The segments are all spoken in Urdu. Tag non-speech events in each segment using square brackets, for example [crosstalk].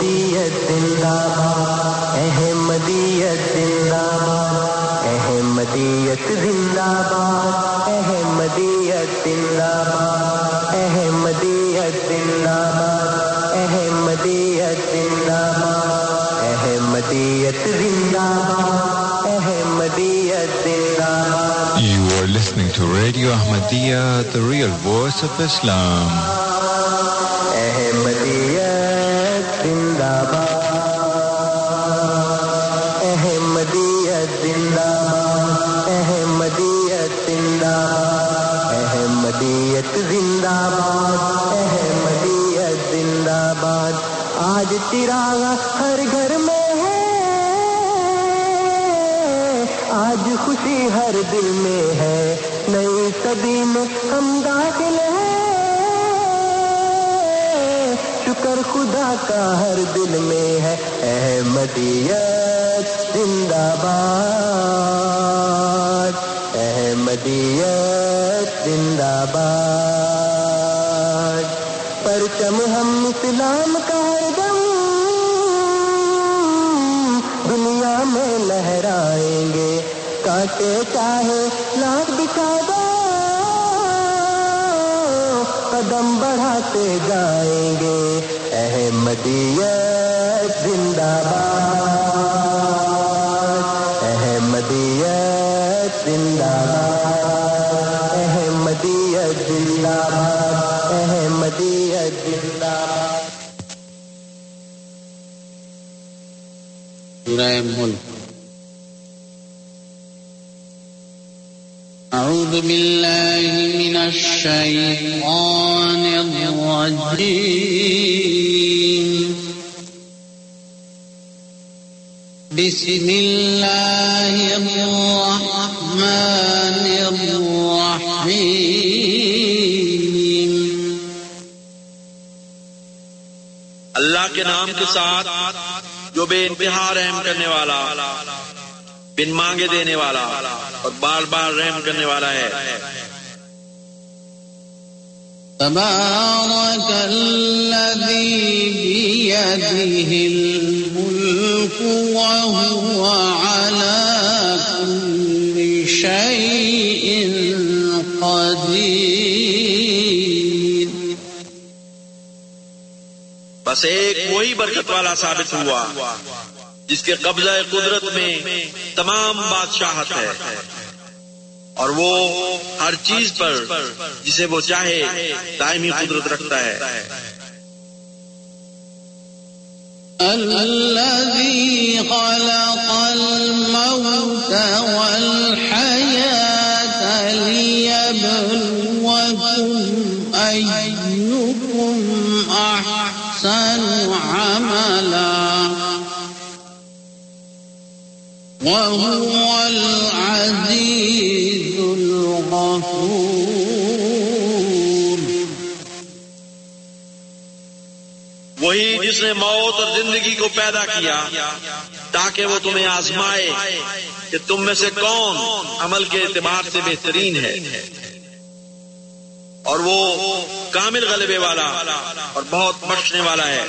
احمدیت زندہ باد احمدیت زندہ باد احمدیت زندہ باد احمدیت زندہ باد احمدیت زندہ باد احمدیت زندہ باد احمدیت زندہ باد احمدیت زندہ باد You are listening to Radio Ahmadiyya, the real voice of Islam. چراغ ہر گھر میں ہے۔ آج خوشی ہر دل میں ہے۔ نئی صدی میں ہم داخل ہیں۔ شکر خدا کا ہر دل میں ہے۔ احمدیت زندہ باد۔ احمدیت زندہ باد۔ پرچم ہم اسلام کا کاٹے چاہے لاکھ دکھا دو قدم بڑھاتے جائیں گے۔ احمدیت زندہ باد الشيطان الرجيم. بسم الله الرحمن الرحيم. اللہ کے نام کے ساتھ جو بے انتہا رحم کرنے والا، بن مانگے دینے والا اور بار بار رحم کرنے والا ہے۔ تبارك الذي بيده الملك وهو على كل شيء قدير. بس ایک وہی برکت والا ثابت ہوا، جس کے قبضہ قدرت میں تمام بادشاہت ہے۔ اور وہ ہر چیز پر جسے وہ چاہے دائمی قدرت رکھتا ہے۔ الذي خلق الموت والحياة ليبلوكم أيكم أحسن عملا وهو العزيز الغفور وہی جس نے موت اور زندگی کو پیدا کیا، تاکہ وہ تمہیں آزمائے کہ تم میں سے کون عمل کے اعتبار سے بہترین ہے۔ اور وہ کامل غلبے والا اور بہت بخشنے والا ہے۔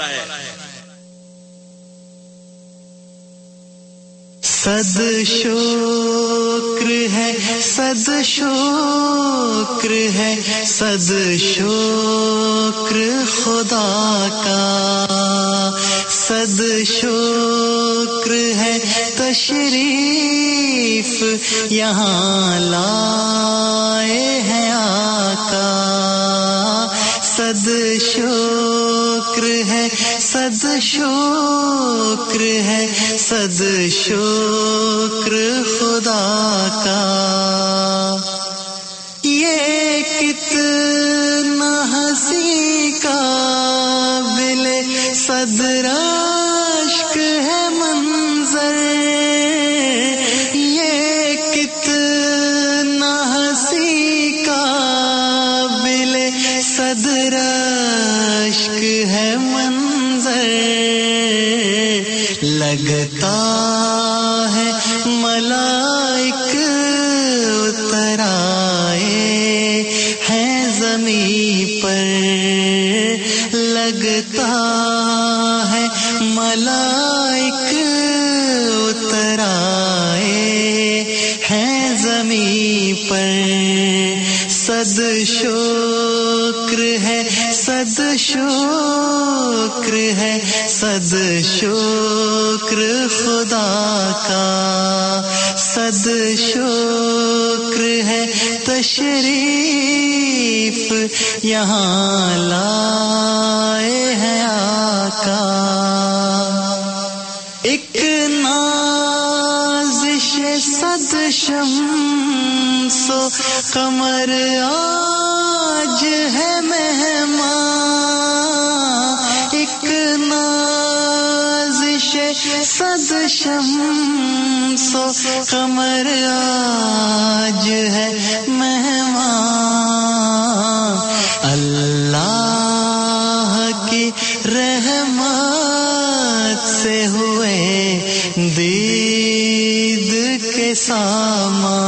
صد شکر ہے، صد شکر ہے، صد شکر خدا کا۔ صد شکر ہے تشریف یہاں لائے ہیں آقا۔ صد شکر ہے صد شکر ہے صد شکر خدا کا۔ یہ کتنا ہنسی کا بل صدرہ صد شکر ہے، صد شکر ہے، صد شکر خدا کا۔ صد شکر ہے تشریف یہاں لائے ہیں آقا۔ ایک نازش صد شمس و قمر آج ہے مہمان، ایک نازش صد شمس و قمر آج ہے مہمان۔ اللہ کی رحمت سے ہوئے دید کے سامان۔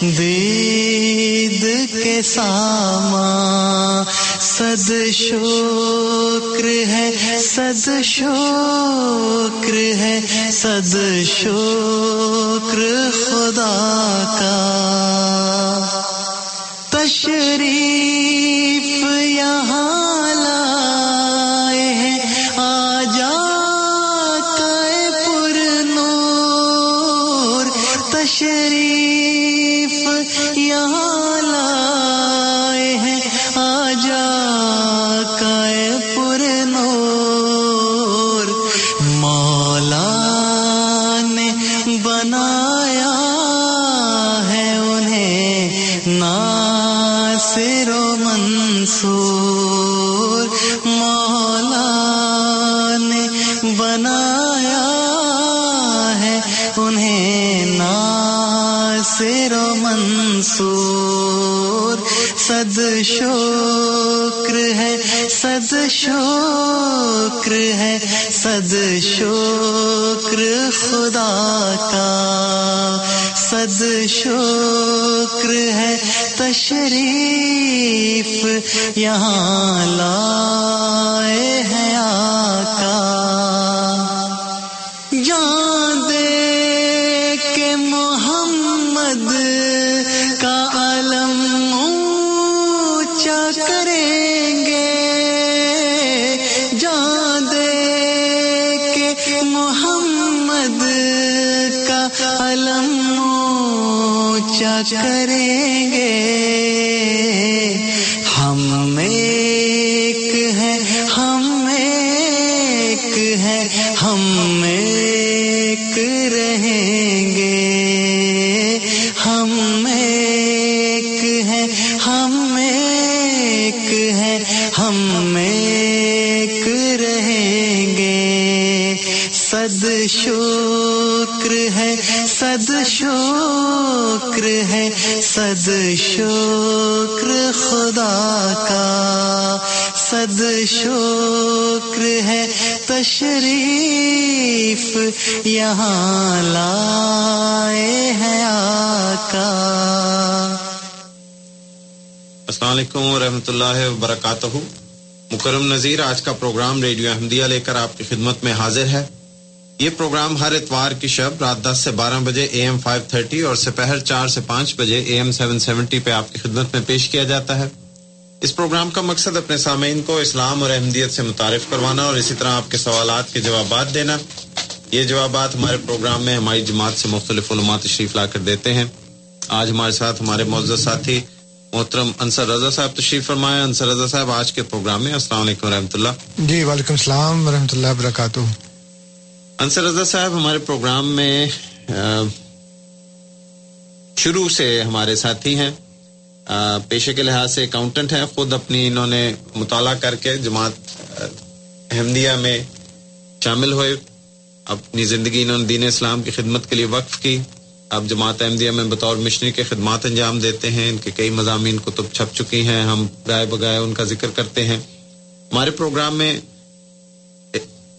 دید کے ساما صد شکر ہے صد شکر ہے صد شکر خدا کا۔ تشریف شکر ہے صد شکر خدا کا۔ صد شکر ہے تشریف یہاں لائے ہیں آقا۔ یہاں لائے ہیں آقا۔ السلام علیکم ورحمۃ اللہ وبرکاتہ۔ مکرم نذیر، آج کا پروگرام ریڈیو احمدیہ لے کر آپ کی خدمت میں حاضر ہے۔ یہ پروگرام ہر اتوار کی شب رات دس سے بارہ بجے اے ایم فائیو تھرٹی اور سپہر چار سے پانچ بجے اے ایم سیون سیونٹی پہ آپ کی خدمت میں پیش کیا جاتا ہے۔ اس پروگرام کا مقصد اپنے سامعین کو اسلام اور احمدیت سے متعارف کروانا اور اسی طرح آپ کے سوالات کے جوابات دینا۔ یہ جوابات ہمارے پروگرام میں ہماری جماعت سے مختلف علومات تشریف لا کر دیتے ہیں۔ آج ہمارے ساتھ ہمارے معزز ساتھی محترم انصر رضا صاحب تشریف فرمائے۔ انصر رضا صاحب آج کے پروگرام میں السلام علیکم ورحمۃ اللہ۔ جی وعلیکم السلام ورحمۃ اللہ وبرکاتہ۔ انصر رضا صاحب ہمارے پروگرام میں شروع سے ہمارے ساتھی ہیں۔ پیشے کے لحاظ سے اکاؤنٹنٹ ہیں۔ خود اپنی انہوں نے مطالعہ کر کے جماعت احمدیہ میں شامل ہوئے۔ اپنی زندگی انہوں نے دین اسلام کی خدمت کے لیے وقف کی۔ اب جماعت احمدیہ میں بطور مشنری کے خدمات انجام دیتے ہیں۔ ان کے کئی مضامین کتب چھپ چکی ہیں۔ ہم گائے بگائے ان کا ذکر کرتے ہیں۔ ہمارے پروگرام میں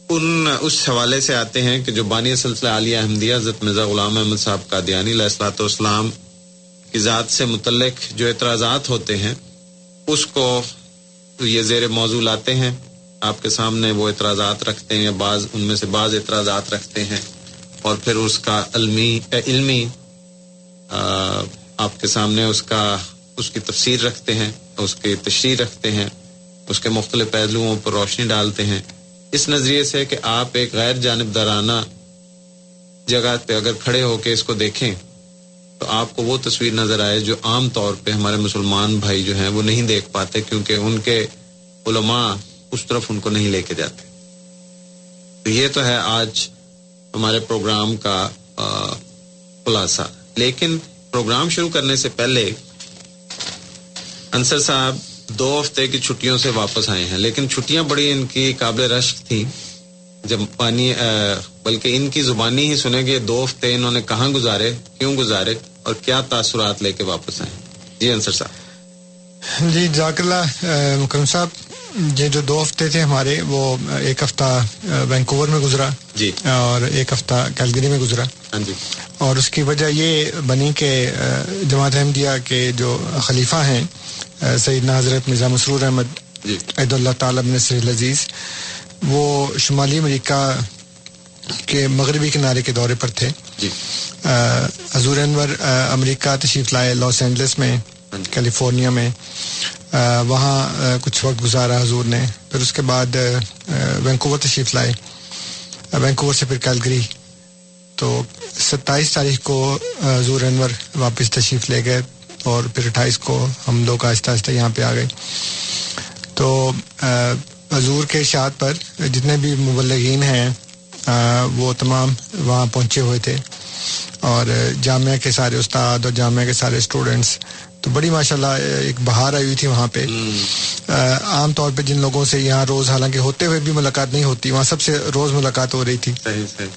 ان اس حوالے سے آتے ہیں کہ جو بانی سلسلہ عالیہ احمدیہ، حضرت مرزا غلام احمد صاحب کا دیانی علیہ السلاۃ والسلام کی ذات سے متعلق جو اعتراضات ہوتے ہیں، اس کو یہ زیر موضوع لاتے ہیں۔ آپ کے سامنے وہ اعتراضات رکھتے ہیں یا بعض ان میں سے بعض اعتراضات رکھتے ہیں اور پھر اس کا علمی علمی آپ کے سامنے اس کا، اس کی تفسیر رکھتے ہیں، اس کی تشریح رکھتے ہیں، اس کے مختلف پہلوؤں پر روشنی ڈالتے ہیں۔ اس نظریے سے کہ آپ ایک غیر جانبدارانہ جگہ پہ اگر کھڑے ہو کے اس کو دیکھیں، تو آپ کو وہ تصویر نظر آئے جو عام طور پہ ہمارے مسلمان بھائی جو ہیں وہ نہیں دیکھ پاتے کیونکہ ان کے علماء اس طرف ان کو نہیں لے کے جاتے۔ تو یہ تو ہے آج ہمارے پروگرام کا خلاصہ۔ لیکن پروگرام شروع کرنے سے پہلے انصر صاحب دو ہفتے کی چھٹیوں سے واپس آئے ہیں۔ لیکن چھٹیاں بڑی ان کی قابل رشک تھیں۔ جب پانی بلکہ ان کی زبانی ہی سنے گے، دو ہفتے انہوں نے کہاں گزارے، کیوں گزارے اور کیا تاثرات لے کے واپس آئے۔ جی انصر صاحب۔ جی جاک اللہ مکرم صاحب یہ جو دو ہفتے تھے ہمارے وہ ایک ہفتہ وینکوور میں گزرا جی۔ اور ایک ہفتہ کیلگری میں گزرا۔ ہاں جی۔ اور اس کی وجہ یہ بنی کہ جماعت احمدیہ کے جو خلیفہ ہیں سیدنا حضرت مرزا مسرور احمد جی۔ عید اللہ تعالیٰ بن العزیز وہ شمالی امریکہ کے مغربی کنارے کے دورے پر تھے۔ جی۔ حضور انور امریکہ تشریف لائے لاس اینجلس میں۔ جی۔ کیلیفورنیا میں وہاں کچھ وقت گزارا حضور نے، پھر اس کے بعد وینکوور تشریف لائے۔ وینکوور سے پھر کیلگری۔ تو ستائیس تاریخ کو حضور انور واپس تشریف لے گئے اور پھر اٹھائیس کو ہم لوگ آہستہ آہستہ یہاں پہ آ گئے۔ تو حضور کے اشاعت پر جتنے بھی مبلغین ہیں وہ تمام وہاں پہنچے ہوئے تھے۔ اور جامعہ کے سارے استاد اور جامعہ کے سارے اسٹوڈنٹس تو بڑی ماشاء اللہ ایک بہار آئی ہوئی تھی وہاں پہ۔ عام طور پہ جن لوگوں سے یہاں روز حالانکہ ہوتے ہوئے بھی ملاقات نہیں ہوتی وہاں سب سے روز ملاقات ہو رہی تھی۔ صحیح صحیح۔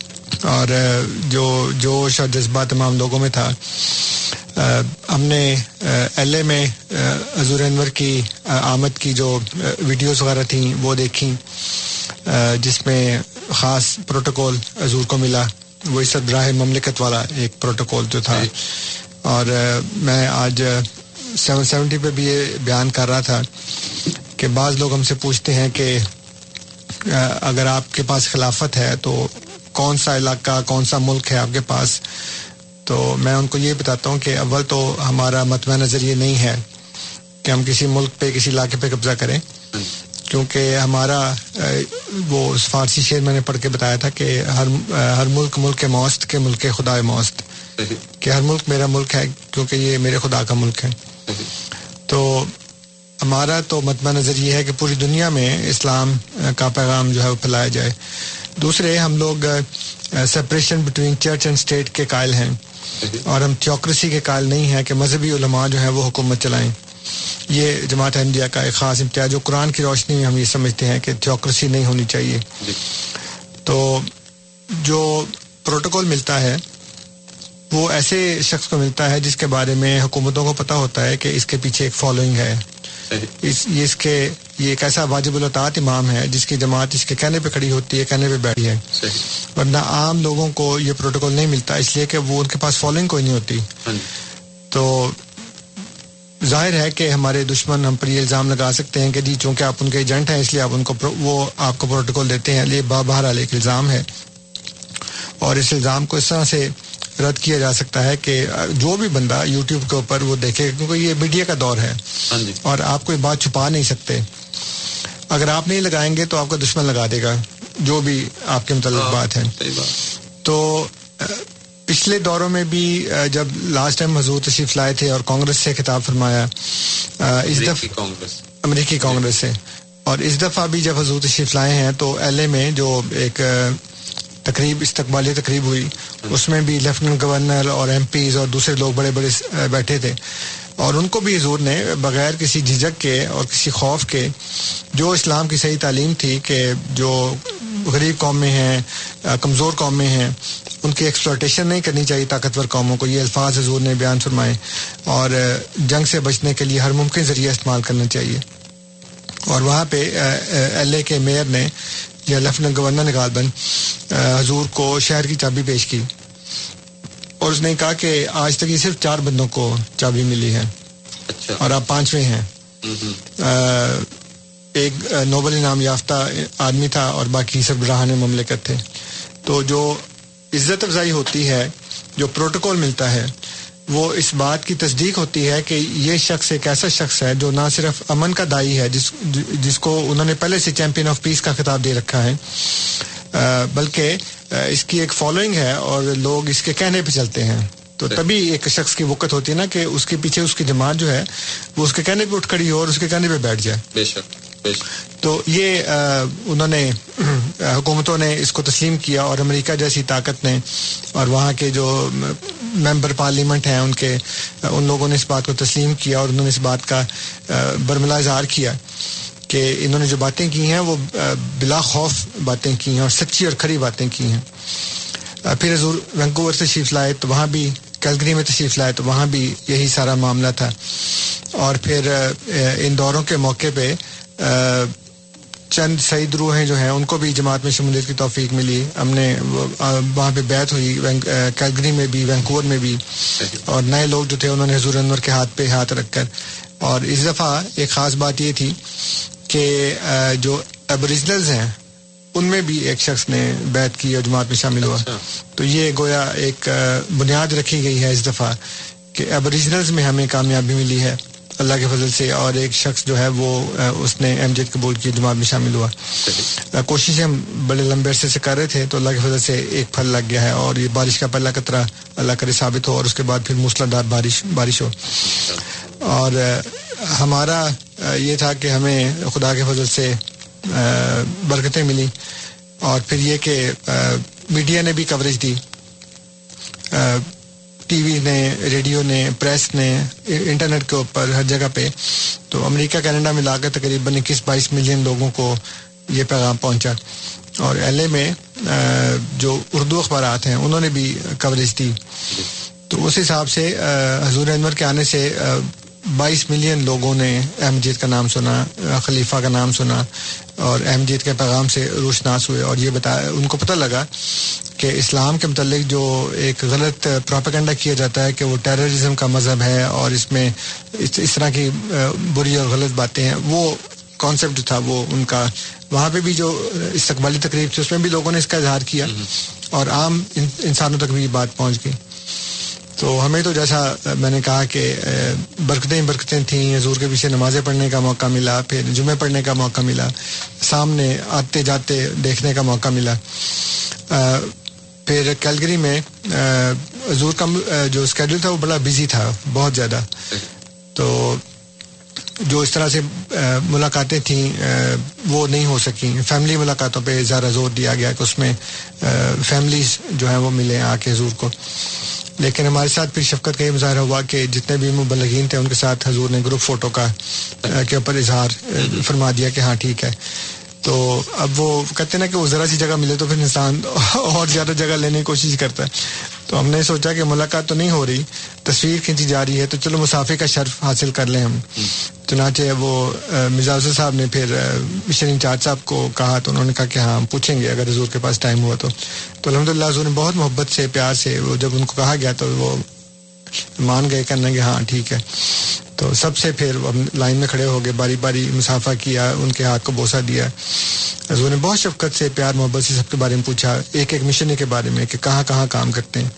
اور جو جوش اور جذبہ تمام لوگوں میں تھا۔ ہم نے ایل اے میں حضور انور کی آمد کی جو ویڈیوز وغیرہ تھیں وہ دیکھیں۔ جس میں خاص پروٹوکول حضور کو ملا۔ وہ عصد براہ مملکت والا ایک پروٹوکول جو تھا۔ اور میں آج سیون سیونٹی پہ بھی یہ بیان کر رہا تھا کہ بعض لوگ ہم سے پوچھتے ہیں کہ اگر آپ کے پاس خلافت ہے تو کون سا علاقہ، کون سا ملک ہے آپ کے پاس؟ تو میں ان کو یہ بتاتا ہوں کہ اول تو ہمارا متبع نظر یہ نہیں ہے کہ ہم کسی ملک پہ، کسی علاقے پہ قبضہ کریں، کیونکہ ہمارا وہ فارسی شعر میں نے پڑھ کے بتایا تھا کہ ہر ہر ملک ملک موست کے ملک خدا موست۔ کہ ہر ملک میرا ملک ہے، کیونکہ یہ میرے خدا کا ملک ہے۔ تو ہمارا تو متبع نظر یہ ہے کہ پوری دنیا میں اسلام کا پیغام جو ہے وہ پھیلایا جائے۔ دوسرے، ہم لوگ separation between church and state کے قائل ہیں۔ اور ہم تھیوکریسی کے قائل نہیں ہیں کہ مذہبی علماء جو ہیں وہ حکومت چلائیں۔ یہ جماعت احمدیہ کا ایک خاص امتیاز، جو قرآن کی روشنی میں ہم یہ سمجھتے ہیں کہ تھیوکریسی نہیں ہونی چاہیے۔ تو جو پروٹوکول ملتا ہے وہ ایسے شخص کو ملتا ہے جس کے بارے میں حکومتوں کو پتہ ہوتا ہے کہ اس کے پیچھے ایک فالوئنگ ہے۔ اس یہ اس کے یہ ایک ایسا واجب الطاعت امام ہے جس کی جماعت اس کے کہنے پہ کھڑی ہوتی ہے کہنے پہ بیٹھی ہے۔ ورنہ عام لوگوں کو یہ پروٹوکول نہیں ملتا اس لیے کہ وہ ان کے پاس فالوئنگ کوئی نہیں ہوتی۔ تو ظاہر ہے کہ ہمارے دشمن ہم پر یہ الزام لگا سکتے ہیں کہ جی چونکہ آپ ان کے ایجنٹ ہیں اس لیے آپ ان کو وہ آپ کو پروٹوکول دیتے ہیں۔ یہ بہرحال ایک الزام ہے۔ اور اس الزام کو اس طرح سے رد کیا جا سکتا ہے کہ جو بھی بندہ یوٹیوب کے اوپر وہ دیکھے کیونکہ یہ میڈیا کا دور ہے اور آپ کوئی بات چھپا نہیں سکتے۔ اگر آپ نہیں لگائیں گے تو آپ کا دشمن لگا دے گا جو بھی آپ کے متعلق بات ہے۔ تو پچھلے دوروں میں بھی جب لاسٹ ٹائم حضور تشریف لائے تھے اور کانگریس سے خطاب فرمایا اس دفعہ امریکی کانگریس سے۔ اور اس دفعہ بھی جب حضور تشریف لائے ہیں تو ایل اے میں جو ایک تقریب استقبالی تقریب ہوئی اس میں بھی لیفٹنٹ گورنر اور ایم پیز اور دوسرے لوگ بڑے بڑے بیٹھے تھے اور ان کو بھی حضور نے بغیر کسی جھجک کے اور کسی خوف کے جو اسلام کی صحیح تعلیم تھی کہ جو غریب قومیں ہیں کمزور قومیں ہیں ان کی ایکسپلوٹیشن نہیں کرنی چاہیے طاقتور قوموں کو یہ الفاظ حضور نے بیان فرمائے اور جنگ سے بچنے کے لیے ہر ممکن ذریعہ استعمال کرنا چاہیے اور وہاں پہ ایل اے کے میئر نے یا لیفٹنٹ گورنر نے غالباً حضور کو شہر کی چابی پیش کی۔ اور اس نے کہا کہ آج تک یہ صرف چار بندوں کو چابی ملی ہے۔ اچھا۔ اور آپ پانچویں ہیں۔ ایک نوبل انعام یافتہ آدمی تھا اور باقی سربراہان مملکت تھے۔ تو جو عزت افزائی ہوتی ہے جو پروٹوکول ملتا ہے وہ اس بات کی تصدیق ہوتی ہے کہ یہ شخص ایک ایسا شخص ہے جو نہ صرف امن کا دائی ہے جس جس کو انہوں نے پہلے سے چیمپئن آف پیس کا خطاب دے رکھا ہے بلکہ اس کی ایک فالوئنگ ہے اور لوگ اس کے کہنے پہ چلتے ہیں۔ تو تبھی ایک شخص کی وقت ہوتی ہے نا کہ اس کے پیچھے اس کی جماعت جو ہے وہ اس کے کہنے پہ اٹھ کھڑی ہو اور اس کے کہنے پہ بیٹھ جائے۔ بے شک تو یہ انہوں نے حکومتوں نے اس کو تسلیم کیا اور امریکہ جیسی طاقت نے اور وہاں کے جو ممبر پارلیمنٹ ہیں ان کے، ان لوگوں نے اس بات کو تسلیم کیا اور انہوں نے اس بات کا برملا اظہار کیا کہ انہوں نے جو باتیں کی ہیں وہ بلا خوف باتیں کی ہیں اور سچی اور کھری باتیں کی ہیں۔ پھر حضور وینکوور سے تشریف لائے تو وہاں بھی، کیلگری میں تشریف لائے تو وہاں بھی یہی سارا معاملہ تھا۔ اور پھر ان دوروں کے موقع پہ چند سعید روحیں جو ہیں ان کو بھی جماعت میں شمولیت کی توفیق ملی۔ ہم نے وہاں پہ بیت ہوئی کیلگری میں بھی وینکوور میں بھی۔ اور نئے لوگ جو تھے انہوں نے حضور انور کے ہاتھ پہ ہاتھ رکھ کر۔ اور اس دفعہ ایک خاص بات یہ تھی کہ جو ایبوریجنلز ہیں ان میں بھی ایک شخص نے بیت کی اور جماعت میں شامل ہوا۔ اچھا۔ تو یہ گویا ایک بنیاد رکھی گئی ہے اس دفعہ کہ ایبوریجنلز میں ہمیں کامیابی ملی ہے۔ اللہ کے فضل سے اور ایک شخص جو ہے وہ اس نے ایم جیت قبول کی جماعت میں شامل ہوا۔ کوششیں ہم بڑے لمبے عرصے سے کر رہے تھے تو اللہ کے فضل سے ایک پھل لگ گیا ہے اور یہ بارش کا پہلا قطرہ اللہ کرے ثابت ہو اور اس کے بعد پھر موسلادھار بارش بارش ہو۔ اور ہمارا یہ تھا کہ ہمیں خدا کے فضل سے برکتیں ملی اور پھر یہ کہ میڈیا نے بھی کوریج دی۔ ٹی وی نے، ریڈیو نے، پریس نے، انٹرنیٹ کے اوپر، ہر جگہ پہ، تو امریکہ، کینیڈا میں لا کر تقریباً اکیس، بائیس ملین لوگوں کو یہ پیغام پہنچا۔ اور ایل اے میں جو اردو اخبارات ہیں، انہوں نے بھی کوریج دی۔ تو اس حساب سے حضور انور کے آنے سے بائیس ملین لوگوں نے احمدیت کا نام سنا، خلیفہ کا نام سنا اور احمدیت کے پیغام سے روشناس ہوئے اور یہ بتایا ان کو پتہ لگا کہ اسلام کے متعلق جو ایک غلط پروپیگنڈا کیا جاتا ہے کہ وہ ٹیررزم کا مذہب ہے اور اس میں اس طرح کی بری اور غلط باتیں ہیں، وہ کانسیپٹ جو تھا، وہ ان کا۔ وہاں پہ بھی جو استقبالی تقریب تھی، اس میں بھی لوگوں نے اس کا اظہار کیا اور عام انسانوں تک بھی یہ بات پہنچ گئی۔ تو ہمیں تو جیسا میں نے کہا کہ برکتیں برکتیں تھیں، حضور کے پیچھے نمازیں پڑھنے کا موقع ملا، پھر جمعے پڑھنے کا موقع ملا، سامنے آتے جاتے دیکھنے کا موقع ملا۔ پھر کیلگری میں حضور کا جو اسکیڈول تھا وہ بڑا بزی تھا، بہت زیادہ۔ تو جو اس طرح سے ملاقاتیں تھیں وہ نہیں ہو سکیں۔ فیملی ملاقاتوں پہ زیادہ زور دیا گیا کہ اس میں فیملیز جو ہیں وہ ملیں آ کے حضور کو۔ لیکن ہمارے ساتھ پھر شفقت کا یہ مظاہرہ ہوا کہ جتنے بھی مبلغین تھے ان کے ساتھ حضور نے گروپ فوٹو کا کے اوپر اظہار فرما دیا کہ ہاں ٹھیک ہے۔ تو اب وہ کہتے ہیں نا کہ وہ ذرا سی جگہ ملے تو پھر انسان اور زیادہ جگہ لینے کی کوشش کرتا ہے۔ تو ہم نے سوچا کہ ملاقات تو نہیں ہو رہی، تصویر کھینچی جا رہی ہے، تو چلو مسافر کا شرف حاصل کر لیں ہم۔ چنانچہ وہ آ، مرزا صاحب نے پھر مشن انچارج صاحب کو کہا تو انہوں نے کہا کہ ہاں ہم پوچھیں گے اگر حضور کے پاس ٹائم ہوا تو۔ تو الحمد للہ حضور نے بہت محبت سے پیار سے وہ جب ان کو کہا گیا تو وہ مان گئے کرنے کہ ہاں ٹھیک ہے۔ تو سب سے پھر ہم لائن میں کھڑے ہو گئے باری باری مسافہ کیا ان کے ہاتھ کو بوسا دیا۔ حضور نے بہت شفقت سے پیار محبت سے سب کے بارے میں پوچھا ایک ایک مشن کے بارے میں کہ کہاں کہاں کام کرتے ہیں۔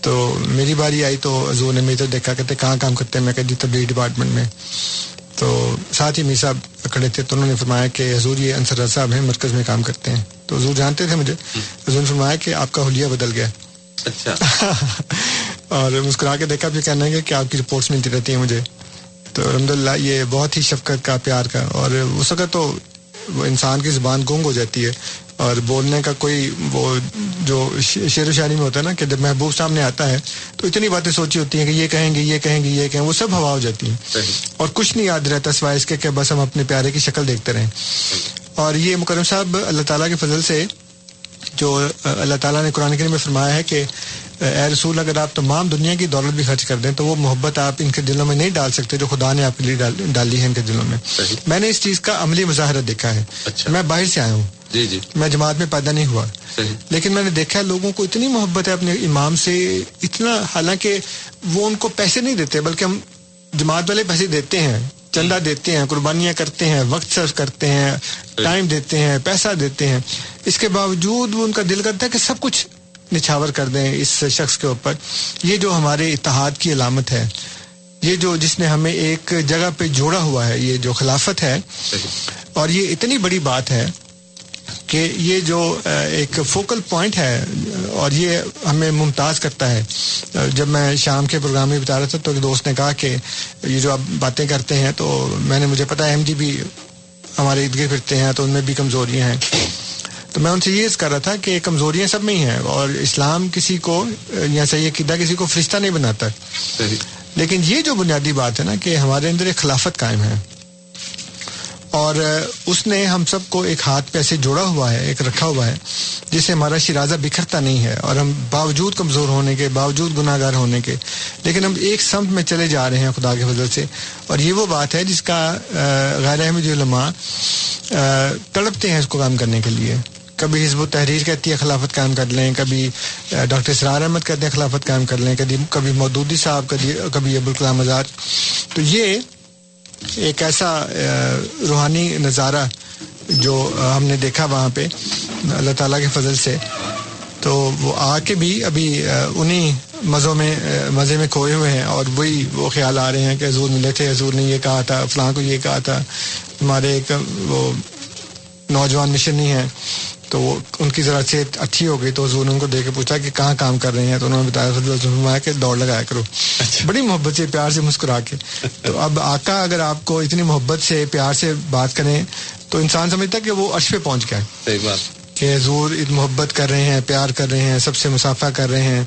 تو میری باری آئی تو حضور نے میری تو دیکھا کہتے کہاں کام کرتے ہیں؟ میں کہا جی تبلیغ ڈپارٹمنٹ میں۔ تو ساتھ ہی میر صاحب کھڑے تھے تو انہوں نے فرمایا کہ حضور یہ انصر صاحب ہیں مرکز میں کام کرتے ہیں۔ تو حضور جانتے تھے مجھے؟ حضور نے فرمایا کہ آپ کا حلیہ بدل گیا۔ اچھا۔ [laughs] اور مسکرا کے دیکھا بھی کہنا ہے کہ آپ کی رپورٹس ملتی رہتی ہیں مجھے۔ تو الحمد للہ یہ بہت ہی شفقت کا پیار کا اور اس وقت تو وہ انسان کی زبان گونگ ہو جاتی ہے۔ اور بولنے کا کوئی وہ جو شعر و شاعری میں ہوتا ہے نا کہ جب محبوب سامنے آتا ہے تو اتنی باتیں سوچی ہوتی ہیں کہ یہ کہیں گے یہ کہیں گے یہ کہیں وہ سب ہوا ہو جاتی ہیں۔ اور کچھ نہیں یاد رہتا سوائے اس کے کہ بس ہم اپنے پیارے کی شکل دیکھتے رہیں۔ اور یہ مکرم صاحب اللہ تعالیٰ کے فضل سے جو اللہ تعالیٰ نے قرآن کریم میں فرمایا ہے کہ اے رسول اگر آپ تمام دنیا کی دولت بھی خرچ کر دیں تو وہ محبت آپ ان کے دلوں میں نہیں ڈال سکتے جو خدا نے آپ کے لیے ڈال- ڈالی ہے ان کے دلوں میں۔ میں نے اس چیز کا عملی مظاہرہ دیکھا ہے۔ اچھا۔ میں باہر سے آیا ہوں۔ جی جی۔ میں جماعت میں پیدا نہیں ہوا۔ صحیح۔ لیکن میں نے دیکھا لوگوں کو اتنی محبت ہے اپنے امام سے اتنا حالانکہ وہ ان کو پیسے نہیں دیتے بلکہ ہم جماعت والے پیسے دیتے ہیں چندہ دیتے ہیں قربانیاں کرتے ہیں وقت صرف کرتے ہیں ٹائم دیتے ہیں پیسہ دیتے ہیں۔ اس کے باوجود وہ ان کا دل کرتا ہے کہ سب کچھ نچھاور کر دیں اس شخص کے اوپر۔ یہ جو ہمارے اتحاد کی علامت ہے یہ جو جس نے ہمیں ایک جگہ پہ جوڑا ہوا ہے یہ جو خلافت ہے اور یہ اتنی بڑی بات ہے کہ یہ جو ایک فوکل پوائنٹ ہے اور یہ ہمیں ممتاز کرتا ہے۔ جب میں شام کے پروگرام میں بتا رہا تھا تو ایک دوست نے کہا کہ یہ جو آپ باتیں کرتے ہیں تو میں نے مجھے پتا ایم ڈی بھی ہمارے ارد گرد پھرتے ہیں تو ان میں بھی کمزوریاں ہیں۔ تو میں ان سے یہ کر رہا تھا کہ کمزوریاں سب میں ہی ہیں اور اسلام کسی کو یا صحیح قیدہ کسی کو فرشتہ نہیں بناتا۔ لیکن یہ جو بنیادی بات ہے نا کہ ہمارے اندر ایک خلافت قائم ہے۔ اور اس نے ہم سب کو ایک ہاتھ پہ ایسے جوڑا ہوا ہے، ایک رکھا ہوا ہے جس سے ہمارا شرازہ بکھرتا نہیں ہے اور ہم باوجود کمزور ہونے کے، باوجود گناہ گار ہونے کے، لیکن ہم ایک سمت میں چلے جا رہے ہیں خدا کے فضل سے۔ اور یہ وہ بات ہے جس کا غیر احمد علماء تڑپتے ہیں اس کو کام کرنے کے لیے۔ کبھی حزب و تحریر کہتی ہے خلافت قائم کر لیں، کبھی ڈاکٹر اسرار احمد کہتے ہیں خلافت قائم کر لیں، کبھی کبھی مودودی صاحب، کبھی کبھی ابوالکلام آزاد۔ تو یہ ایک ایسا روحانی نظارہ جو ہم نے دیکھا وہاں پہ، اللہ تعالیٰ کے فضل سے، تو وہ آ کے بھی ابھی انہیں مزوں میں مزے میں کھوئے ہوئے ہیں اور وہی وہ خیال آ رہے ہیں کہ حضور ملے تھے، حضور نے یہ کہا تھا، فلاں کو یہ کہا تھا، ہمارے ایک وہ نوجوان مشن ہیں تو وہ ان کی ذرا صحت اچھی ہو گئی تو حضور نے ان کو دیکھ کے پوچھا کہ کہاں کام کر رہے ہیں؟ تو انہوں نے بتایا کہ دوڑ لگایا کرو۔ بڑی محبت سے پیار سے مسکرا کے۔ تو اب آقا اگر آپ کو اتنی محبت سے پیار سے بات کریں تو انسان سمجھتا ہے کہ وہ عرش پہ پہنچ گیا۔ بات۔ کہ حضور محبت کر رہے ہیں پیار کر رہے ہیں سب سے مسافہ کر رہے ہیں۔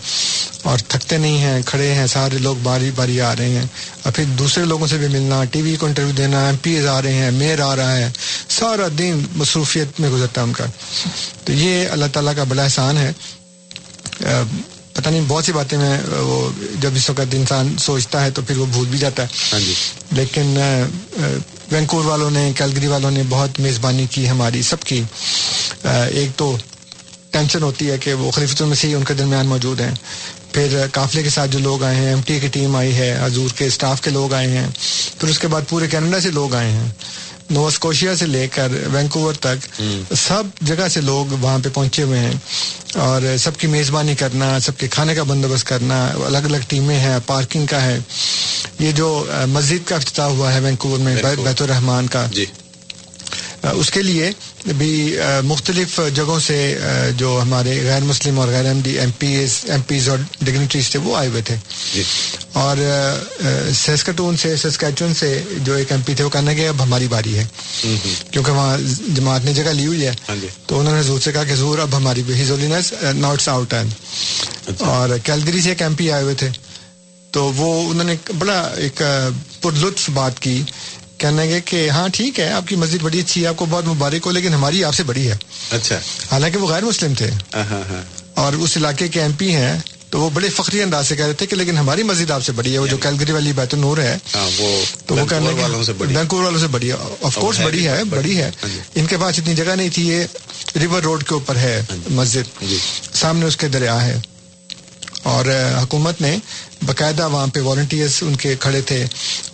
اور تھکتے نہیں ہیں کھڑے ہیں سارے لوگ باری باری آ رہے ہیں۔ اور پھر دوسرے لوگوں سے بھی ملنا ٹی وی کو انٹرویو دینا ایم پی ایز آ رہے ہیں میئر آ رہا ہے سارا دن مصروفیت میں گزرتا ان کا۔ تو یہ اللہ تعالیٰ کا بڑا احسان ہے۔ پتہ نہیں بہت سی باتیں میں وہ جب اس وقت انسان سوچتا ہے تو پھر وہ بھول بھی جاتا ہے۔ ہاں جی۔ لیکن وینکور والوں نے کیلگری والوں نے بہت میزبانی کی ہماری سب کی۔ ایک تو ٹینشن ہوتی ہے کہ وہ خلیفۃ المسیح ان کے درمیان موجود ہیں۔ پھر قافلے کے ساتھ جو لوگ آئے ہیں ایم ٹی کی ٹیم آئی ہے حضور کے اسٹاف کے لوگ آئے ہیں۔ پھر اس کے بعد پورے کینیڈا سے لوگ آئے ہیں۔ نوسکوشیا سے لے کر وینکوور تک سب جگہ سے لوگ وہاں پہ پہنچے ہوئے ہیں۔ اور سب کی میزبانی کرنا سب کے کھانے کا بندوبست کرنا الگ الگ ٹیمیں ہیں پارکنگ کا ہے۔ یہ جو مسجد کا افتتاح ہوا ہے وینکوور میں بیت الرحمان کا۔ جی۔ اس کے لیے بھی مختلف جگہوں سے جو ہمارے غیر مسلم اور غیر Ahmadi M P M Ps اور ڈگنیٹریز تھے وہ آئے ہوئے تھے۔ جی۔ اور سیسکٹون سے سسکیچون سے جو ایک ایم پی تھے وہ کہنے کہ اب ہماری باری ہے۔ کیونکہ وہاں جماعت نے جگہ لی ہوئی ہے۔ ہاں جی۔ تو انہوں نے حضور سے کہا کہ حضور اب ہماری ہیزولینس ناٹس آؤٹ ہے اور کیلگری سے ایک ایم پی آئے ہوئے تھے۔ تو وہ انہوں نے بڑا ایک پر لطف بات کی۔ کہنے گے کہ ہاں ٹھیک ہے آپ کی مسجد بڑی اچھی ہے آپ کو بہت مبارک ہو لیکن ہماری آپ سے بڑی ہے۔ اچھا۔ حالانکہ وہ غیر مسلم تھے۔ ہاں ہاں ہاں۔ اور اس علاقے کے ایم پی ہیں تو وہ بڑے فخری انداز سے کہہ رہے تھے کہ لیکن ہماری مسجد آپ سے بڑی ہے وہ جو کیلگری والی بیت النور ہے تو وہ کہنے وینکوور والوں سے بڑی وینکوور والوں سے بڑی ہے۔ آف کورس بڑی ہے بڑی۔ ہے۔ جی۔ ان کے پاس اتنی جگہ نہیں تھی یہ ریور روڈ کے اوپر ہے مسجد۔ جی۔ سامنے اس کے دریا ہے۔ اور حکومت نے باقاعدہ وہاں پہ والنٹیئرس ان کے کھڑے تھے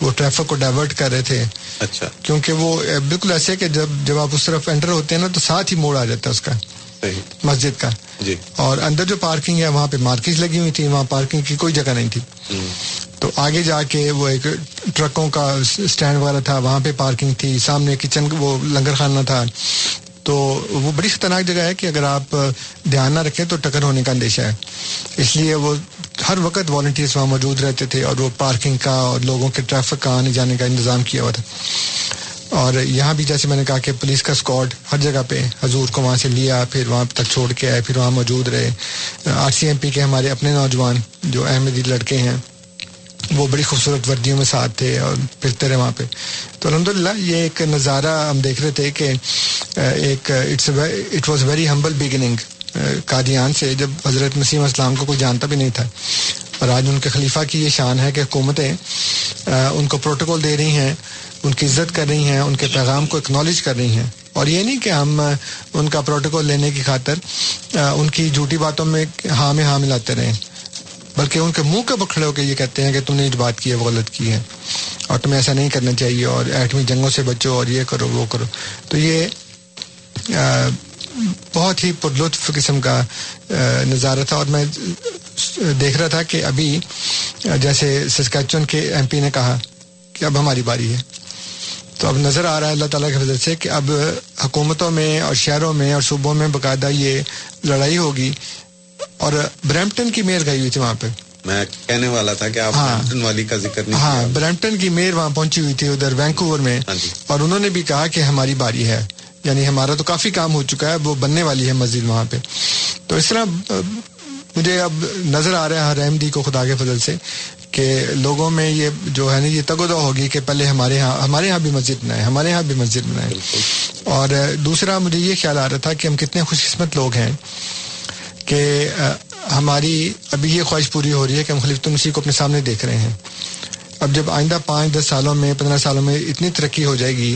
وہ ٹریفک کو ڈائیورٹ کر رہے تھے۔ اچھا۔ کیونکہ وہ بالکل ایسے کہ جب جب آپ اس طرف انٹر ہوتے ہیں نا تو ساتھ ہی موڑ آ جاتا ہے اس کا مسجد کا۔ جی۔ اور اندر جو پارکنگ ہے وہاں پہ مارکیٹ لگی ہوئی تھی وہاں پارکنگ کی کوئی جگہ نہیں تھی۔ تو آگے جا کے وہ ایک ٹرکوں کا اسٹینڈ وغیرہ تھا وہاں پہ پارکنگ تھی سامنے کچن وہ لنگر خانہ تھا۔ تو وہ بڑی خطرناک جگہ ہے کہ اگر آپ دھیان نہ رکھیں تو ٹکر ہونے کا اندیشہ ہے۔ اس لیے وہ ہر وقت والنٹیئرس وہاں موجود رہتے تھے اور وہ پارکنگ کا اور لوگوں کے ٹریفک کا آنے جانے کا انتظام کیا ہوا تھا۔ اور یہاں بھی جیسے میں نے کہا کہ پولیس کا اسکواڈ ہر جگہ پہ حضور کو وہاں سے لیا، پھر وہاں تک چھوڑ کے آئے، پھر وہاں موجود رہے۔ آر سی ایم پی کے ہمارے اپنے نوجوان جو احمدی لڑکے ہیں وہ بڑی خوبصورت وردیوں میں ساتھ تھے اور پھرتے رہے وہاں پہ۔ تو الحمد للہ یہ ایک نظارہ ہم دیکھ رہے تھے کہ ایک it's it was very humble beginning Qadian سے جب حضرت مسیم اسلام کو کوئی جانتا بھی نہیں تھا۔ اور آج ان کے خلیفہ کی یہ شان ہے کہ حکومتیں ان کو پروٹوکول دے رہی ہیں، ان کی عزت کر رہی ہیں، ان کے پیغام کو اکنالج کر رہی ہیں۔ اور یہ نہیں کہ ہم ان کا پروٹوکول لینے کی خاطر ان کی جھوٹی باتوں میں ہاں میں ہاں ملاتے رہیں بلکہ ان کے منہ کے بکھڑے ہو کے یہ کہتے ہیں کہ تم نے جو بات کی ہے وہ غلط کی ہے اور تمہیں ایسا نہیں کرنا چاہیے اور ایٹمی جنگوں سے بچو اور یہ کرو وہ کرو۔ تو یہ بہت ہی پر لطف قسم کا نظارہ تھا اور میں دیکھ رہا تھا کہ ابھی جیسے سسکیچن کے ایم پی نے کہا کہ اب ہماری باری ہے۔ تو اب نظر آ رہا ہے اللہ تعالیٰ کی وجہ سے کہ اب حکومتوں میں اور شہروں میں اور صوبوں میں باقاعدہ یہ لڑائی ہوگی۔ اور برمپٹن کی میئر گئی ہوئی تھی وہاں پہ۔ میں کہنے والا تھا کہ آپ ہاں۔ والی کا ذکر نہیں ہاں برمپٹن کی میئر وہاں پہنچی ہوئی تھی ادھر وینکوور میں۔ ہاں جی۔ اور انہوں نے بھی کہا کہ ہماری باری ہے۔ یعنی ہمارا تو کافی کام ہو چکا ہے وہ بننے والی ہے مسجد وہاں پہ۔ تو اس طرح مجھے اب نظر آ رہا ہے ہر احمدی کو خدا کے فضل سے کہ لوگوں میں یہ جو ہے نا یہ تگودہ ہوگی کہ پہلے ہمارے یہاں ہمارے یہاں بھی مسجد بنائے ہمارے یہاں بھی مسجد بنائے۔ اور دوسرا مجھے یہ خیال آ رہا تھا کہ ہم کتنے خوش قسمت لوگ ہیں۔ کہ ہماری ابھی یہ خواہش پوری ہو رہی ہے کہ ہم خلیفۃ المسیح کو اپنے سامنے دیکھ رہے ہیں۔ اب جب آئندہ پانچ دس سالوں میں پندرہ سالوں میں اتنی ترقی ہو جائے گی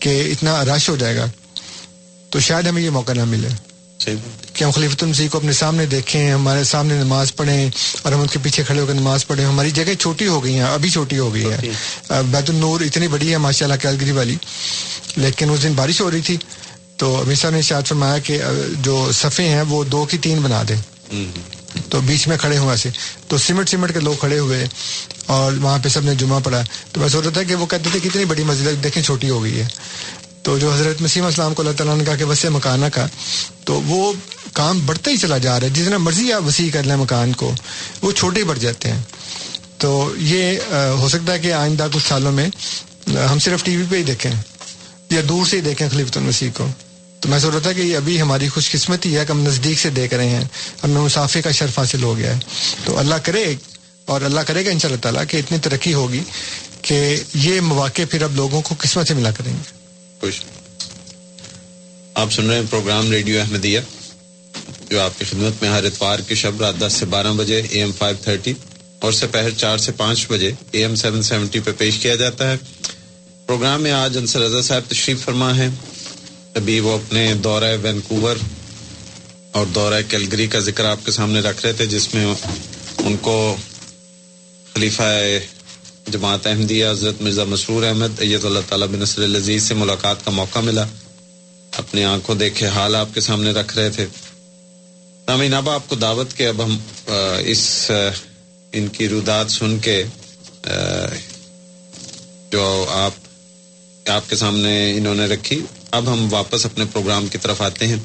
کہ اتنا رش ہو جائے گا تو شاید ہمیں یہ موقع نہ ملے۔ کہ ہم خلیفۃ المسیح کو اپنے سامنے دیکھیں ہمارے سامنے نماز پڑھیں اور ہم ان کے پیچھے کھڑے ہو کر نماز پڑھیں۔ ہماری جگہ چھوٹی ہو گئی ہیں ابھی چھوٹی ہو گئی ہے۔ بیت النور اتنی بڑی ہے ماشاء اللہ کیلگری والی لیکن اس دن بارش ہو رہی تھی۔ تو امیر صاحب نے شاید فرمایا کہ جو صفے ہیں وہ دو کی تین بنا دیں۔ تو بیچ میں کھڑے ہوئے سے تو سمٹ سمٹ کے لوگ کھڑے ہوئے اور وہاں پہ سب نے جمعہ پڑھا۔ تو میں سوچ رہا تھا کہ وہ کہتے تھے کتنی بڑی مسجد دیکھیں چھوٹی ہو گئی ہے۔ تو جو حضرت مسیم اسلام کو اللہ تعالیٰ نے کہا کہ وسیع مکانہ کا، تو وہ کام بڑھتا ہی چلا جا رہا ہے۔ جتنا مرضی آپ وسیع کر لیں مکان کو، وہ چھوٹے بڑھ جاتے ہیں۔ تو یہ ہو سکتا ہے کہ آئندہ کچھ سالوں میں ہم صرف ٹی وی پہ ہی دیکھیں یا دور سے ہی دیکھیں خلیفۃ المسیح کو۔ تو میں سوچ رہا تھا کہ ابھی ہماری خوش قسمتی ہے کہ ہم نزدیک سے دیکھ رہے ہیں ہمیں مسافے کا شرف حاصل ہو گیا ہے۔ تو اللہ کرے اور اللہ کرے گا ان شاء اللہ تعالیٰ کہ اتنی ترقی ہوگی کہ یہ مواقع پھر اب لوگوں کو قسمت سے ملا کریں گے۔ خوش۔ آپ سن رہے ہیں پروگرام ریڈیو احمدیہ، جو آپ کی خدمت میں ہر اتوار کی شب رات دس سے بارہ بجے اے ایم فائیو تھرٹی اور سپہر چار سے پانچ بجے اے ایم سیون سیونٹی پہ پیش کیا جاتا ہے۔ پروگرام میں آج انصر رضا صاحب تشریف فرما ہے ابھی وہ اپنے دورہ وینکوور اور دورہ کیلگری کا ذکر آپ کے سامنے رکھ رہے تھے، جس میں ان کو خلیفہ جماعت احمدیہ حضرت مرزا مسرور احمد، ایت اللہ تعالیٰ بن نصر العزیز سے ملاقات کا موقع ملا۔ اپنی آنکھوں دیکھے حال آپ کے سامنے رکھ رہے تھے۔ نامین اب آپ کو دعوت کے اب ہم اس ان کی رودات سن کے جو آپ آپ کے سامنے انہوں نے رکھی اب ہم واپس اپنے پروگرام کی طرف آتے ہیں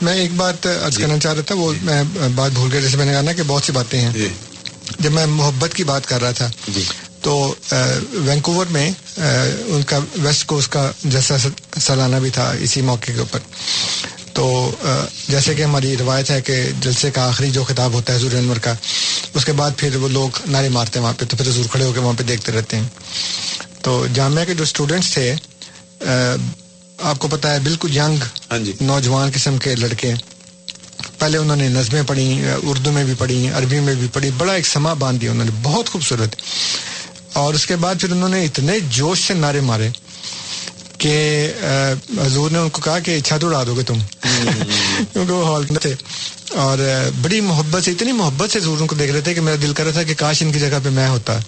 میں ایک بات عرض جی. کرنا چاہ رہا تھا وہ میں بات بھول گیا جیسے میں نے کہا نا کہ بہت سی باتیں ہیں جی. جب میں محبت کی بات کر رہا تھا جی. تو وینکوور میں ان کا ویسٹ کوسٹ کا جیسا سالانہ بھی تھا اسی موقع کے اوپر تو جیسے کہ ہماری روایت ہے کہ جلسے کا آخری جو خطاب ہوتا ہے حضور انور کا اس کے بعد پھر وہ لوگ نعرے مارتے ہیں وہاں پہ تو پھر حضور کھڑے ہو کے وہاں پہ دیکھتے رہتے ہیں تو جامعہ کے جو اسٹوڈینٹس تھے آپ کو پتا ہے بالکل ینگ ہاں جی۔ نوجوان قسم کے لڑکے۔ پہلے انہوں نے نظمیں پڑھی اردو میں بھی پڑھی عربی میں بھی پڑھی بڑا ایک سما باندھ دیا انہوں نے بہت خوبصورت۔ اور اس کے بعد پھر انہوں نے اتنے جوش سے نعرے مارے۔ کہ حضور نے ان کو کہا کہ چھت اڑا دو گے تم کیونکہ وہ ہال تھے۔ اور بڑی محبت سے اتنی محبت سے حضور ان کو دیکھ رہے تھے کہ میرا دل کر رہا تھا کہ کاش ان کی جگہ پہ میں ہوتا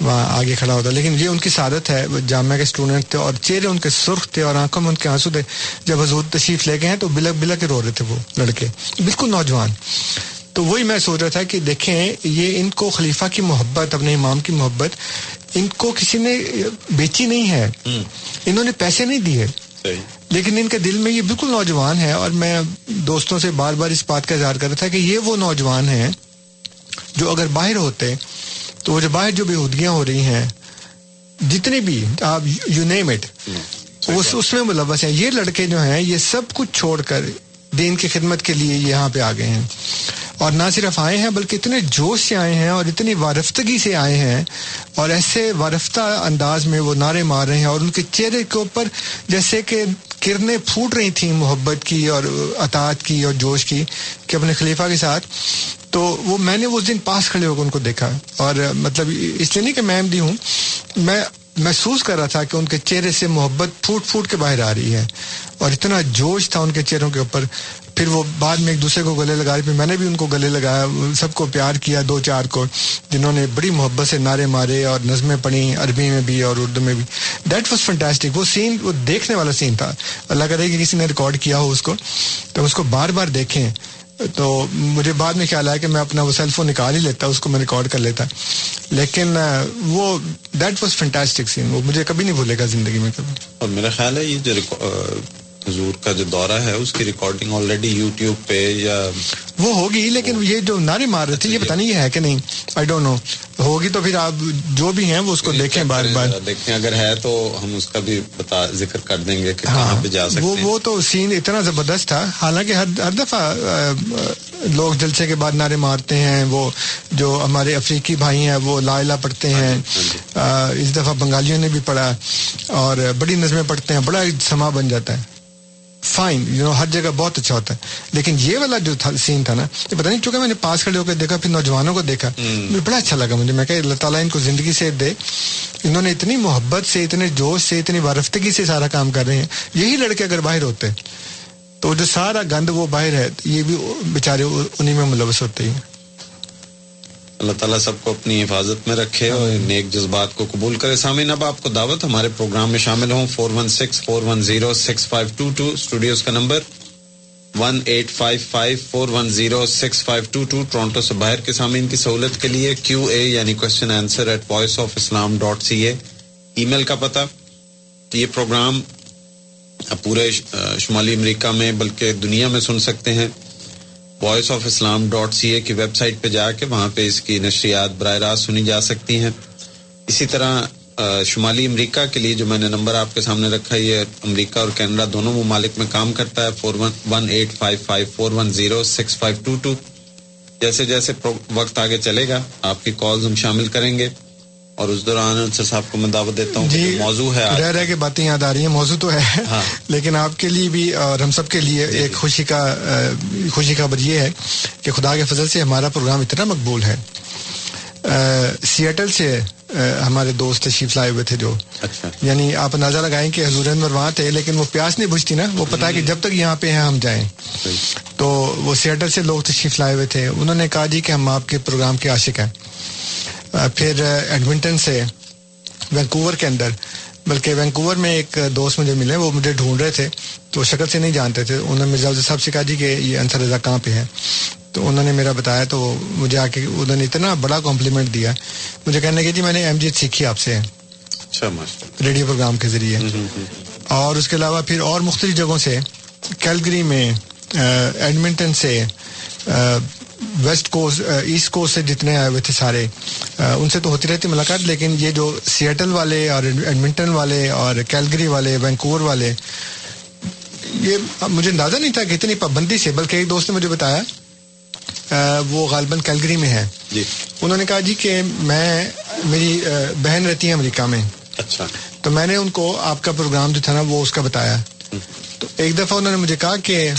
وہاں آگے کھڑا ہوتا۔ لیکن یہ ان کی سعادت ہے جامعہ کے اسٹوڈنٹ تھے اور چہرے ان کے سرخ تھے اور آنکھوں میں ان کے آنسو تھے۔ جب حضور تشریف لے گئے ہیں تو بلک بلک کے رو رہے تھے وہ لڑکے۔ بالکل نوجوان۔ تو وہی میں سوچ رہا تھا کہ دیکھیں یہ ان کو خلیفہ کی محبت اپنے امام کی محبت ان کو کسی نے بیچی نہیں ہے۔ انہوں نے پیسے نہیں دیے۔ لیکن ان کے دل میں یہ بالکل نوجوان ہے اور میں دوستوں سے بار بار اس بات کا اظہار کر رہا تھا کہ یہ وہ نوجوان ہیں جو اگر باہر ہوتے تو وہ جو باہر جو بےودگیاں ہو رہی ہیں جتنی بھی آپ یو نیم اٹ اس میں ملوث ہیں۔ یہ لڑکے جو ہیں یہ سب کچھ چھوڑ کر دین کی خدمت کے لیے یہاں پہ آ گئے ہیں۔ اور نہ صرف آئے ہیں بلکہ اتنے جوش سے آئے ہیں اور اتنی وارفتگی سے آئے ہیں اور ایسے وارفتہ انداز میں وہ نعرے مار رہے ہیں اور ان کے چہرے کے اوپر جیسے کہ کرنیں پھوٹ رہی تھیں محبت کی اور اطاعت کی اور جوش کی کہ اپنے خلیفہ کے ساتھ، تو وہ میں نے اس دن پاس کھڑے ہو کر ان کو دیکھا اور مطلب اس لیے نہیں کہ میں احمدی ہوں، میں محسوس کر رہا تھا کہ ان کے چہرے سے محبت پھوٹ پھوٹ کے باہر آ رہی ہے اور اتنا جوش تھا ان کے چہروں کے اوپر پھر وہ بعد میں ایک دوسرے کو گلے لگائے پھر میں نے بھی ان کو گلے لگایا، سب کو پیار کیا، دو چار کو، جنہوں نے بڑی محبت سے نعرے مارے اور نظمیں پڑھی، عربی میں بھی اور اردو میں بھی۔ دیٹ واز فنٹاسٹک وہ سین وہ دیکھنے والا سین تھا۔ اللہ کرے کہ کسی نے ریکارڈ کیا ہو اس کو، تو اس کو بار بار دیکھیں۔ تو مجھے بعد میں خیال آیا کہ میں اپنا وہ سیل فون نکال ہی لیتا، اس کو میں ریکارڈ کر لیتا۔ لیکن وہ دیٹ واز فنٹاسٹک سین وہ مجھے کبھی نہیں بھولے گا زندگی میں کبھی۔ اور میرا خیال ہے یہ جو حضور کا جو دورہ ہے اس کی ریکارڈنگ آلریڈی یوٹیوب پہ یا وہ ہوگی لیکن یہ جو نعرے مار رہے تھے یہ پتہ نہیں یہ ہے کہ نہیں۔ آئی ڈونٹ نو ہوگی تو پھر آپ جو بھی ہیں وہ اس کو دیکھیں بار بار۔ دیکھیں اگر ہے تو ہم اس کا بھی بتا ذکر کر دیں گے کہ کہاں ہاں پہ جا سکتے ہیں۔ وہ تو سین اتنا زبردست تھا۔ حالانکہ ہر ہر دفعہ لوگ جلسے کے بعد نعرے مارتے ہیں۔ وہ جو ہمارے افریقی بھائی ہیں وہ لا الہ پڑھتے ہیں۔ اس دفعہ بنگالیوں نے بھی پڑھا اور بڑی نظمیں پڑھتے ہیں۔ بڑا سما بن جاتا ہے۔ فائن یو نو ہر جگہ بہت اچھا ہوتا ہے. لیکن یہ والا جو تھا سین تھا نا یہ پتا نہیں چونکہ میں نے پاس کھڑے ہو کے دیکھا پھر نوجوانوں کو دیکھا بڑا اچھا لگا مجھے۔ میں کہ اللہ تعالیٰ ان کو زندگی سے دے۔ انہوں نے اتنی محبت سے اتنے جوش سے اتنی وارفتگی سے سارا کام کر رہے ہیں۔ یہی لڑکے اگر باہر ہوتے تو جو سارا گند وہ باہر ہے یہ بھی بیچارے انہیں میں ملوث ہوتے ہی اللہ تعالیٰ سب کو اپنی حفاظت میں رکھے اور نیک جذبات کو قبول کرے۔ سامعین اب آپ کو دعوت ہمارے پروگرام میں شامل ہوں۔ Four one six four one zero six five two two studios کا number. One eight five five four one zero six five two two Toronto سے باہر کے سامعین کی سہولت کے لیے کیو اے یعنی question answer at voice of Islam dot C A email کا پتہ۔ یہ پروگرام پورے شمالی امریکہ میں بلکہ دنیا میں سن سکتے ہیں۔ Voice of Islam dot C A کی ویب سائٹ پہ جا کے وہاں پہ اس کی نشریات براہ راست سنی جا سکتی ہیں۔ اسی طرح شمالی امریکہ کے لیے جو میں نے نمبر آپ کے سامنے رکھا ہے یہ امریکہ اور کینیڈا دونوں ممالک میں کام کرتا ہے۔ Four one one eight five five four one zero six five two two جیسے جیسے وقت آگے چلے گا، آپ کی کالز ہم شامل کریں گے۔ اور اس دوران انصر صاحب کو میں دعوت دیتا ہوں جی موضوع ہے رہ رہ کے باتیں یاد آ رہی ہیں موضوع تو ہے ہاں۔ لیکن آپ کے لیے بھی اور ہم سب کے لیے ایک خوشی کا خوشی خبر یہ ہے کہ خدا کے فضل سے ہمارا پروگرام اتنا مقبول ہے۔ سیاٹل سے ہمارے دوست تشریف لائے ہوئے تھے جو۔ اچھا۔ یعنی آپ اندازہ لگائیں کہ حضور انور وہاں تھے لیکن وہ پیاس نہیں بجھتی نا وہ پتا ہے کہ جب تک یہاں پہ ہیں ہم جائیں۔ تو وہ سیاٹل سے لوگ تشریف لائے ہوئے تھے۔ انہوں نے کہا جی کہ ہم آپ کے پروگرام کے عاشق ہیں۔ پھر ایڈمنٹن سے وینکوور کے اندر بلکہ وینکوور میں ایک دوست مجھے ملے وہ مجھے ڈھونڈ رہے تھے تو شکل سے نہیں جانتے تھے۔ انہوں نے مرزا صاحب سے کہا جی کہ یہ انصر رضا کہاں پہ ہے تو انہوں نے میرا بتایا تو مجھے آ کے انہوں نے اتنا بڑا کمپلیمنٹ دیا۔ مجھے کہنے کہ جی میں نے ایم جی سیکھی آپ سے۔ اچھا ریڈیو پروگرام کے ذریعے۔ اور اس کے علاوہ پھر اور مختلف جگہوں سے کیلگری میں ایڈمنٹن سے ویسٹ کوسٹ ایسٹ کوسٹ سے جتنے آئے ہوئے تھے سارے ان سے تو ہوتی رہتی ملاقات لیکن یہ جو سیٹل والے اور ایڈمنٹن والے اور کیلگری والے وینکوور والے یہ مجھے اندازہ نہیں تھا کہ اتنی پابندی سے بلکہ ایک دوست نے مجھے بتایا وہ غالباً کیلگری میں ہے۔ جی۔ انہوں نے کہا جی کہ میں میری بہن رہتی ہے امریکہ میں۔ اچھا۔ تو میں نے ان کو آپ کا پروگرام جو تھا نا وہ اس کا بتایا۔ تو ایک دفعہ انہوں نے مجھے کہا کہ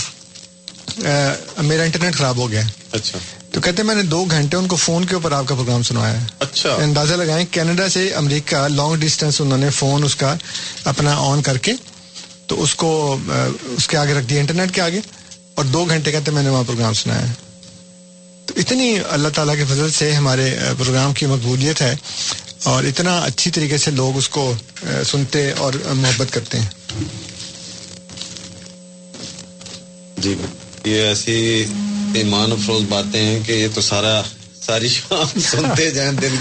میرا انٹرنیٹ خراب ہو گیا۔ اچھا۔ تو کہتے ہیں میں نے دو گھنٹے ان کو فون کے اوپر آپ کا پروگرام سنوایا ہے۔ اچھا۔ اندازہ لگائیں کینیڈا سے امریکہ لانگ ڈسٹینس انہوں نے فون اس کا اپنا آن کر کے تو اس کو اس کے آگے رکھ دیا انٹرنیٹ کے آگے اور دو گھنٹے کہتے میں نے وہاں پروگرام سنایا ہے۔ تو اتنی اللہ تعالیٰ کے فضل سے ہمارے پروگرام کی مقبولیت ہے اور اتنا اچھی طریقے سے لوگ اس کو سنتے اور محبت کرتے ہیں۔ جی یہ ایسی ایمان افروز باتیں ہیں کہ یہ تو سارا ساری شام سنتے جائیں دل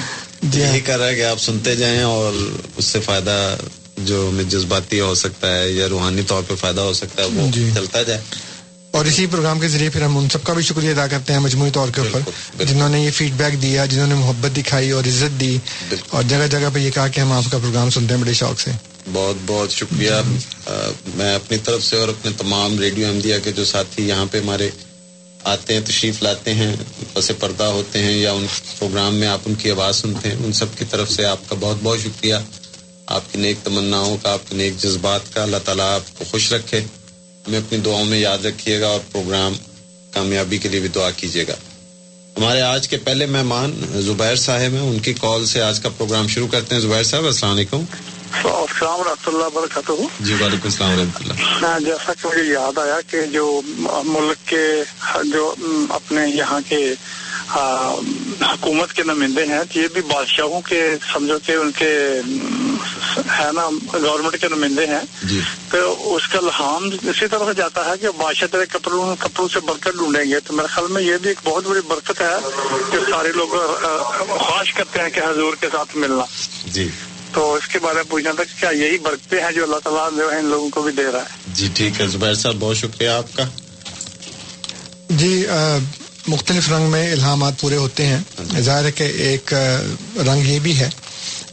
یہی کر رہا ہے کہ آپ سنتے جائیں اور اس سے فائدہ جو جذباتی ہو سکتا ہے یا روحانی طور پہ فائدہ ہو سکتا ہے وہ جی۔ چلتا جائے۔ اور اسی پروگرام کے ذریعے پھر ہم ان سب کا بھی شکریہ ادا کرتے ہیں مجموعی طور کے اوپر جنہوں نے یہ فیڈ بیک دیا جنہوں نے محبت دکھائی اور عزت دی اور جگہ جگہ پہ یہ کہا کہ ہم آپ کا پروگرام سنتے ہیں بڑے شوق سے۔ بہت بہت شکریہ۔ میں اپنی طرف سے اور اپنے تمام ریڈیو احمدیہ کے جو ساتھی یہاں پہ ہمارے آتے ہیں، تشریف لاتے ہیں پس پردہ ہوتے ہیں یا ان پروگرام میں آپ ان کی آواز سنتے ہیں، ان سب کی طرف سے آپ کا بہت بہت شکریہ۔ آپ کی نیک تمناؤں کا، آپ کے نیک جذبات کا، اللہ تعالیٰ آپ کو خوش رکھے۔ ہمیں اپنی دعاؤں میں یاد رکھیے گا اور پروگرام کامیابی کے لیے بھی دعا کیجیے گا۔ ہمارے آج کے پہلے مہمان زبیر صاحب ہیں، ان کی کال سے آج کا پروگرام شروع کرتے ہیں۔ زبیر صاحب، السلام علیکم۔ السلام ورحمۃ اللہ وبرکاتہ۔ جی وعلیکم السلام ورحمۃ اللہ۔ جیسا کہ مجھے یاد آیا کہ جو ملک کے جو اپنے یہاں کے حکومت کے نمائندے ہیں یہ بھی بادشاہوں کے سمجھو کہ ان کے ہے نا گورنمنٹ کے نمائندے ہیں۔ جی۔ تو اس کا الہام اسی طرح سے جاتا ہے کہ بادشاہ تیرے کپڑوں کپڑوں سے برکت ڈھونڈیں گے۔ تو میرے خیال میں یہ بھی ایک بہت بڑی برکت ہے کہ سارے لوگ خواہش کرتے ہیں کہ حضور کے ساتھ ملنا۔ جی۔ تو اس کے بارے میں پوچھنا تھا کہ کیا یہی برکتیں ہیں جو اللہ تعالیٰ جو ہے ان لوگوں کو بھی دے رہا ہے؟ جی ٹھیک ہے زبیر صاحب بہت شکریہ آپ کا۔ جی مختلف رنگ میں الہامات پورے ہوتے ہیں۔ ظاہر ہے کہ ایک رنگ یہ بھی ہے۔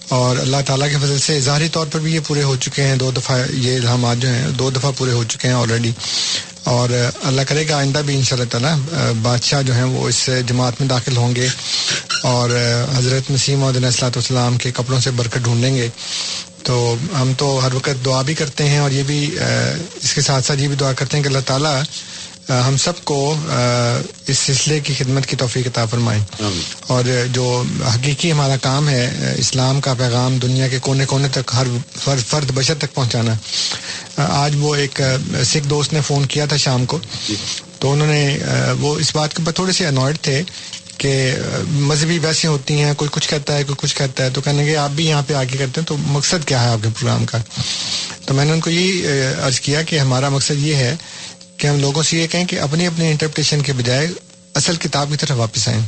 اور اللہ تعالیٰ کے فضل سے ظاہری طور پر بھی یہ پورے ہو چکے ہیں۔ دو دفعہ یہ الہامات جو ہیں دو دفعہ پورے ہو چکے ہیں آلریڈی اور اللہ کرے گا آئندہ بھی ان شاء اللہ تعالیٰ بادشاہ جو ہیں وہ اس جماعت میں داخل ہوں گے اور حضرت مسیم علیہ السلاۃ والسلام کے کپڑوں سے برکت ڈھونڈیں گے۔ تو ہم تو ہر وقت دعا بھی کرتے ہیں اور یہ بھی اس کے ساتھ ساتھ یہ بھی دعا کرتے ہیں کہ اللہ تعالیٰ ہم سب کو اس سلسلے کی خدمت کی توفیق عطا فرمائیں۔ اور جو حقیقی ہمارا کام ہے اسلام کا پیغام دنیا کے کونے کونے تک ہر فرد فرد بشر تک پہنچانا۔ آج وہ ایک سکھ دوست نے فون کیا تھا شام کو۔ تو انہوں نے وہ اس بات کے اوپر تھوڑے سے انوائڈ تھے کہ مذہبی ویسے ہوتی ہیں کوئی کچھ کہتا ہے کوئی کچھ کہتا ہے۔ تو کہنے کہ آپ بھی یہاں پہ آگے کرتے ہیں تو مقصد کیا ہے آپ کے پروگرام کا؟ تو میں نے ان کو یہی آ، عرض کیا کہ ہمارا مقصد یہ ہے کہ ہم لوگوں سے یہ کہیں کہ اپنی اپنی انٹرپریٹیشن کے بجائے اصل کتاب کی طرف واپس آئیں۔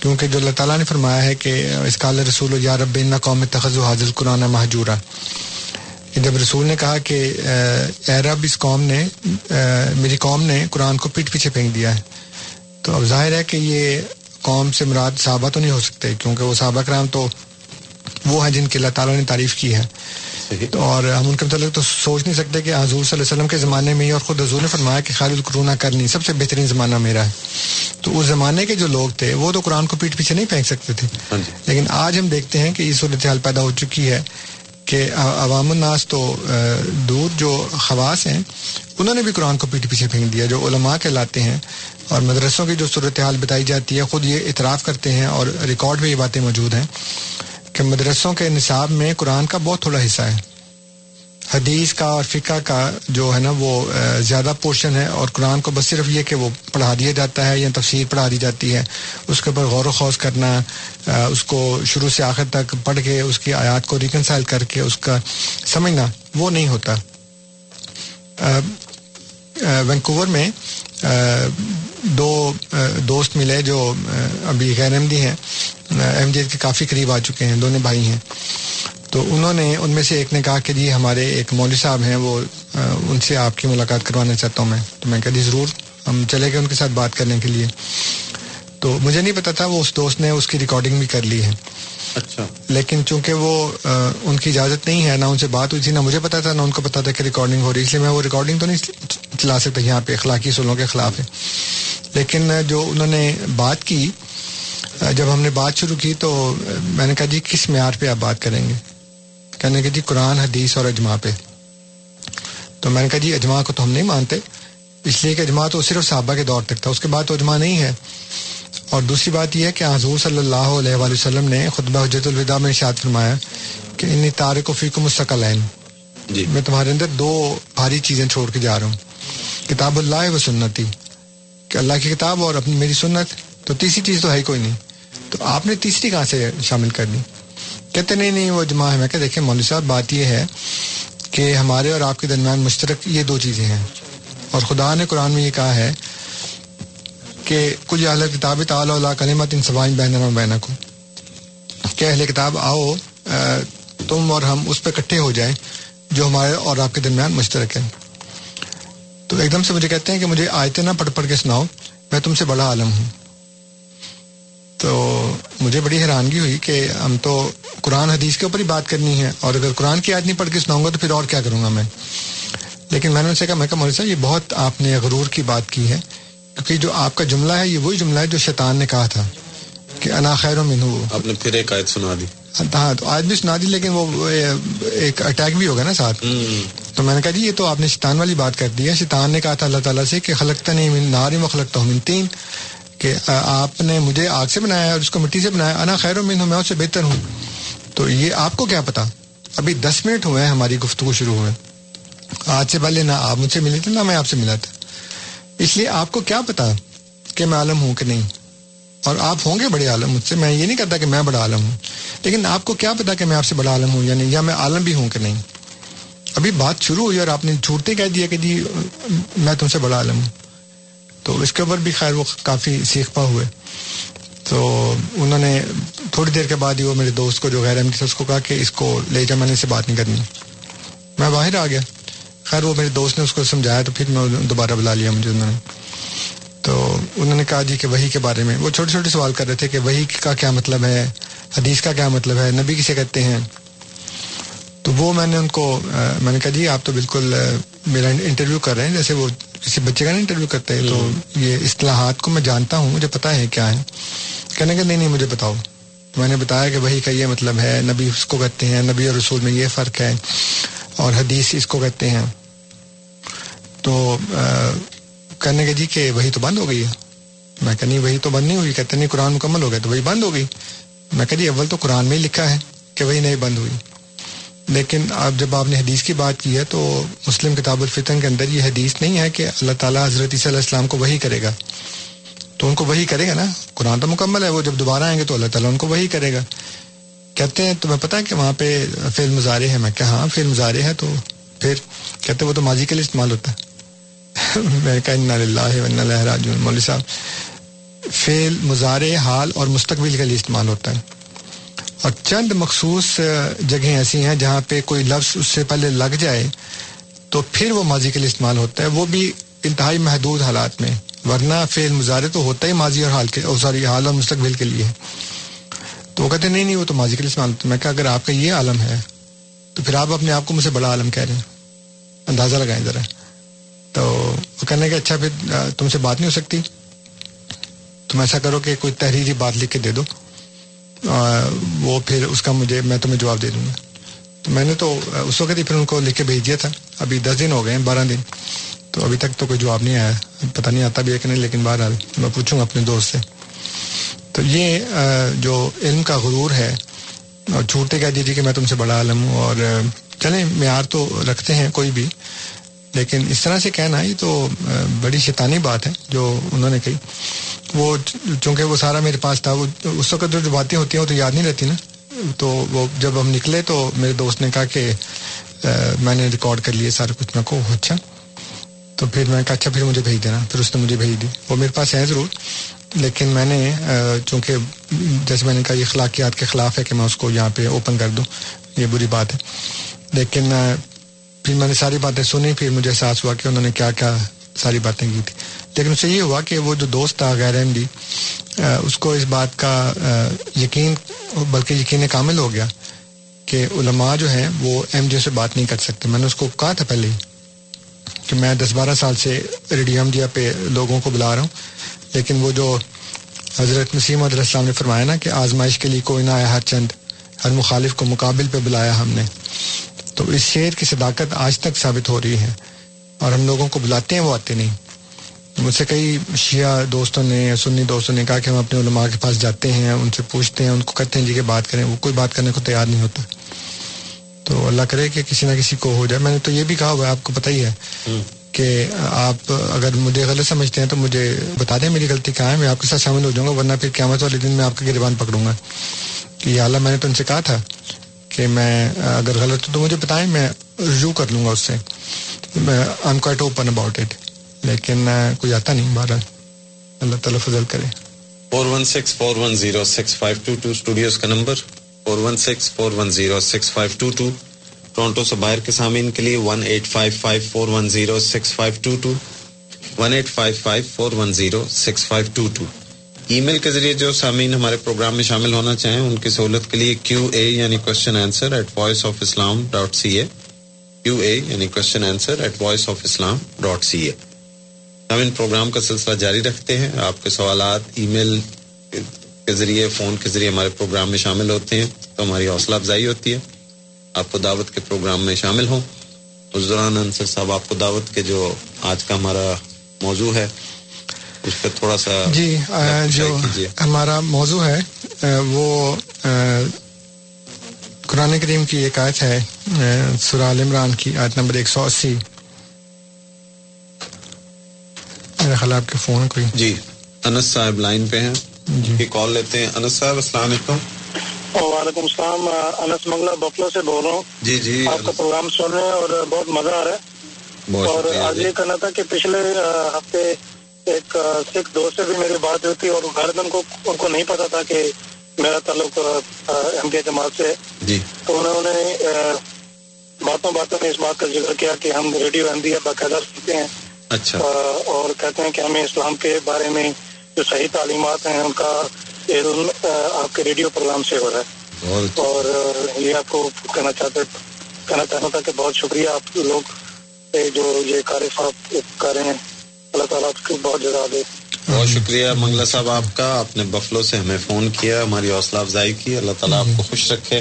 کیونکہ جو اللہ تعالیٰ نے فرمایا ہے کہ اس کال رسول یا رب قوم تخذ حاضر قرآن محجورہ کہ جب رسول نے کہا کہ اے رب اس قوم نے میری قوم نے قرآن کو پیٹ پیچھے پھینک دیا ہے۔ تو اب ظاہر ہے کہ یہ قوم سے مراد صحابہ تو نہیں ہو سکتے کیونکہ وہ صحابہ کرام تو وہ ہیں جن کی اللہ تعالیٰ نے تعریف کی ہے۔ اور ہم ان کے متعلق تو سوچ نہیں سکتے کہ حضور صلی اللہ علیہ وسلم کے زمانے میں ہی اور خود حضور نے فرمایا کہ خالد القرونا کرنی سب سے بہترین زمانہ میرا ہے۔ تو اس زمانے کے جو لوگ تھے وہ تو قرآن کو پیٹ پیچھے نہیں پھینک سکتے تھے۔ ہاں جی۔ لیکن آج ہم دیکھتے ہیں کہ یہ صورتحال پیدا ہو چکی ہے کہ عوام الناس تو دور جو خواص ہیں انہوں نے بھی قرآن کو پیٹ پیچھے پھینک دیا۔ جو علماء کہلاتے ہیں اور مدرسوں کی جو صورتحال بتائی جاتی ہے خود یہ اعتراف کرتے ہیں اور ریکارڈ میں یہ باتیں موجود ہیں۔ کہ مدرسوں کے نصاب میں قرآن کا بہت تھوڑا حصہ ہے۔ حدیث کا اور فقہ کا جو ہے نا وہ زیادہ پورشن ہے اور قرآن کو بس صرف یہ کہ وہ پڑھا دیا جاتا ہے یا تفسیر پڑھا دی جاتی ہے، اس کے اوپر غور و خوض کرنا اس کو شروع سے آخر تک پڑھ کے، اس کی آیات کو ریکنسائل کر کے، اس کا سمجھنا، وہ نہیں ہوتا۔ وینکوور میں دو دوست ملے جو ابھی غیر احمدی ہیں ایم جی کے کافی قریب آ چکے ہیں، دونوں بھائی ہیں۔ تو انہوں نے، ان میں سے ایک نے کہا کہ جی ہمارے ایک مولوی صاحب ہیں، وہ ان سے آپ کی ملاقات کروانا چاہتا ہوں میں۔ تو میں کہا جی ضرور، ہم چلے گئے ان کے ساتھ بات کرنے کے لیے۔ تو مجھے نہیں پتا تھا وہ اس دوست نے اس کی ریکارڈنگ بھی کر لی ہے۔ اچھا۔ لیکن چونکہ وہ ان کی اجازت نہیں ہے، نہ ان سے بات ہوئی تھی، نہ مجھے پتا تھا، نہ ان کو پتا تھا کہ ریکارڈنگ ہو رہی ہے، اس لیے میں وہ ریکارڈنگ تو نہیں چلا سکتا، یہاں پہ اخلاقی اصولوں کے خلاف ہے۔ لیکن جو انہوں نے بات کی جب ہم نے بات شروع کی تو میں نے کہا جی کس معیار پہ آپ بات کریں گے؟ کہنے کہ جی قرآن، حدیث اور اجماع پہ۔ تو میں نے کہا جی اجماع کو تو ہم نہیں مانتے، اس لیے کہ اجماع تو صرف صحابہ کے دور تک تھا، اس کے بعد تو اجماع نہیں ہے۔ اور دوسری بات یہ ہے کہ حضور صلی اللہ علیہ وآلہ وسلم نے خطبہ حجت الوداع میں ارشاد فرمایا کہ انی تارک و فیق مستقل جی۔ میں تمہارے اندر دو بھاری چیزیں چھوڑ کے جا رہا ہوں۔ کتاب اللہ و سنتی۔ کہ اللہ کی کتاب اور اپنی میری سنت تو تیسری چیز تو ہے ہی کوئی نہیں۔ تو آپ نے تیسری کہاں سے شامل کر دی؟ کہتے نہیں نہیں وہ اجماع ہے۔ میں کہ دیکھیں مولوی صاحب بات یہ ہے کہ ہمارے اور آپ کے درمیان مشترک یہ دو چیزیں ہیں۔ اور خدا نے قرآن میں یہ کہا ہے کہ کچھ اہل کتاب تعالیٰ کلمت ان سوائن بہن بہنا کو کہ اہل کتاب آؤ تم اور ہم اس پہ اکٹھے ہو جائیں جو ہمارے اور آپ کے درمیان مشترک ہے تو ایک دم سے مجھے کہتے ہیں کہ مجھے آیتیں نہ پڑھ پڑھ کے سناؤ، میں تم سے بڑا عالم ہوں۔ تو مجھے بڑی حیرانگی ہوئی کہ ہم تو قرآن حدیث کے اوپر ہی بات کرنی ہے، اور اگر قرآن کی آیت نہیں پڑھ کے سناؤں گا تو پھر اور کیا کروں گا میں؟ لیکن میں نے ان سے کہا، میں کہا، مولوی صاحب، یہ بہت آپ نے غرور کی بات کی ہے۔ کیونکہ جو آپ کا جملہ ہے یہ وہی جملہ ہے جو شیطان نے کہا تھا کہ انا خیر منہو آپ نے پھر ایک آیت سنا دی۔ ہاں تو آج بھی سنا دی لیکن وہ ایک اٹیک بھی ہوگا نا ساتھ۔ تو میں نے کہا جی یہ تو آپ نے شیطان والی بات کر دی ہے۔ شیطان نے کہا تھا اللہ تعالیٰ سے کہ خلقتا نہیں من نار و خلقتا من تین کہ آپ نے مجھے آگ سے بنایا اور اس کو مٹی سے بنایا انا خیر و ہوں میں اس سے بہتر ہوں۔ تو یہ آپ کو کیا پتا؟ ابھی دس منٹ ہوئے ہیں ہماری گفتگو شروع ہوئے۔ آج سے پہلے نہ آپ مجھ سے ملے تھے نہ میں آپ سے ملا تھا۔ اس لیے آپ کو کیا پتا کہ میں عالم ہوں کہ نہیں؟ اور آپ ہوں گے بڑے عالم مجھ سے، میں یہ نہیں کہتا کہ میں بڑا عالم ہوں، لیکن آپ کو کیا پتا کہ میں آپ سے بڑا عالم ہوں یا نہیں یا میں عالم بھی ہوں کہ نہیں؟ ابھی بات شروع ہوئی اور آپ نے چھوٹتے کہہ دیا کہ جی میں تم سے بڑا عالم ہوں۔ تو اس کے اوپر بھی خیر، وہ کافی سیکھ پا ہوئے۔ تو انہوں نے تھوڑی دیر کے بعد ہی وہ میرے دوست کو جو غیر احمدی تھا اس کو کہا کہ اس کو لے جا، میں نے اس سے بات نہیں کرنی۔ میں باہر آ گیا۔ خیر وہ میرے دوست نے اس کو سمجھایا تو پھر میں دوبارہ بلا لیا مجھے انہوں نے۔ تو انہوں نے کہا جی کہ وہی کے بارے میں۔ وہ چھوٹے چھوٹے سوال کر رہے تھے کہ وہی کا کیا مطلب ہے؟ حدیث کا کیا مطلب ہے؟ نبی کسے کہتے ہیں؟ تو وہ میں نے ان کو میں نے کہا جی آپ تو بالکل میرا انٹرویو کر رہے ہیں۔ جیسے وہ کسی بچے کا نا انٹرویو کرتے ہیں تو یہ اصطلاحات کو میں جانتا ہوں مجھے پتا ہے کیا ہے کہنے کا نہیں نہیں مجھے بتاؤ۔ میں نے بتایا کہ وہی کا یہ مطلب ہے نبی اس کو کہتے ہیں نبی اور رسول میں یہ فرق ہے۔ اور حدیث اس کو کہتے ہیں۔ تو کہنے کے جی کہ وہی تو بند ہو گئی ہے۔ میں کہ نہیں، وہی تو بند نہیں ہوئی۔ کہتے نہیں، قرآن مکمل ہو گیا تو وہی بند ہو گئی۔ میں کہ جی اول تو قرآن میں ہی لکھا ہے کہ وہی نہیں بند ہوئی۔ لیکن اب جب آپ نے حدیث کی بات کی ہے تو مسلم کتاب الفتن کے اندر یہ حدیث نہیں ہے کہ اللہ تعالیٰ حضرت عیسی علیہ السلام کو وہی کرے گا۔ تو ان کو وہی کرے گا نا؟ قرآن تو مکمل ہے، وہ جب دوبارہ آئیں گے تو اللہ تعالیٰ ان کو وہی کرے گا۔ کہتے ہیں، تمہیں پتا ہے کہ وہاں پہ فیل مظاہرے ہیں؟ میں کہ ہاں فیل مظاہرے ہیں تو پھر کہتے وہ تو ماضی کے لیے استعمال ہوتا ہے۔ [laughs] میں کہا مولوی صاحب فیل مظاہرے، حال اور مستقبل کے لیے استعمال ہوتا ہے۔ اور چند مخصوص جگہیں ایسی ہیں جہاں پہ کوئی لفظ اس سے پہلے لگ جائے تو پھر وہ ماضی کے لیے استعمال ہوتا ہے۔ وہ بھی انتہائی محدود حالات میں، ورنہ فیل مظاہرے تو ہوتا ہی ماضی اور حال کے سوری، حال اور مستقبل کے لیے۔ تو وہ کہتے ہیں، نہیں نہیں، وہ تو ماضی کے لیے استعمال میں کہا، اگر آپ کا یہ عالم ہے، تو پھر آپ اپنے آپ کو مجھ سے بڑا عالم کہہ رہے ہیں۔ اندازہ لگائیں ذرا۔ تو وہ کہنے کہ اچھا پھر تم سے بات نہیں ہو سکتی۔ تم ایسا کرو کہ کوئی تحریری بات لکھ کے دے دو۔ وہ پھر اس کا مجھے، میں تمہیں جواب دے دوں گا۔ تو میں نے تو اس وقت ہی پھر ان کو لکھ کے بھیج دیا تھا۔ ابھی دس دن ہو گئے ہیں، بارہ دن۔ تو ابھی تک تو کوئی جواب نہیں آیا۔ پتہ نہیں آتا بھی ہے کہ نہیں، لیکن بہرحال میں پوچھوں گا اپنے دوست سے۔ تو یہ جو علم کا غرور ہے، اور چھوٹے کہہ دیجیے کہ میں تم سے بڑا عالم ہوں، اور چلیں، معیار تو رکھتے ہیں کوئی بھی، لیکن اس طرح سے کہنا یہ تو بڑی شیطانی بات ہے، جو انہوں نے کہی۔ وہ چونکہ وہ سارا میرے پاس تھا، وہ اس وقت جو باتیں ہوتی ہیں، وہ تو یاد نہیں رہتی نا۔ تو وہ جب ہم نکلے تو میرے دوست نے کہا کہ میں نے ریکارڈ کر لیے سارا کچھ۔ میں کو اچھا۔ تو پھر میں کہا اچھا پھر مجھے بھیج دینا۔ پھر اس نے مجھے بھیج دی۔ وہ میرے پاس ہے ضرور۔ لیکن میں نے چونکہ جیسے میں نے کہا یہ اخلاقیات کے خلاف ہے کہ میں اس کو یہاں پہ اوپن کر دوں، یہ بری بات ہے۔ لیکن پھر میں نے ساری باتیں سنی، پھر مجھے احساس ہوا کہ انہوں نے کیا کیا ساری باتیں کی تھی۔ لیکن اس سے یہ ہوا کہ وہ جو دوست تھا غیر احمدی اس کو اس بات کا یقین، بلکہ یقین کامل ہو گیا کہ علماء جو ہیں وہ ایم جے سے بات نہیں کر سکتے۔ میں نے اس کو کہا تھا پہلے ہی کہ میں دس بارہ سال سے ریڈیو احمدیہ جی پہ لوگوں کو بلا رہا ہوں۔ لیکن وہ جو حضرت نسیم علیہ السلام نے فرمایا نا کہ آزمائش کے لیے کوئی نہ آیا، ہر چند، ہر مخالف کو مقابل پہ بلایا ہم نے۔ تو اس شعر کی صداقت آج تک ثابت ہو رہی ہے اور ہم لوگوں کو بلاتے ہیں، وہ آتے نہیں۔ مجھ سے کئی شیعہ دوستوں نے یا سنی دوستوں نے کہا کہ ہم اپنے علماء کے پاس جاتے ہیں، ان سے پوچھتے ہیں، ان کو کہتے ہیں جی کہ بات کریں، وہ کوئی بات کرنے کو تیار نہیں ہوتا۔ تو اللہ کرے کہ کسی نہ کسی کو ہو جائے۔ میں نے تو یہ بھی کہا ہوا ہے، آپ کو پتہ ہی ہے۔ کہ آپ اگر مجھے غلط سمجھتے ہیں تو مجھے بتا دیں میری غلطی کہاں ہے، میں آپ کے ساتھ شامل ہو جاؤں گا، ورنہ پھر قیامت والے دن میں آپ کا گربان پکڑوں گا۔ کہ یہ اعلیٰ میں نے تو ان سے کہا تھا کہ میں اگر غلط ہوں تو مجھے بتائیں، میں رجوع کر لوں گا اس سے۔ میں I am quite open about it لیکن کوئی آتا نہیں بہرحال۔ اللہ تعالیٰ فضل کرے۔ Four one six four one zero six five two two studios کا number four one six four one zero six five two two Toronto سے باہر کے سامعین کے لیے one eight five five four one zero six five two two one eight five five four one zero six five two two email کے ذریعے جو سامعین ہمارے پروگرام میں شامل ہونا چاہیں، ان کی سہولت کے لیے کیو اے یعنی question answer at voice of Islam dot C A Q A یعنی question answer at voice of Islam dot C A ہم ان پروگرام کا سلسلہ جاری رکھتے ہیں۔ آپ کے سوالات ای میل کے ذریعے، فون کے ذریعے ہمارے پروگرام میں شامل ہوتے ہیں، تو ہماری حوصلہ افزائی ہوتی ہے۔ آپ کو دعوت کے پروگرام میں شامل ہوں۔ اس دوران انصر صاحب آپ کو دعوت کے جو آج کا ہمارا موضوع ہے اس پہ تھوڑا سا جی جو ہمارا موضوع ہے وہ قرآن کریم کی ایک آیت ہے آل عمران کی آیت نمبر ایک سو اسی۔ میرا خیال آپ کے فون کوئی؟ جی انس صاحب لائن پہ ہیں۔ جی۔ کال لیتے ہیں۔ انس صاحب السلام علیکم۔ وعلیکم السلام انس منگلا بفلو سے بول رہا ہوں۔ جی جی آپ کا پروگرام سن رہے ہیں اور بہت مزہ آ رہا ہے۔ اور آج جی۔ یہ کہنا تھا کہ پچھلے ہفتے ایک سکھ دوست سے بھی میری بات ہوئی تھی اور غالباً کو ان کو نہیں پتا تھا کہ میرا تعلق ایم کے جماعت سے جی۔ تو انہوں نے باتوں باتوں میں اس بات کا ذکر کیا کہ ہم ریڈیو احمدیہ یا باقاعدہ سنتے ہیں۔ اچھا۔ اور کہتے ہیں کہ ہمیں اسلام کے بارے میں جو صحیح تعلیمات ہیں ان کا آپ کے ریڈیو پروگرام سے ہو رہا ہے۔ اچھا۔ اور یہ آپ کو کہنا چاہتے کہنا چاہتا تھا کہ بہت شکریہ آپ لوگ جو یہ کار صاحب کر رہے ہیں۔ اللہ تعالیٰ آپ کو بہت جزا دے۔ بہت شکریہ منگلا صاحب آپ کا۔ آپ نے بفلو سے ہمیں فون کیا ہماری حوصلہ افزائی کی۔ اللہ تعالیٰ آپ کو خوش رکھے۔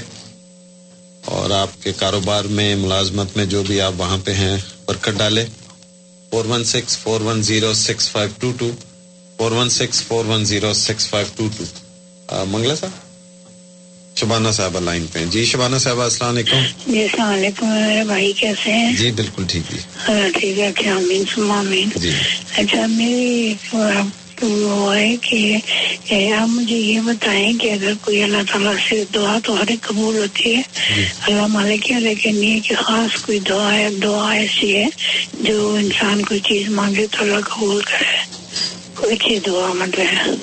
اور آپ کے کاروبار میں ملازمت میں جو بھی آپ وہاں پہ ہیں برکت ڈالے۔ Four one six four one zero six five two two. Four one six four one zero six five two two Mangla صاحب شبانہ صاحبہ لائن پہ جی شبانہ صاحبہ السلام علیکم جی السلام علیکم میرے بھائی کیسے ہیں؟ جی بالکل ٹھیک جی۔ ہاں، ٹھیک ہے سما جی۔ اچھا میری وہ ہے کہ آپ مجھے یہ بتائیں کہ اگر کوئی اللہ تعالیٰ سے دعا تو ہر ایک قبول ہوتی ہے؟ اللہ مالک ہے لیکن یہ کہ خاص کوئی دعا ہے دعا ایسی ہے جو انسان کوئی چیز مانگے تو اللہ قبول کرے۔ دعا مطلب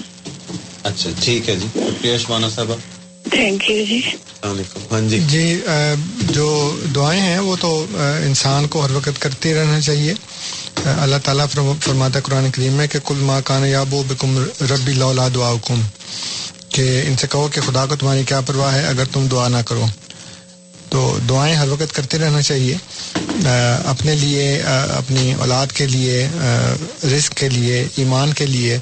اچھا ٹھیک ہے جی۔ شکریہ صاحبہ۔ تھینک یو جی۔ السلام علیکم۔ ہاں جی۔ جی آ, جو دعائیں ہیں وہ تو انسان کو ہر وقت کرتے رہنا چاہیے۔ اللہ تعالیٰ فرم- فرماتا قرآن کریم میں کہ کل ماں کان یابو بکم ربی لولا دعا کہ ان سے کہو کہ خدا کو تمہاری کیا پرواہ ہے اگر تم دعا نہ کرو۔ تو دعائیں ہر وقت کرتے رہنا چاہیے۔ اپنے لیے اپنی اولاد کے لیے رزق کے لیے، ایمان کے لیے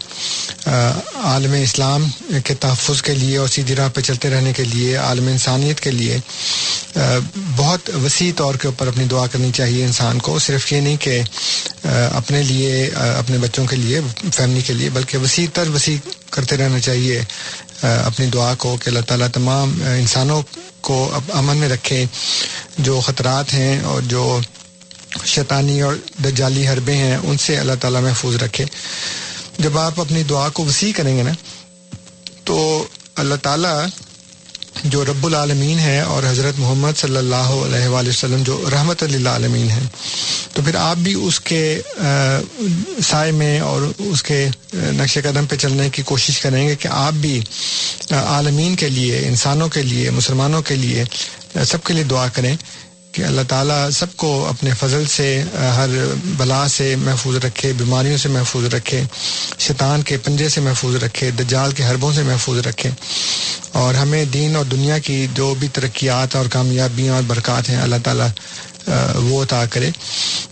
عالم اسلام کے تحفظ کے لیے اور سیدھی راہ پہ چلتے رہنے کے لیے، عالم انسانیت کے لیے۔ بہت وسیع طور کے اوپر اپنی دعا کرنی چاہیے انسان کو۔ صرف یہ نہیں کہ اپنے لیے اپنے بچوں کے لیے، فیملی کے لیے، بلکہ وسیع تر وسیع کرتے رہنا چاہیے۔ اپنی دعا کو کہ اللہ تعالیٰ تمام انسانوں کو امن میں رکھے۔ جو خطرات ہیں اور جو شیطانی اور دجالی حربے ہیں، ان سے اللہ تعالیٰ محفوظ رکھے۔ جب آپ اپنی دعا کو وسیع کریں گے نا، تو اللہ تعالیٰ جو رب العالمین ہے اور حضرت محمد صلی اللہ علیہ وآلہ وسلم جو رحمت للعالمین عالمین ہیں۔ تو پھر آپ بھی اس کے سائے میں اور اس کے نقش قدم پہ چلنے کی کوشش کریں گے کہ آپ بھی عالمین کے لیے، انسانوں کے لیے، مسلمانوں کے لیے سب کے لیے دعا کریں۔ کہ اللہ تعالیٰ سب کو اپنے فضل سے، ہر بلا سے محفوظ رکھے، بیماریوں سے محفوظ رکھے، شیطان کے پنجے سے محفوظ رکھے، دجال کے حربوں سے محفوظ رکھے۔ اور ہمیں دین اور دنیا کی جو بھی ترقیات اور کامیابیاں اور برکات ہیں، اللہ تعالیٰ وہ عطا کرے۔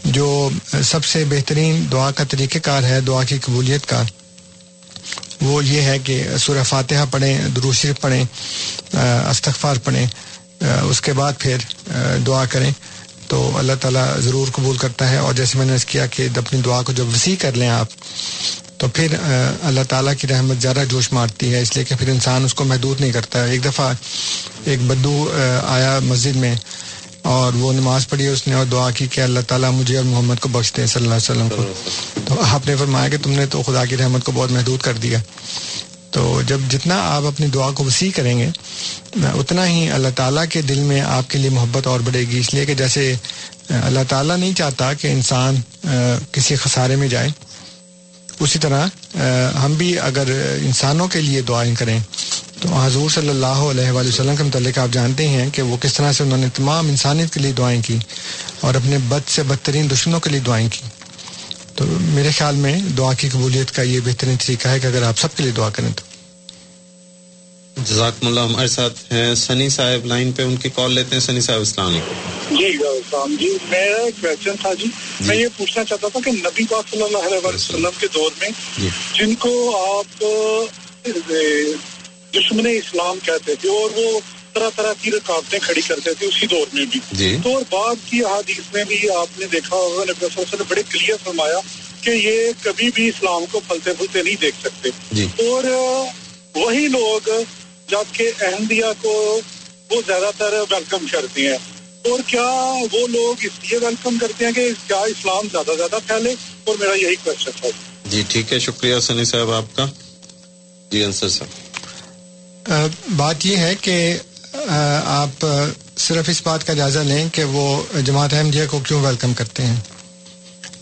جو سب سے بہترین دعا کا طریقہ کار ہے، دعا کی قبولیت کا، وہ یہ ہے کہ سورہ فاتحہ پڑھیں درود شریف پڑھیں استغفار پڑھیں۔ اس کے بعد پھر دعا کریں۔ تو اللہ تعالیٰ ضرور قبول کرتا ہے۔ اور جیسے میں نے عرض کیا کہ اپنی دعا کو جب وسیع کر لیں آپ، تو پھر اللہ تعالیٰ کی رحمت زیادہ جوش مارتی ہے۔ اس لیے کہ پھر انسان اس کو محدود نہیں کرتا۔ ایک دفعہ ایک بدو آیا مسجد میں اور وہ نماز پڑھی، اس نے اور دعا کی کہ اللہ تعالیٰ مجھے اور محمد کو بخش دے صلی اللہ علیہ وسلم کو۔ تو آپ نے فرمایا کہ تم نے تو خدا کی رحمت کو بہت محدود کر دیا۔ تو جب جتنا آپ اپنی دعا کو وسیع کریں گے، اتنا ہی اللہ تعالیٰ کے دل میں آپ کے لیے محبت اور بڑھے گی۔ اس لیے کہ جیسے، اللہ تعالیٰ نہیں چاہتا کہ انسان کسی خسارے میں جائے۔ اسی طرح ہم بھی اگر انسانوں کے لیے دعائیں کریں، تو حضور صلی اللہ علیہ وآلہ وسلم کے متعلق آپ جانتے ہیں کہ وہ کس طرح سے انہوں نے تمام انسانیت کے لیے دعائیں کی اور اپنے بد سے بدترین دشمنوں کے لیے دعائیں کی۔ تو میرے خیال میں دعا کی قبولیت کا یہ بہترین طریقہ ہے کہ اگر آپ سب کے لیے دعا کریں تو۔ جزاکم اللہ ہمارے ساتھ ہیں سنی صاحب لائن پہ ان کی کال لیتے ہیں۔ سنی صاحب السلام علیکم۔ جی السلام جی میرا ایک کوشچن تھا جی۔ میں یہ پوچھنا چاہتا تھا کہ نبی پاک صلی اللہ علیہ وسلم کے دور میں جی۔ جن کو آپ دشمن اسلام کہتے تھے اور وہ طرح طرح کی رکاوٹیں کھڑی کرتے تھے اسی دور میں بھی۔ جی۔ تو اور بعد کی احادیث میں بھی آپ نے دیکھا ہوگا نبی صلی اللہ علیہ وسلم نے بڑے کلیئر فرمایا کہ یہ کبھی بھی اسلام کو پھلتے پھلتے نہیں دیکھ سکتے۔ جی۔ اور وہی لوگ جبکہ احمدیہ کو وہ زیادہ تر ویلکم کرتے ہیں۔ اور کیا وہ لوگ اس لیے ویلکم کرتے ہیں کہ کیا اسلام زیادہ زیادہ پھیلے؟ اور میرا یہی کوشچن تھا۔ جی ٹھیک ہے۔ شکریہ سنی صاحب آپ کا۔ جی انصر صاحب۔ بات یہ ہے کہ آپ صرف اس بات کا جائزہ لیں کہ وہ جماعت احمدیہ کو کیوں ویلکم کرتے ہیں؟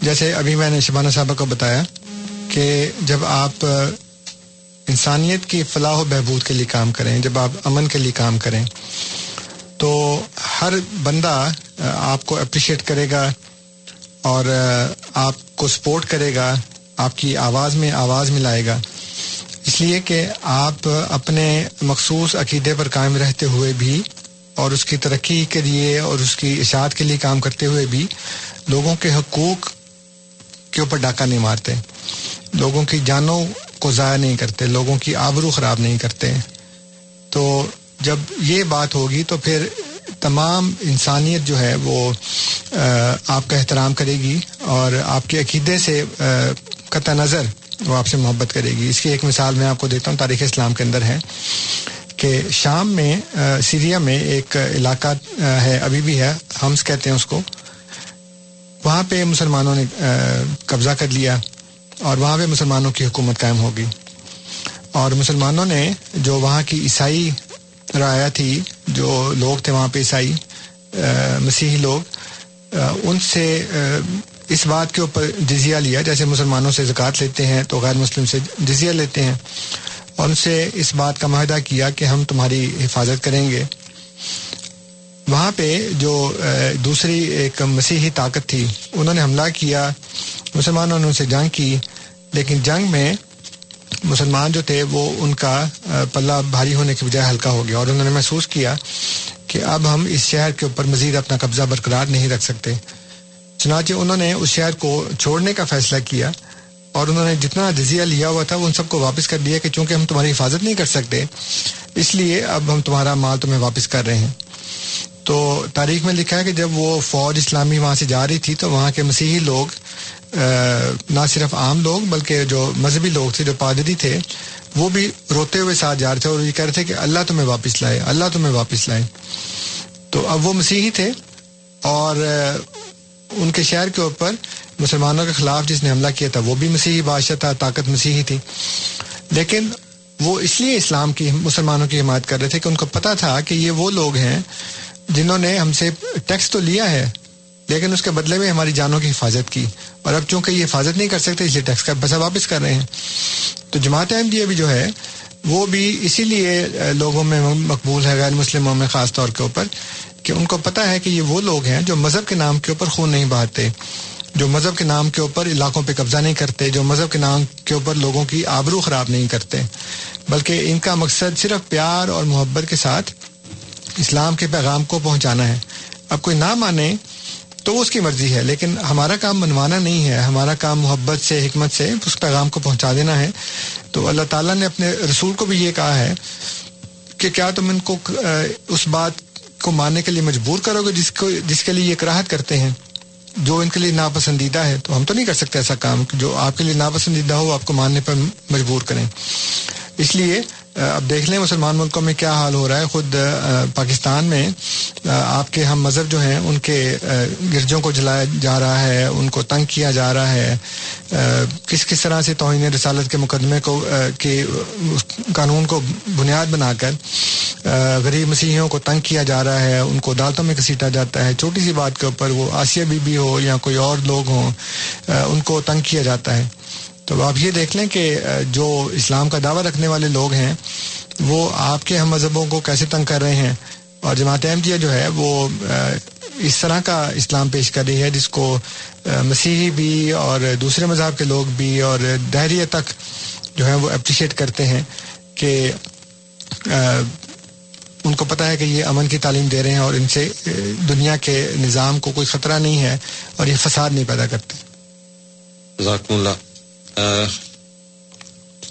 جیسے ابھی میں نے شبانہ صاحبہ کو بتایا کہ جب آپ انسانیت کی فلاح و بہبود کے لیے کام کریں، جب آپ امن کے لیے کام کریں، تو ہر بندہ آپ کو اپریشیٹ کرے گا اور آپ کو سپورٹ کرے گا، آپ کی آواز میں آواز ملائے گا۔ اس لیے کہ آپ اپنے مخصوص عقیدے پر قائم رہتے ہوئے بھی اور اس کی ترقی کے لیے اور اس کی اشاعت کے لیے کام کرتے ہوئے بھی لوگوں کے حقوق کے اوپر ڈاکہ نہیں مارتے، لوگوں کی جانوں کو ضائع نہیں کرتے، لوگوں کی آبرو خراب نہیں کرتے۔ تو جب یہ بات ہوگی تو پھر تمام انسانیت جو ہے وہ آپ کا احترام کرے گی اور آپ کے عقیدے سے قطع نظر وہ آپ سے محبت کرے گی۔ اس کی ایک مثال میں آپ کو دیتا ہوں، تاریخ اسلام کے اندر ہے کہ شام میں سیریا میں ایک علاقہ ہے، ابھی بھی ہے، ہمس کہتے ہیں اس کو۔ وہاں پہ مسلمانوں نے قبضہ کر لیا اور وہاں پہ مسلمانوں کی حکومت قائم ہوگی۔ اور مسلمانوں نے جو وہاں کی عیسائی رایا تھی، جو لوگ تھے وہاں پہ عیسائی مسیحی لوگ ان سے اس بات کے اوپر جزیہ لیا، جیسے مسلمانوں سے زکوٰۃ لیتے ہیں تو غیر مسلم سے جزیہ لیتے ہیں۔ اور ان سے اس بات کا معاہدہ کیا کہ ہم تمہاری حفاظت کریں گے۔ وہاں پہ جو دوسری ایک مسیحی طاقت تھی، انہوں نے حملہ کیا، مسلمانوں نے ان سے جنگ کی، لیکن جنگ میں مسلمان جو تھے وہ ان کا پلہ بھاری ہونے کی بجائے ہلکا ہو گیا۔ اور انہوں نے محسوس کیا کہ اب ہم اس شہر کے اوپر مزید اپنا قبضہ برقرار نہیں رکھ سکتے۔ چنانچہ انہوں نے اس شہر کو چھوڑنے کا فیصلہ کیا اور انہوں نے جتنا جزیہ لیا ہوا تھا وہ ان سب کو واپس کر دیا کہ چونکہ ہم تمہاری حفاظت نہیں کر سکتے، اس لیے اب ہم تمہارا مال تمہیں واپس کر رہے ہیں۔ تو تاریخ میں لکھا ہے کہ جب وہ فوج اسلامی وہاں سے جا رہی تھی تو وہاں کے مسیحی لوگ نہ صرف عام لوگ بلکہ جو مذہبی لوگ تھے، جو پادری تھے، وہ بھی روتے ہوئے ساتھ جا رہے تھے اور یہ کہہ رہے تھے کہ اللہ تمہیں واپس لائے، اللہ تمہیں واپس لائے۔ تو اب وہ مسیحی تھے اور ان کے شہر کے اوپر مسلمانوں کے خلاف جس نے حملہ کیا تھا، وہ بھی مسیحی بادشاہ تھا، طاقت مسیحی تھی۔ لیکن وہ اس لیے اسلام کی مسلمانوں کی حمایت کر رہے تھے کہ ان کو پتا تھا کہ یہ وہ لوگ ہیں جنہوں نے ہم سے ٹیکس تو لیا ہے، لیکن اس کے بدلے میں ہماری جانوں کی حفاظت کی۔ اور اب چونکہ یہ حفاظت نہیں کر سکتے، اس لیے ٹیکس کا پیسہ واپس کر رہے ہیں۔ تو جماعت احمدیہ بھی جو ہے، وہ بھی اسی لیے لوگوں میں مقبول ہے، غیر مسلموں میں خاص طور کے اوپر۔ کہ ان کو پتا ہے کہ یہ وہ لوگ ہیں جو مذہب کے نام کے اوپر خون نہیں بہاتے جو مذہب کے نام کے اوپر علاقوں پہ قبضہ نہیں کرتے، جو مذہب کے نام کے اوپر لوگوں کی آبرو خراب نہیں کرتے۔ بلکہ ان کا مقصد صرف پیار اور محبت کے ساتھ اسلام کے پیغام کو پہنچانا ہے۔ اب کوئی نہ مانے تو وہ اس کی مرضی ہے، لیکن ہمارا کام منوانا نہیں ہے۔ ہمارا کام محبت سے، حکمت سے اس پیغام کو پہنچا دینا ہے۔ تو اللہ تعالیٰ نے اپنے رسول کو بھی یہ کہا ہے کہ کیا تم ان کو اس بات کو ماننے کے لیے مجبور کرو گے، جس کو جس کے لیے یہ کراہت کرتے ہیں، جو ان کے لیے ناپسندیدہ ہے، تو ہم تو نہیں کر سکتے ایسا کام، جو آپ کے لیے ناپسندیدہ ہو، آپ کو ماننے پر مجبور کریں۔ اس لیے اب دیکھ لیں مسلمان ملکوں میں کیا حال ہو رہا ہے۔ خود پاکستان میں آپ کے ہم مذہب جو ہیں، ان کے گرجوں کو جلایا جا رہا ہے، ان کو تنگ کیا جا رہا ہے۔ کس کس طرح سے توہین رسالت کے مقدمے کو کے قانون کو بنیاد بنا کر غریب مسیحیوں کو تنگ کیا جا رہا ہے، ان کو عدالتوں میں گھسیٹا جاتا ہے، چھوٹی سی بات کے اوپر وہ آسیہ بی بی ہو یا کوئی اور لوگ ہوں ان کو تنگ کیا جاتا ہے۔ تو آپ یہ دیکھ لیں کہ جو اسلام کا دعویٰ رکھنے والے لوگ ہیں، وہ آپ کے ہم مذہبوں کو کیسے تنگ کر رہے ہیں؟ اور جماعت احمدیہ جو ہے، وہ اس طرح کا اسلام پیش کر رہی ہے، جس کو مسیحی بھی اور دوسرے مذہب کے لوگ بھی اور دہریہ تک جو ہے وہ اپریشیٹ کرتے ہیں کہ ان کو پتا ہے کہ یہ امن کی تعلیم دے رہے ہیں اور ان سے دنیا کے نظام کو کوئی خطرہ نہیں ہے اور یہ فساد نہیں پیدا کرتے۔ اللہ۔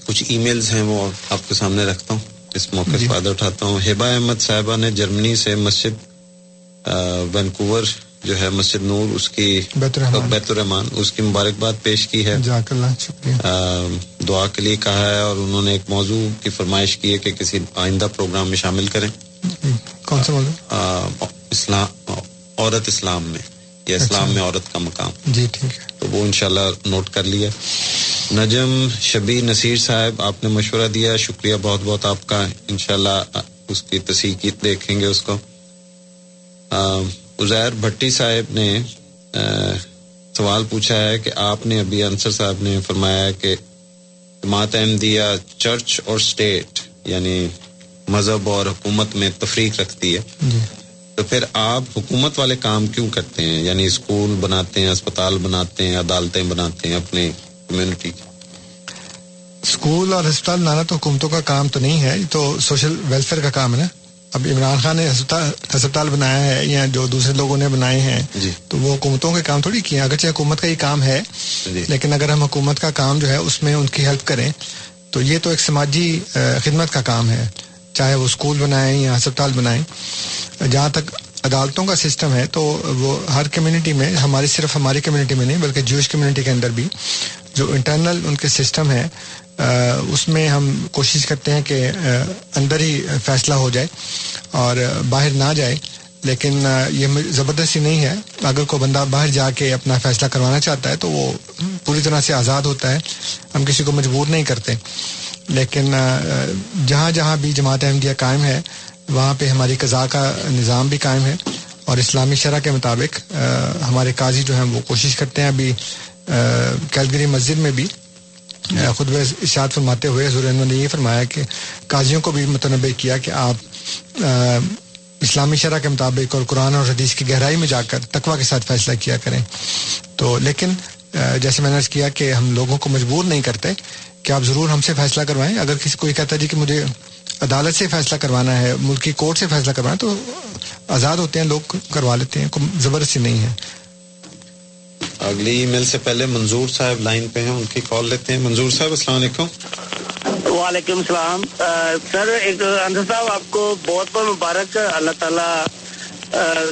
کچھ ای میلز ہیں وہ آپ کے سامنے رکھتا ہوں۔ اس موقع سے فائدہ اٹھاتا ہوں۔ ہیبا احمد صاحبہ نے جرمنی سے مسجد وینکوور جو ہے مسجد نور اس کی بیت الرحمان اس کی مبارکباد پیش کی ہے۔ دعا کے لیے کہا ہے اور انہوں نے ایک موضوع کی فرمائش کی ہے کہ کسی آئندہ پروگرام میں شامل کریں۔ کون سا موضوع؟ اسلام عورت اسلام میں یا اسلام میں عورت کا مقام۔ جی ٹھیک ہے۔ تو وہ انشاءاللہ نوٹ کر لیا۔ نجم شبی نصیر صاحب آپ نے مشورہ دیا شکریہ بہت بہت آپ کا۔ انشاءاللہ اس کی تصحیح دیکھیں گے اس کو۔ عزیر بھٹی صاحب نے سوال پوچھا ہے کہ آپ نے ابھی انصر صاحب نے فرمایا ہے کہ جماعت احمدیہ چرچ اور اسٹیٹ یعنی مذہب اور حکومت میں تفریق رکھتی ہے۔ جی۔ تو پھر آپ حکومت والے کام کیوں کرتے ہیں؟ یعنی اسکول بناتے ہیں اسپتال بناتے ہیں عدالتیں بناتے ہیں اپنے کمیونٹی کی اسکول اور ہسپتال بنانا تو حکومتوں کا کام تو نہیں ہے یہ تو سوشل ویلفیئر کا کام ہے نا۔ اب عمران خان نے ہسپتال بنایا ہے یا جو دوسرے لوگوں نے بنائے ہیں جی۔ تو وہ حکومتوں کے کام تھوڑی کیے ہیں۔ اگرچہ حکومت کا یہ کام ہے جی۔ لیکن اگر ہم حکومت کا کام جو ہے اس میں ان کی ہیلپ کریں تو یہ تو ایک سماجی خدمت کا کام ہے۔ چاہے وہ اسکول بنائیں یا ہسپتال بنائیں جہاں تک عدالتوں کا سسٹم ہے تو وہ ہر کمیونٹی میں، ہماری صرف ہماری کمیونٹی میں نہیں، بلکہ جوش کمیونٹی کے اندر بھی جو انٹرنل ان کے سسٹم ہے اس میں ہم کوشش کرتے ہیں کہ اندر ہی فیصلہ ہو جائے اور باہر نہ جائے۔ لیکن یہ زبردستی نہیں ہے۔ اگر کوئی بندہ باہر جا کے اپنا فیصلہ کروانا چاہتا ہے تو وہ پوری طرح سے آزاد ہوتا ہے۔ ہم کسی کو مجبور نہیں کرتے۔ لیکن جہاں جہاں بھی جماعت احمدیہ قائم ہے وہاں پہ ہماری قضاء کا نظام بھی قائم ہے اور اسلامی شرح کے مطابق ہمارے قاضی جو ہیں وہ کوشش کرتے ہیں ابھی کیلگری مسجد میں بھی خود اشاد فرماتے ہوئے حضور انور نے یہ فرمایا کہ قاضیوں کو بھی متنوع کیا کہ آپ اسلامی شرح کے مطابق اور قرآن اور حدیث کی گہرائی میں جا کر تقوی کے ساتھ فیصلہ کیا کریں۔ تو لیکن جیسے میں نے عرض کیا کہ ہم لوگوں کو مجبور نہیں کرتے کہ آپ ضرور ہم سے فیصلہ کروائیں۔ اگر کسی کوئی کہتا ہے جی کہ مجھے عدالت سے فیصلہ کروانا ہے ملکی کورٹ سے فیصلہ کروانا ہے تو آزاد ہوتے ہیں لوگ کروا لیتے ہیں زبردستی نہیں ہے۔ اگلی ای میل سے پہلے منظور صاحب لائن پہ ہیں ان کی کال لیتے ہیں۔ منظور صاحب السلام علیکم۔ وعلیکم السلام۔ سر ایک صاحب آپ کو بہت بہت مبارک اللہ تعالیٰ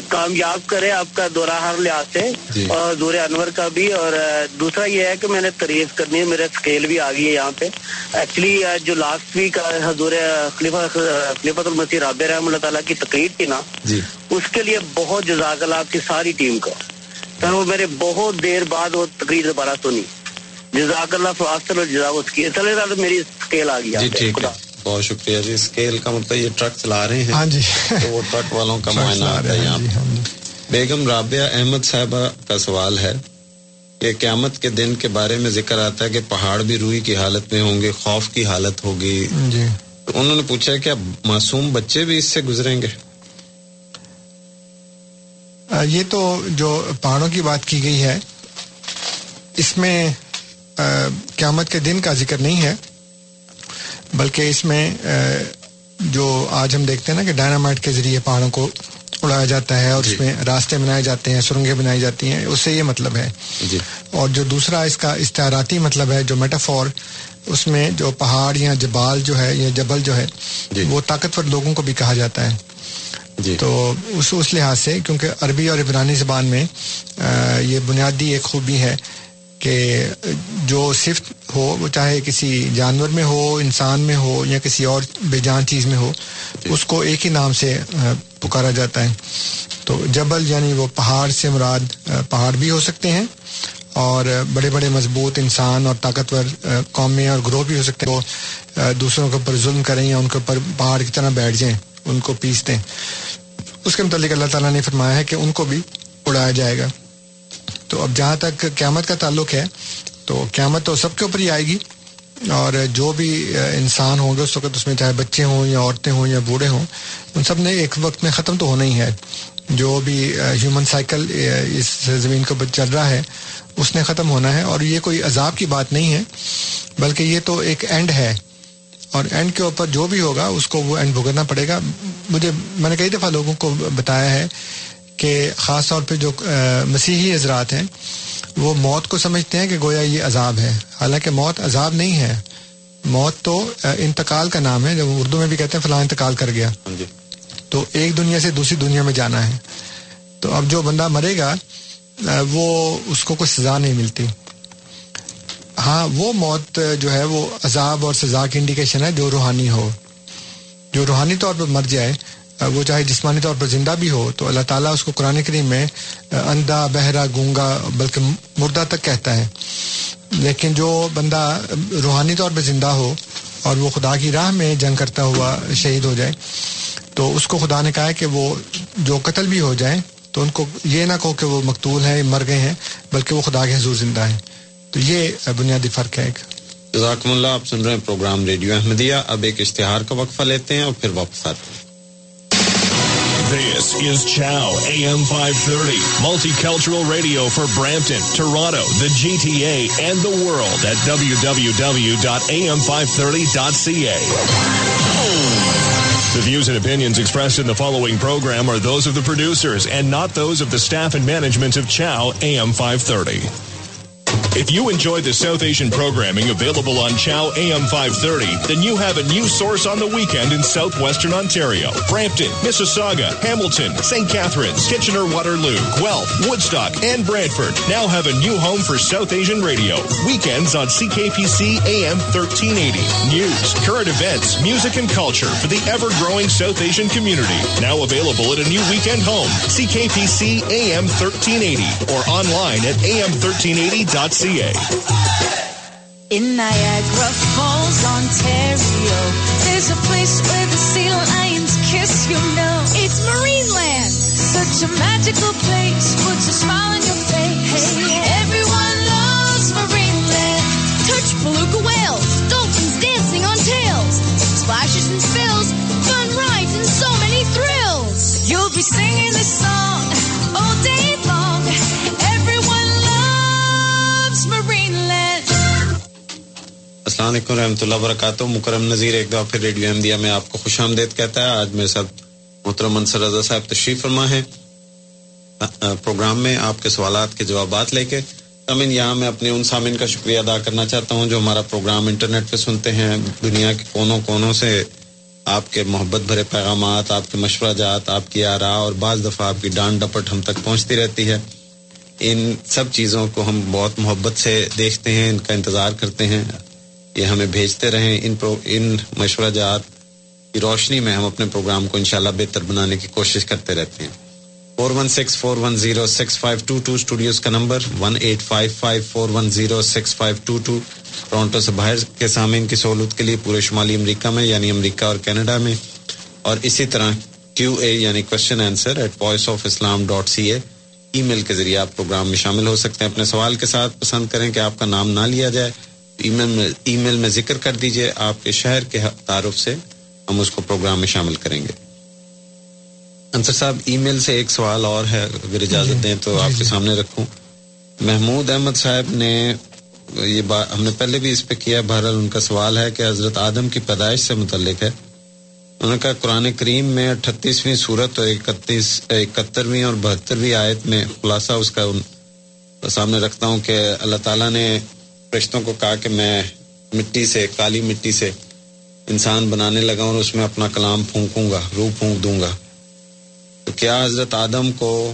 کامیاب کرے آپ کا دورہ ہر لحاظ سے جی۔ اور دور انور کا بھی۔ اور دوسرا یہ ہے کہ میں نے تعریف کرنی ہے میرا اسکیل بھی آ گئی ہے یہاں پہ۔ ایکچولی جو لاسٹ ویک حضور خلیفہ خلیفۃ المسیح رابع رحم اللہ تعالیٰ کی تقریر تھی نا جی۔ اس کے لیے بہت جزاک اللہ آپ کی ساری ٹیم کو۔ سر وہ میرے بہت دیر بعد وہ تقریر دوبارہ سنی۔ جزاک اللہ فاصل اور جزاک اس کی میری اسکیل آ گئی جی ٹھیک ہے۔ بہت شکریہ جی۔ اسکیل کا مطلب یہ ٹرک چلا رہے ہیں ہاں جی۔ تو وہ ٹرک والوں کا [laughs] معائنہ آتا ہے یہاں جی ہاں جی۔ بیگم رابعہ احمد صاحبہ کا سوال ہے کہ قیامت کے دن کے بارے میں ذکر آتا ہے کہ پہاڑ بھی روئی کی حالت میں ہوں گے خوف کی حالت ہوگی۔ جی۔ تو انہوں نے پوچھا کہ اب معصوم بچے بھی اس سے گزریں گے؟ یہ تو جو پہاڑوں کی بات کی گئی ہے اس میں قیامت کے دن کا ذکر نہیں ہے۔ بلکہ اس میں جو آج ہم دیکھتے ہیں نا کہ ڈائنامائٹ کے ذریعے پہاڑوں کو اڑایا جاتا ہے اور جی۔ اس میں راستے بنائے جاتے ہیں سرنگیں بنائی جاتی ہیں اس سے یہ مطلب ہے جی اور جو دوسرا اس کا استعاراتی مطلب ہے جو میٹافور اس میں جو پہاڑ یا جبال جو ہے یا جبل جو ہے جی۔ وہ طاقتور لوگوں کو بھی کہا جاتا ہے جی تو اس اس لحاظ سے کیونکہ عربی اور عبرانی زبان میں آ، یہ بنیادی ایک خوبی ہے کہ جو صفت ہو وہ چاہے کسی جانور میں ہو انسان میں ہو یا کسی اور بے جان چیز میں ہو اس کو ایک ہی نام سے پکارا جاتا ہے۔ تو جبل یعنی وہ پہاڑ سے مراد پہاڑ بھی ہو سکتے ہیں اور بڑے بڑے مضبوط انسان اور طاقتور قومیں اور گروہ بھی ہو سکتے ہیں۔ وہ دوسروں کے اوپر ظلم کریں یا ان کے اوپر پہاڑ کی طرح بیٹھ جائیں ان کو پیس دیں اس کے متعلق اللہ تعالیٰ نے فرمایا ہے کہ ان کو بھی اڑایا جائے گا۔ تو اب جہاں تک قیامت کا تعلق ہے، تو قیامت تو سب کے اوپر ہی آئے گی۔ اور جو بھی انسان ہوں گے، اس وقت اس میں چاہے بچے ہوں یا عورتیں ہوں یا بوڑھے ہوں، ان سب نے ایک وقت میں ختم تو ہونا ہی ہے۔ جو بھی ہیومن سائیکل اس زمین کے چل رہا ہے، اس نے ختم ہونا ہے۔ اور یہ کوئی عذاب کی بات نہیں ہے، بلکہ یہ تو ایک اینڈ ہے۔ اور اینڈ کے اوپر جو بھی ہوگا، اس کو وہ اینڈ بھگتنا پڑے گا۔ مجھے، میں نے کئی دفعہ لوگوں کو بتایا ہے کہ خاص طور پہ جو مسیحی حضرات ہیں وہ موت کو سمجھتے ہیں کہ گویا یہ عذاب ہے۔ حالانکہ موت عذاب نہیں ہے۔ موت تو انتقال کا نام ہے جب اردو میں بھی کہتے ہیں فلاں انتقال کر گیا۔ ہاں جی۔ تو ایک دنیا سے دوسری دنیا میں جانا ہے۔ تو اب جو بندہ مرے گا وہ اس کو کوئی سزا نہیں ملتی۔ ہاں وہ موت جو ہے وہ عذاب اور سزا کی انڈیکیشن ہے جو روحانی ہو۔ جو روحانی طور پر مر جائے وہ چاہے جسمانی طور پر زندہ بھی ہو، تو اللہ تعالیٰ اس کو قرآن کریم میں اندھا بہرا گونگا، بلکہ مردہ تک کہتا ہے۔ لیکن جو بندہ روحانی طور پہ زندہ ہو اور وہ خدا کی راہ میں جنگ کرتا ہوا شہید ہو جائے، تو اس کو خدا نے کہا ہے کہ وہ جو قتل بھی ہو جائیں تو ان کو یہ نہ کہو کہ وہ مقتول ہیں، مر گئے ہیں، بلکہ وہ خدا کے حضور زندہ ہیں۔ تو یہ بنیادی فرق ہے ایک۔ جزاکم اللہ، آپ سن رہے ہیں پروگرام ریڈیو احمدیہ۔ اب ایک اشتہار کا وقفہ لیتے ہیں اور پھر واپس آتے ہیں۔ This is Chow AM 530, multicultural radio for Brampton, Toronto, the GTA, and the world at www.am530.ca. The views and opinions expressed in the following program are those of the producers and not those of the staff and management of Chow AM 530. If you enjoy the South Asian programming available on Chow AM 530, then you have a new source on the weekend in southwestern Ontario. Brampton, Mississauga, Hamilton, St. Catharines, Kitchener-Waterloo, Guelph, Woodstock, and Brantford now have a new home for South Asian radio. Weekends on CKPC AM 1380. News, current events, music, and culture for the ever-growing South Asian community. Now available at a new weekend home, CKPC AM 1380, or online at am1380.ca. ca. In Niagara Falls, Ontario, there's a place where the sea lions kiss, you know. It's Marineland, such a magical place, puts a smile on your face. Everyone loves Marineland. Touch beluga whales, dolphins dancing on tails, splashes and spills, fun rides and so many thrills. You'll be singing this song السلام علیکم رحمۃ اللہ وبرکاتہ۔ مکرم نذیر، ایک دفعہ پھر ریڈیو احمدیہ میں آپ کو خوش آمدید کہتا ہے۔ آج میرے ساتھ محترم منصر رضا صاحب تشریف فرما ہے پروگرام میں آپ کے سوالات کے جوابات لے کے۔ امین، یہاں میں اپنے ان سامعین کا شکریہ ادا کرنا چاہتا ہوں جو ہمارا پروگرام انٹرنیٹ پہ سنتے ہیں۔ دنیا کے کونوں کونوں سے آپ کے محبت بھرے پیغامات، آپ کے مشورہ جات، آپ کی آرا اور بعض دفعہ آپ کی ڈانٹ ڈپٹ ہم تک پہنچتی رہتی ہے۔ ان سب چیزوں کو ہم بہت محبت سے دیکھتے ہیں، ان کا انتظار کرتے ہیں۔ یہ ہمیں بھیجتے رہیں ان پرو ان مشورہ جات کی روشنی میں ہم اپنے پروگرام کو انشاءاللہ بہتر بنانے کی کوشش کرتے رہتے ہیں۔ Four one six four one zero six five two two studios کا number one eight five five four one zero six five two two Toronto سے باہر کے سامعین کی سہولت کے لیے پورے شمالی امریکہ میں یعنی امریکہ اور کینیڈا میں۔ اور اسی طرح کیو اے یعنی question answer at voice of Islam dot C A email کے ذریعے آپ پروگرام میں شامل ہو سکتے ہیں۔ اپنے سوال کے ساتھ پسند کریں کہ آپ کا نام نہ لیا جائے۔ ای میل میں ای میل میں ذکر کر دیجیے آپ کے شہر کے تعارف سے ہم اس کو پروگرام میں شامل کریں گے۔ انصر صاحب ای میل سے ایک سوال اور ہے اگر اجازت دیں تو آپ کے سامنے رکھوں۔ محمود احمد صاحب نے یہ بات ہم نے پہلے بھی اس پہ کیا بہرحال ان کا سوال ہے کہ حضرت آدم کی پیدائش سے متعلق ہے۔ انہوں نے کہا قرآن کریم میں اٹھتیسویں صورت اور اکتیس اکہترویں اور بہترویں آیت میں خلاصہ اس کا سامنے رکھتا ہوں کہ اللہ تعالیٰ نے فرشتوں کو کہا کہ میں مٹی سے، کالی مٹی سے انسان بنانے لگا اور اس میں اپنا کلام پھونکوں گا، روح پھونک دوں گا۔ تو کیا حضرت آدم کو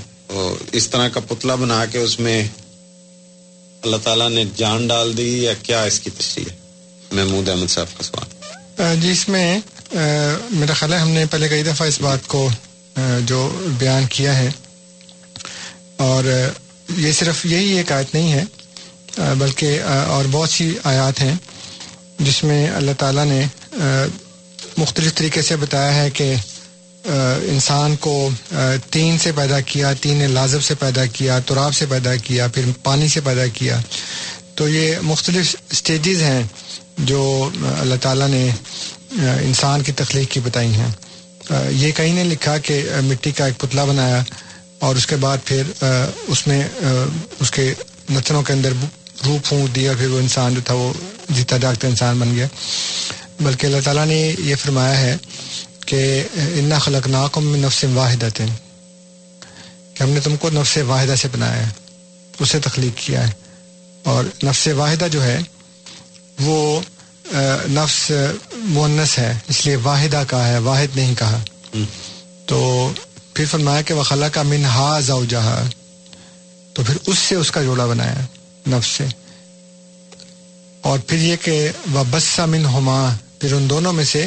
اس طرح کا پتلا بنا کے اس میں اللہ تعالیٰ نے جان ڈال دی یا کیا اس کی تشریح؟ ہے محمود احمد صاحب کا سوال۔ جی اس میں میرا خیال ہے ہم نے پہلے کئی دفعہ اس بات کو جو بیان کیا ہے۔ اور یہ صرف یہی ایک آیت نہیں ہے بلکہ اور بہت سی آیات ہیں جس میں اللہ تعالیٰ نے مختلف طریقے سے بتایا ہے کہ انسان کو تین سے پیدا کیا، تین نے لازب سے پیدا کیا، تراب سے پیدا کیا، پھر پانی سے پیدا کیا۔ تو یہ مختلف سٹیجز ہیں جو اللہ تعالیٰ نے انسان کی تخلیق کی بتائی ہیں۔ یہ کہیں نے لکھا کہ مٹی کا ایک پتلا بنایا اور اس کے بعد پھر اس میں اس کے نتنوں کے اندر روح پھونک دیا پھر وہ انسان جو تھا وہ جیتا جاگتا انسان بن گیا۔ بلکہ اللہ تعالیٰ نے یہ فرمایا ہے کہ انا خلق ناکم نفس واحد کہ ہم نے تم کو نفس واحدہ سے بنایا ہے اسے تخلیق کیا ہے۔ اور نفس واحدہ جو ہے وہ نفس مونس ہے اس لیے واحدہ کہا ہے واحد نہیں کہا۔ تو پھر فرمایا کہ وہ خلا کا من ہا جہا تو پھر اس سے اس کا جوڑا بنایا۔ نفس سے۔ اور پھر یہ کہ وہ بسا من ہما پھر ان دونوں میں سے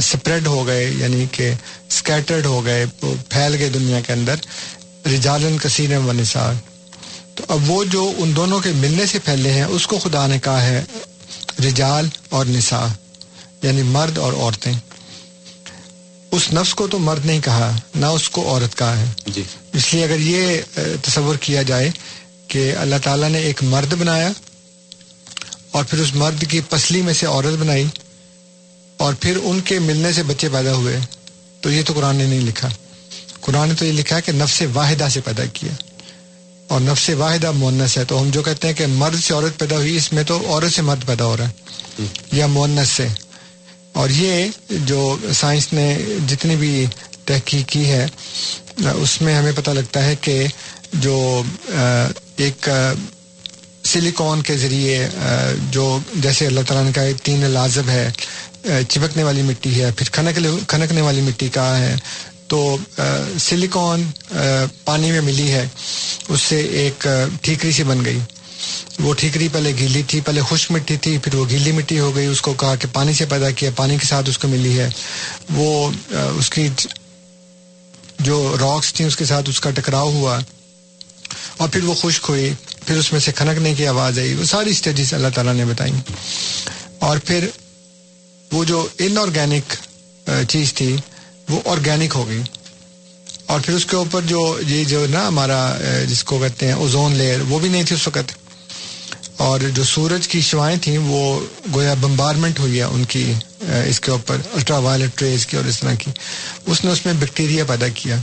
سپریڈ ہو گئے یعنی کہ اسکیٹرڈ ہو گئے پھیل گئے دنیا کے اندر۔ رجالن کثیر و نثار تو اب وہ جو ان دونوں کے ملنے سے پھیلے ہیں اس کو خدا نے کہا ہے رجال اور نساء یعنی مرد اور عورتیں۔ اس نفس کو تو مرد نہیں کہا نہ اس کو عورت کہا ہے۔ جی۔ اس لیے اگر یہ تصور کیا جائے کہ اللہ تعالیٰ نے ایک مرد بنایا اور پھر اس مرد کی پسلی میں سے عورت بنائی اور پھر ان کے ملنے سے بچے پیدا ہوئے۔ تو یہ تو قرآن نے نہیں لکھا۔ قرآن نے تو یہ لکھا کہ نفس واحدہ سے پیدا کیا۔ اور نفس واحدہ مونس ہے۔ تو ہم جو کہتے ہیں کہ مرد سے عورت پیدا ہوئی، اس میں تو عورت سے مرد پیدا ہو رہا ہے یا مونس سے۔ اور یہ جو سائنس نے جتنی بھی تحقیق کی ہے، اس میں ہمیں پتہ لگتا ہے کہ جو ایک سلیکون کے ذریعے جو جیسے اللہ تعالیٰ نے کہا تین لازب ہے چپکنے والی مٹی ہے، پھر کھنک کھنکنے والی مٹی کا ہے، تو سلیکون پانی میں ملی ہے، اس سے ایک ٹھیکری سی بن گئی۔ وہ ٹھیکری پہلے گیلی تھی، پہلے خشک مٹی تھی، پھر وہ گیلی مٹی ہو گئی، اس کو کہا کہ پانی سے پیدا کیا، پانی کے ساتھ اس کو ملی ہے۔ وہ اس کی جو راکس تھیں، اس کے ساتھ اس کا ٹکراؤ ہوا۔ اور پھر وہ خشک ہوئی پھر اس میں سے کھنکنے کی آواز آئی۔ وہ ساری اسٹیجز اللہ تعالیٰ نے بتائیں اور پھر وہ جو ان آرگینک چیز تھی، وہ آرگینک ہو گئی۔ اور پھر اس کے اوپر جو یہ جو نا ہمارا جس کو کہتے ہیں اوزون لیئر وہ بھی نہیں تھی اس وقت۔ اور جو سورج کی شوائیں تھیں، وہ گویا بمبارمنٹ ہوئی ہے ان کی اس کے اوپر الٹرا وائلٹ ریز کی اور اس طرح کی۔ اس نے اس میں بیکٹیریا پیدا کیا۔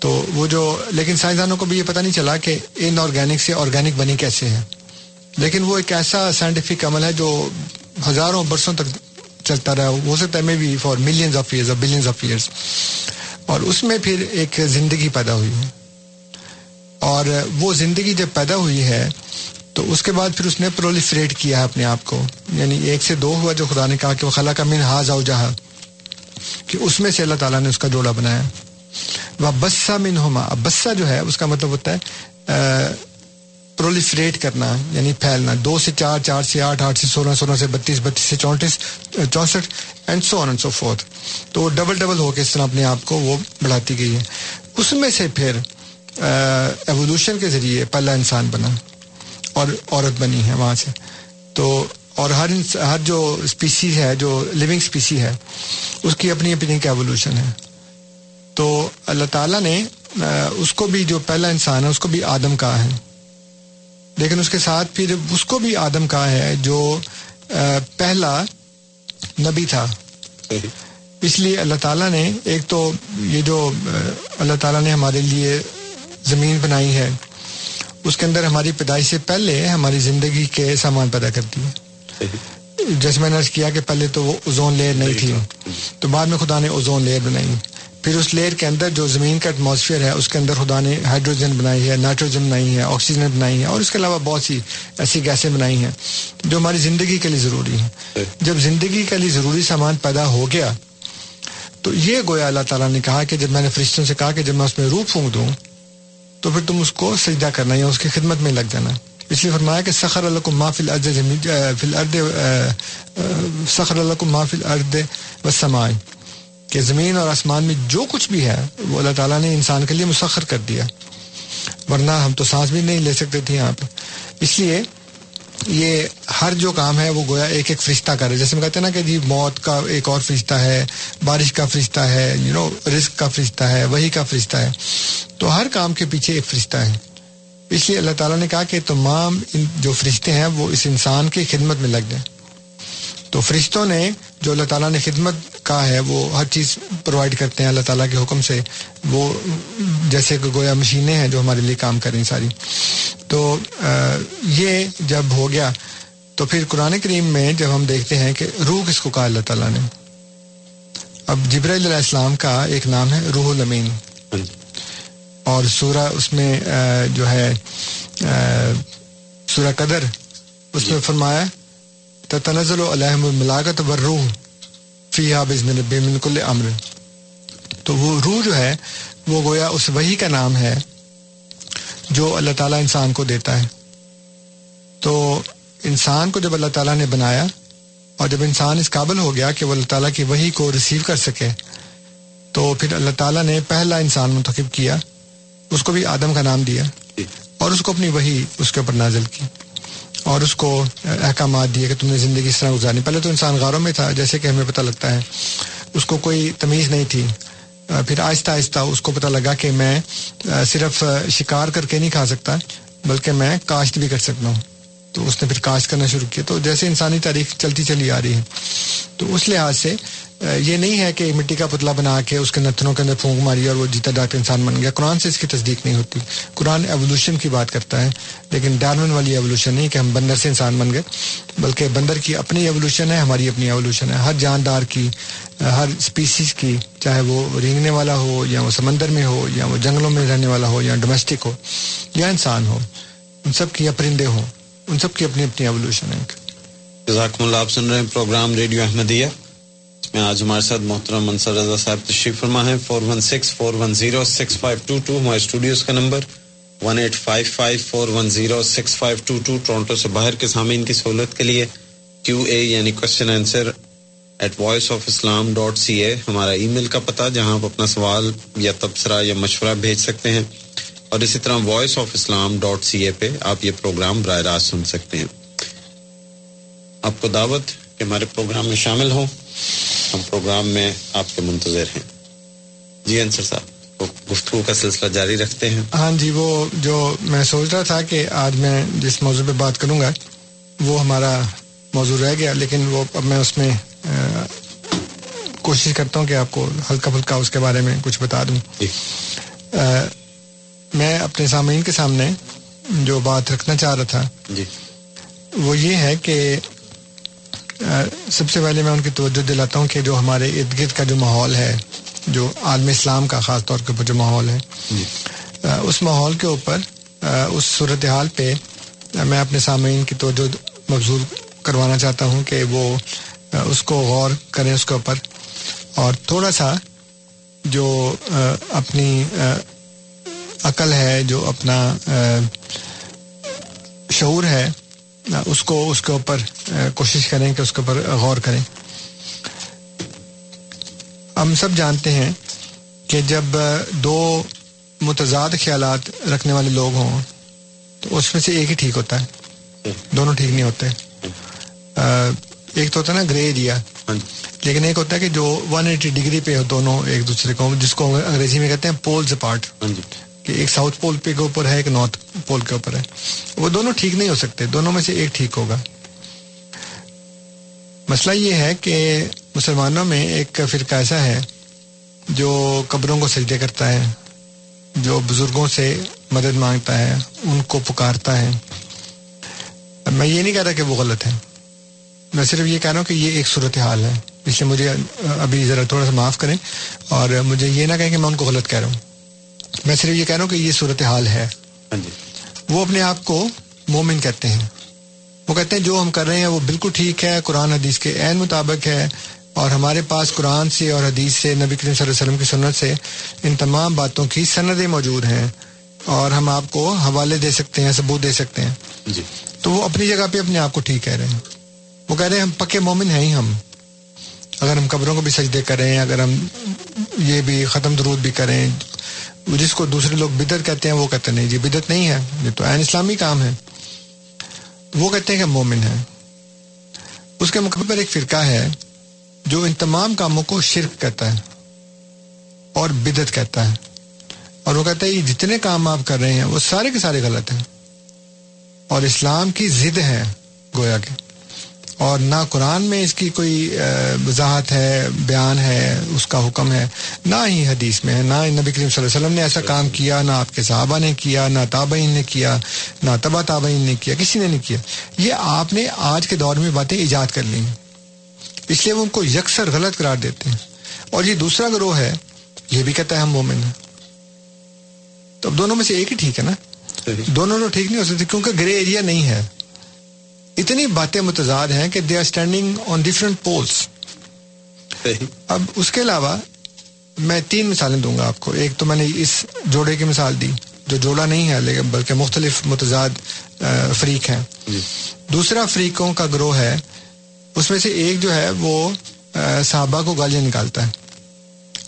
تو وہ جو لیکن سائنسدانوں کو بھی یہ پتہ نہیں چلا کہ ان آرگینک سے آرگینک بنی کیسے ہے لیکن وہ ایک ایسا سائنٹیفک عمل ہے جو ہزاروں برسوں تک چلتا رہا۔ ہو سکتا ہے may be for millions of years billions of years اور اس میں پھر ایک زندگی پیدا ہوئی ہے۔ اور وہ زندگی جب پیدا ہوئی ہے تو اس کے بعد پھر اس نے پرولیفریٹ کیا ہے اپنے آپ کو۔ یعنی ایک سے دو ہوا جو خدا نے کہا کہ وہ خلا کا من ہاض آؤ جہاں کہ اس میں سے اللہ تعالیٰ نے اس کا جوڑا بنایا۔ وہ بسا من ہوما اب بسا جو ہے، اس کا مطلب ہوتا ہے پرولیفریٹ کرنا یعنی پھیلنا. دو سے چار چار سے آٹھ آٹھ سے سولہ سولہ سے بتیس بتیس سے چونتیس، چونسٹھ and so and so forth تو ڈبل ڈبل ہو کے اس طرح اپنے آپ کو وہ بڑھاتی گئی ہے۔ اس میں سے پھر ایوولوشن کے ذریعے پہلا انسان بنا، اور عورت بنی ہے وہاں سے۔ تو، اور ہر ہر جو اسپیسی ہے، جو لیونگ اسپیسی ہے، اس کی اپنی اپنی ایوولوشن ہے۔ تو اللہ تعالیٰ نے اس کو بھی جو پہلا انسان ہے، اس کو بھی آدم کہا ہے۔ لیکن اس کے ساتھ پھر اس کو بھی آدم کہا ہے جو پہلا نبی تھا۔ اس لیے اللہ تعالیٰ نے، ایک تو یہ جو اللہ تعالیٰ نے ہمارے لیے زمین بنائی ہے، اس کے اندر ہماری پیدائش سے پہلے ہماری زندگی کے سامان پیدا کرتی ہے جیسے میں نے کیا کہ پہلے تو وہ اوزون لیئر نہیں تھی، تو بعد میں خدا نے اوزون لیئر بنائی۔ پھر اس لیئر کے اندر جو زمین کا ایٹماسفیئر ہے، اس کے اندر خدا نے ہائیڈروجن بنائی ہے نائٹروجن بنائی ہے آکسیجن بنائی ہے، اور اس کے علاوہ بہت سی ایسی گیسیں بنائی ہیں جو ہماری زندگی کے لیے ضروری ہیں۔ جب زندگی کے لیے ضروری سامان پیدا ہو گیا، تو یہ گویا اللہ تعالیٰ نے کہا کہ جب میں نے فرشتوں سے کہا کہ جب میں اس میں روح پھونک دوں، تو پھر تم اس کو سجدہ کرنا یا اس کی خدمت میں لگ جانا۔ اس لیے فرمایا کہ سخر اللہ کو محفل ارد سخر اللہ کو محفل ارد و سمائے کہ زمین اور آسمان میں جو کچھ بھی ہے، وہ اللہ تعالیٰ نے انسان کے لیے مسخر کر دیا۔ ورنہ ہم تو سانس بھی نہیں لے سکتے تھے یہاں پہ اس لیے یہ ہر جو کام ہے، وہ گویا ایک ایک فرشتہ کر رہے جیسے ہم کہتے ہیں نا کہ جی موت کا ایک اور فرشتہ ہے، بارش کا فرشتہ ہے یو نو رزق کا فرشتہ ہے وہی کا فرشتہ ہے۔ تو ہر کام کے پیچھے ایک فرشتہ ہے۔ اس لیے اللہ تعالیٰ نے کہا کہ تمام جو فرشتے ہیں، وہ اس انسان کی خدمت میں لگ جائیں۔ تو فرشتوں نے جو اللہ تعالیٰ نے خدمت کا ہے وہ ہر چیز پرووائڈ کرتے ہیں اللہ تعالیٰ کے حکم سے۔ وہ جیسے کہ گویا مشینیں ہیں جو ہمارے لیے کام کریں ساری۔ تو یہ جب ہو گیا تو پھر قرآن کریم میں جب ہم دیکھتے ہیں کہ روح کس کو کہا اللہ تعالیٰ نے؟ اب جبر علیہ السلام کا ایک نام ہے روح المین اور سورہ اس میں جو ہے سورہ قدر اس میں فرمایا تنزل علیہم الملاکت والروح فیہا بزن بے من کل امر۔ تو وہ روح جو ہے، وہ گویا اس وہی کا نام ہے جو اللہ تعالیٰ انسان کو دیتا ہے۔ تو انسان کو جب اللہ تعالیٰ نے بنایا اور جب انسان اس قابل ہو گیا کہ وہ اللہ تعالیٰ کی وہی کو ریسیو کر سکے، تو پھر اللہ تعالیٰ نے پہلا انسان منتخب کیا، اس کو بھی آدم کا نام دیا اور اس کو اپنی وہی اس کے اوپر نازل کی۔ اور اس کو احکامات دیے کہ تم نے زندگی اس طرح گزارنی۔ پہلے تو انسان غاروں میں تھا، جیسے کہ ہمیں پتہ لگتا ہے، اس کو کوئی تمیز نہیں تھی۔ پھر آہستہ آہستہ اس کو پتہ لگا کہ میں صرف شکار کر کے نہیں کھا سکتا، بلکہ میں کاشت بھی کر سکتا ہوں۔ تو اس نے پھر کاشت کرنا شروع کیا۔ تو جیسے انسانی تاریخ چلتی چلی آ رہی ہے۔ تو اس لحاظ سے یہ نہیں ہے کہ مٹی کا پتلا بنا کے اس کے نتنوں کے اندر پھونک ماری اور وہ جیتا ڈاکٹر انسان بن گیا۔ قرآن سے اس کی تصدیق نہیں ہوتی۔ قرآن ایولیوشن کی بات کرتا ہے، لیکن ڈارمن والی ایولیوشن نہیں کہ ہم بندر سے انسان بن گئے، بلکہ بندر کی اپنی ایولیوشن ہے، ہماری اپنی ایولیوشن ہے۔ ہر جاندار کی ہر اسپیسیز کی، چاہے وہ رینگنے والا ہو یا وہ سمندر میں ہو یا وہ جنگلوں میں رہنے والا ہو یا ڈومیسٹک ہو، یا انسان ہو، ان سب کی یا پرندے ہوں۔ ان سب کی اپنی اپنی ایولیوشن ہے۔ جزاکم اللہ، آپ سن رہے ہیں پروگرام ریڈیو احمدیہ۔ اس میں آج ہمارے ساتھ محترم منصر رضا صاحب تشریف فرما ہے four one six four one zero six five two two ہمارے اسٹوڈیوز کا number. One eight five five four one zero six five two two Toronto سے باہر کے سامعین کی سہولت کے لیے کیو اے یعنی question answer at voice of Islam dot C A ہمارا ای میل کا پتہ، جہاں آپ اپنا سوال یا تبصرہ یا مشورہ بھیج سکتے ہیں۔ اور اسی طرح voice of Islam dot C A پہ آپ یہ پروگرام براہ راست سن سکتے ہیں۔ آپ کو دعوت کہ ہمارے پروگرام میں شامل ہوں۔ ہم پروگرام میں آپ کے منتظر ہیں۔ جی انصر صاحب گفتگو کا سلسلہ جاری رکھتے ہیں۔ ہاں جی وہ جو میں سوچ رہا تھا کہ آج میں جس موضوع پہ بات کروں گا وہ ہمارا موضوع رہ گیا لیکن وہ اب میں اس میں کوشش کرتا ہوں کہ آپ کو ہلکا پھلکا اس کے بارے میں کچھ بتا دوں۔ جی۔ میں اپنے سامعین کے سامنے جو بات رکھنا چاہ رہا تھا جی وہ یہ ہے کہ سب سے پہلے میں ان کی توجہ دلاتا ہوں کہ جو ہمارے ارد گرد کا جو ماحول ہے جو عالم اسلام کا خاص طور کے اوپر جو ماحول ہے جی۔ اس ماحول کے اوپر اس صورتحال پہ میں اپنے سامعین کی توجہ مبزور کروانا چاہتا ہوں کہ وہ اس کو غور کریں اس کے اوپر اور تھوڑا سا جو اپنی عقل ہے جو اپنا شعور ہے اس کو اس کے اوپر کوشش کریں کہ اس کے اوپر غور کریں۔ ہم سب جانتے ہیں کہ جب دو متضاد خیالات رکھنے والے لوگ ہوں تو اس میں سے ایک ہی ٹھیک ہوتا ہے۔ دونوں ٹھیک نہیں ہوتے۔ ایک تو ہوتا ہے نا گرے ایریا۔ لیکن ایک ہوتا ہے کہ جو ون ایٹی ڈگری پہ ہو دونوں ایک دوسرے کو جس کو انگریزی میں کہتے ہیں پولز پارٹ کہ ایک ساؤتھ پول پہ کے اوپر ہے، ایک نارتھ پول کے اوپر ہے۔ وہ دونوں ٹھیک نہیں ہو سکتے، دونوں میں سے ایک ٹھیک ہوگا۔ مسئلہ یہ ہے کہ مسلمانوں میں ایک فرقہ ایسا ہے جو قبروں کو سجدے کرتا ہے، جو بزرگوں سے مدد مانگتا ہے، ان کو پکارتا ہے۔ میں یہ نہیں کہہ رہا کہ وہ غلط ہے میں صرف یہ کہہ رہا ہوں کہ یہ ایک صورت حال ہے۔ اس لیے مجھے ابھی ذرا تھوڑا سا معاف کریں اور مجھے یہ نہ کہیں کہ میں ان کو غلط کہہ رہا ہوں۔ میں صرف یہ کہہ رہا ہوں کہ یہ صورت حال ہے۔ ہاں جی۔ وہ اپنے آپ کو مومن کہتے ہیں۔ وہ کہتے ہیں جو ہم کر رہے ہیں وہ بالکل ٹھیک ہے قرآن حدیث کے عین مطابق ہے اور ہمارے پاس قرآن سے اور حدیث سے نبی کریم صلی اللہ علیہ وسلم کی سنت سے ان تمام باتوں کی سندیں موجود ہیں اور ہم آپ کو حوالے دے سکتے ہیں ثبوت دے سکتے ہیں۔ جی۔ تو وہ اپنی جگہ پہ اپنے آپ کو ٹھیک کہہ رہے ہیں۔ وہ کہہ رہے ہیں ہم پکے مومن ہیں ہی ہم۔ اگر ہم قبروں کو بھی سجدے کریں اگر ہم یہ بھی ختم درود بھی کریں جس کو دوسرے لوگ بدت کہتے ہیں، وہ کہتے ہیں، نہیں جی بدت نہیں ہے، یہ تو عین اسلامی کام ہے۔ وہ کہتے ہیں کہ مومن ہے۔ اس کے مقابلے پر ایک فرقہ ہے جو ان تمام کاموں کو شرک کہتا ہے اور بدت کہتا ہے۔ اور وہ کہتا ہے، یہ جتنے کام آپ کر رہے ہیں، وہ سارے کے سارے غلط ہیں۔ اور اسلام کی ضد ہے، گویا کے اور نہ قرآن میں اس کی کوئی وضاحت ہے بیان ہے اس کا حکم ہے نہ ہی حدیث میں ہے نہ نبی کریم صلی اللہ علیہ وسلم نے ایسا کام کیا نہ آپ کے صحابہ نے کیا نہ تابعین نے کیا نہ تبا تابعین نے کیا کسی نے نہیں کیا۔ یہ آپ نے آج کے دور میں باتیں ایجاد کر لی اس لیے وہ ان کو یکسر غلط قرار دیتے ہیں۔ اور یہ دوسرا گروہ ہے یہ بھی کہتا ہے ہم مومن ہیں۔ تو اب دونوں میں سے ایک ہی ٹھیک ہے نا؟ دونوں تو ٹھیک نہیں ہو سکتے کیونکہ گرے ایریا نہیں ہے۔ اتنی باتیں متضاد ہیں کہ they are standing on different poles اب اس کے علاوہ میں تین مثالیں دوں گا آپ کو. ایک تو میں نے اس جوڑے کی مثال دی جو جوڑا نہیں ہے لیکن بلکہ مختلف متضاد فریق ہیں. دوسرا فریقوں کا گروہ ہے. اس میں سے ایک جو ہے وہ صحابہ کو گالیاں نکالتا ہے.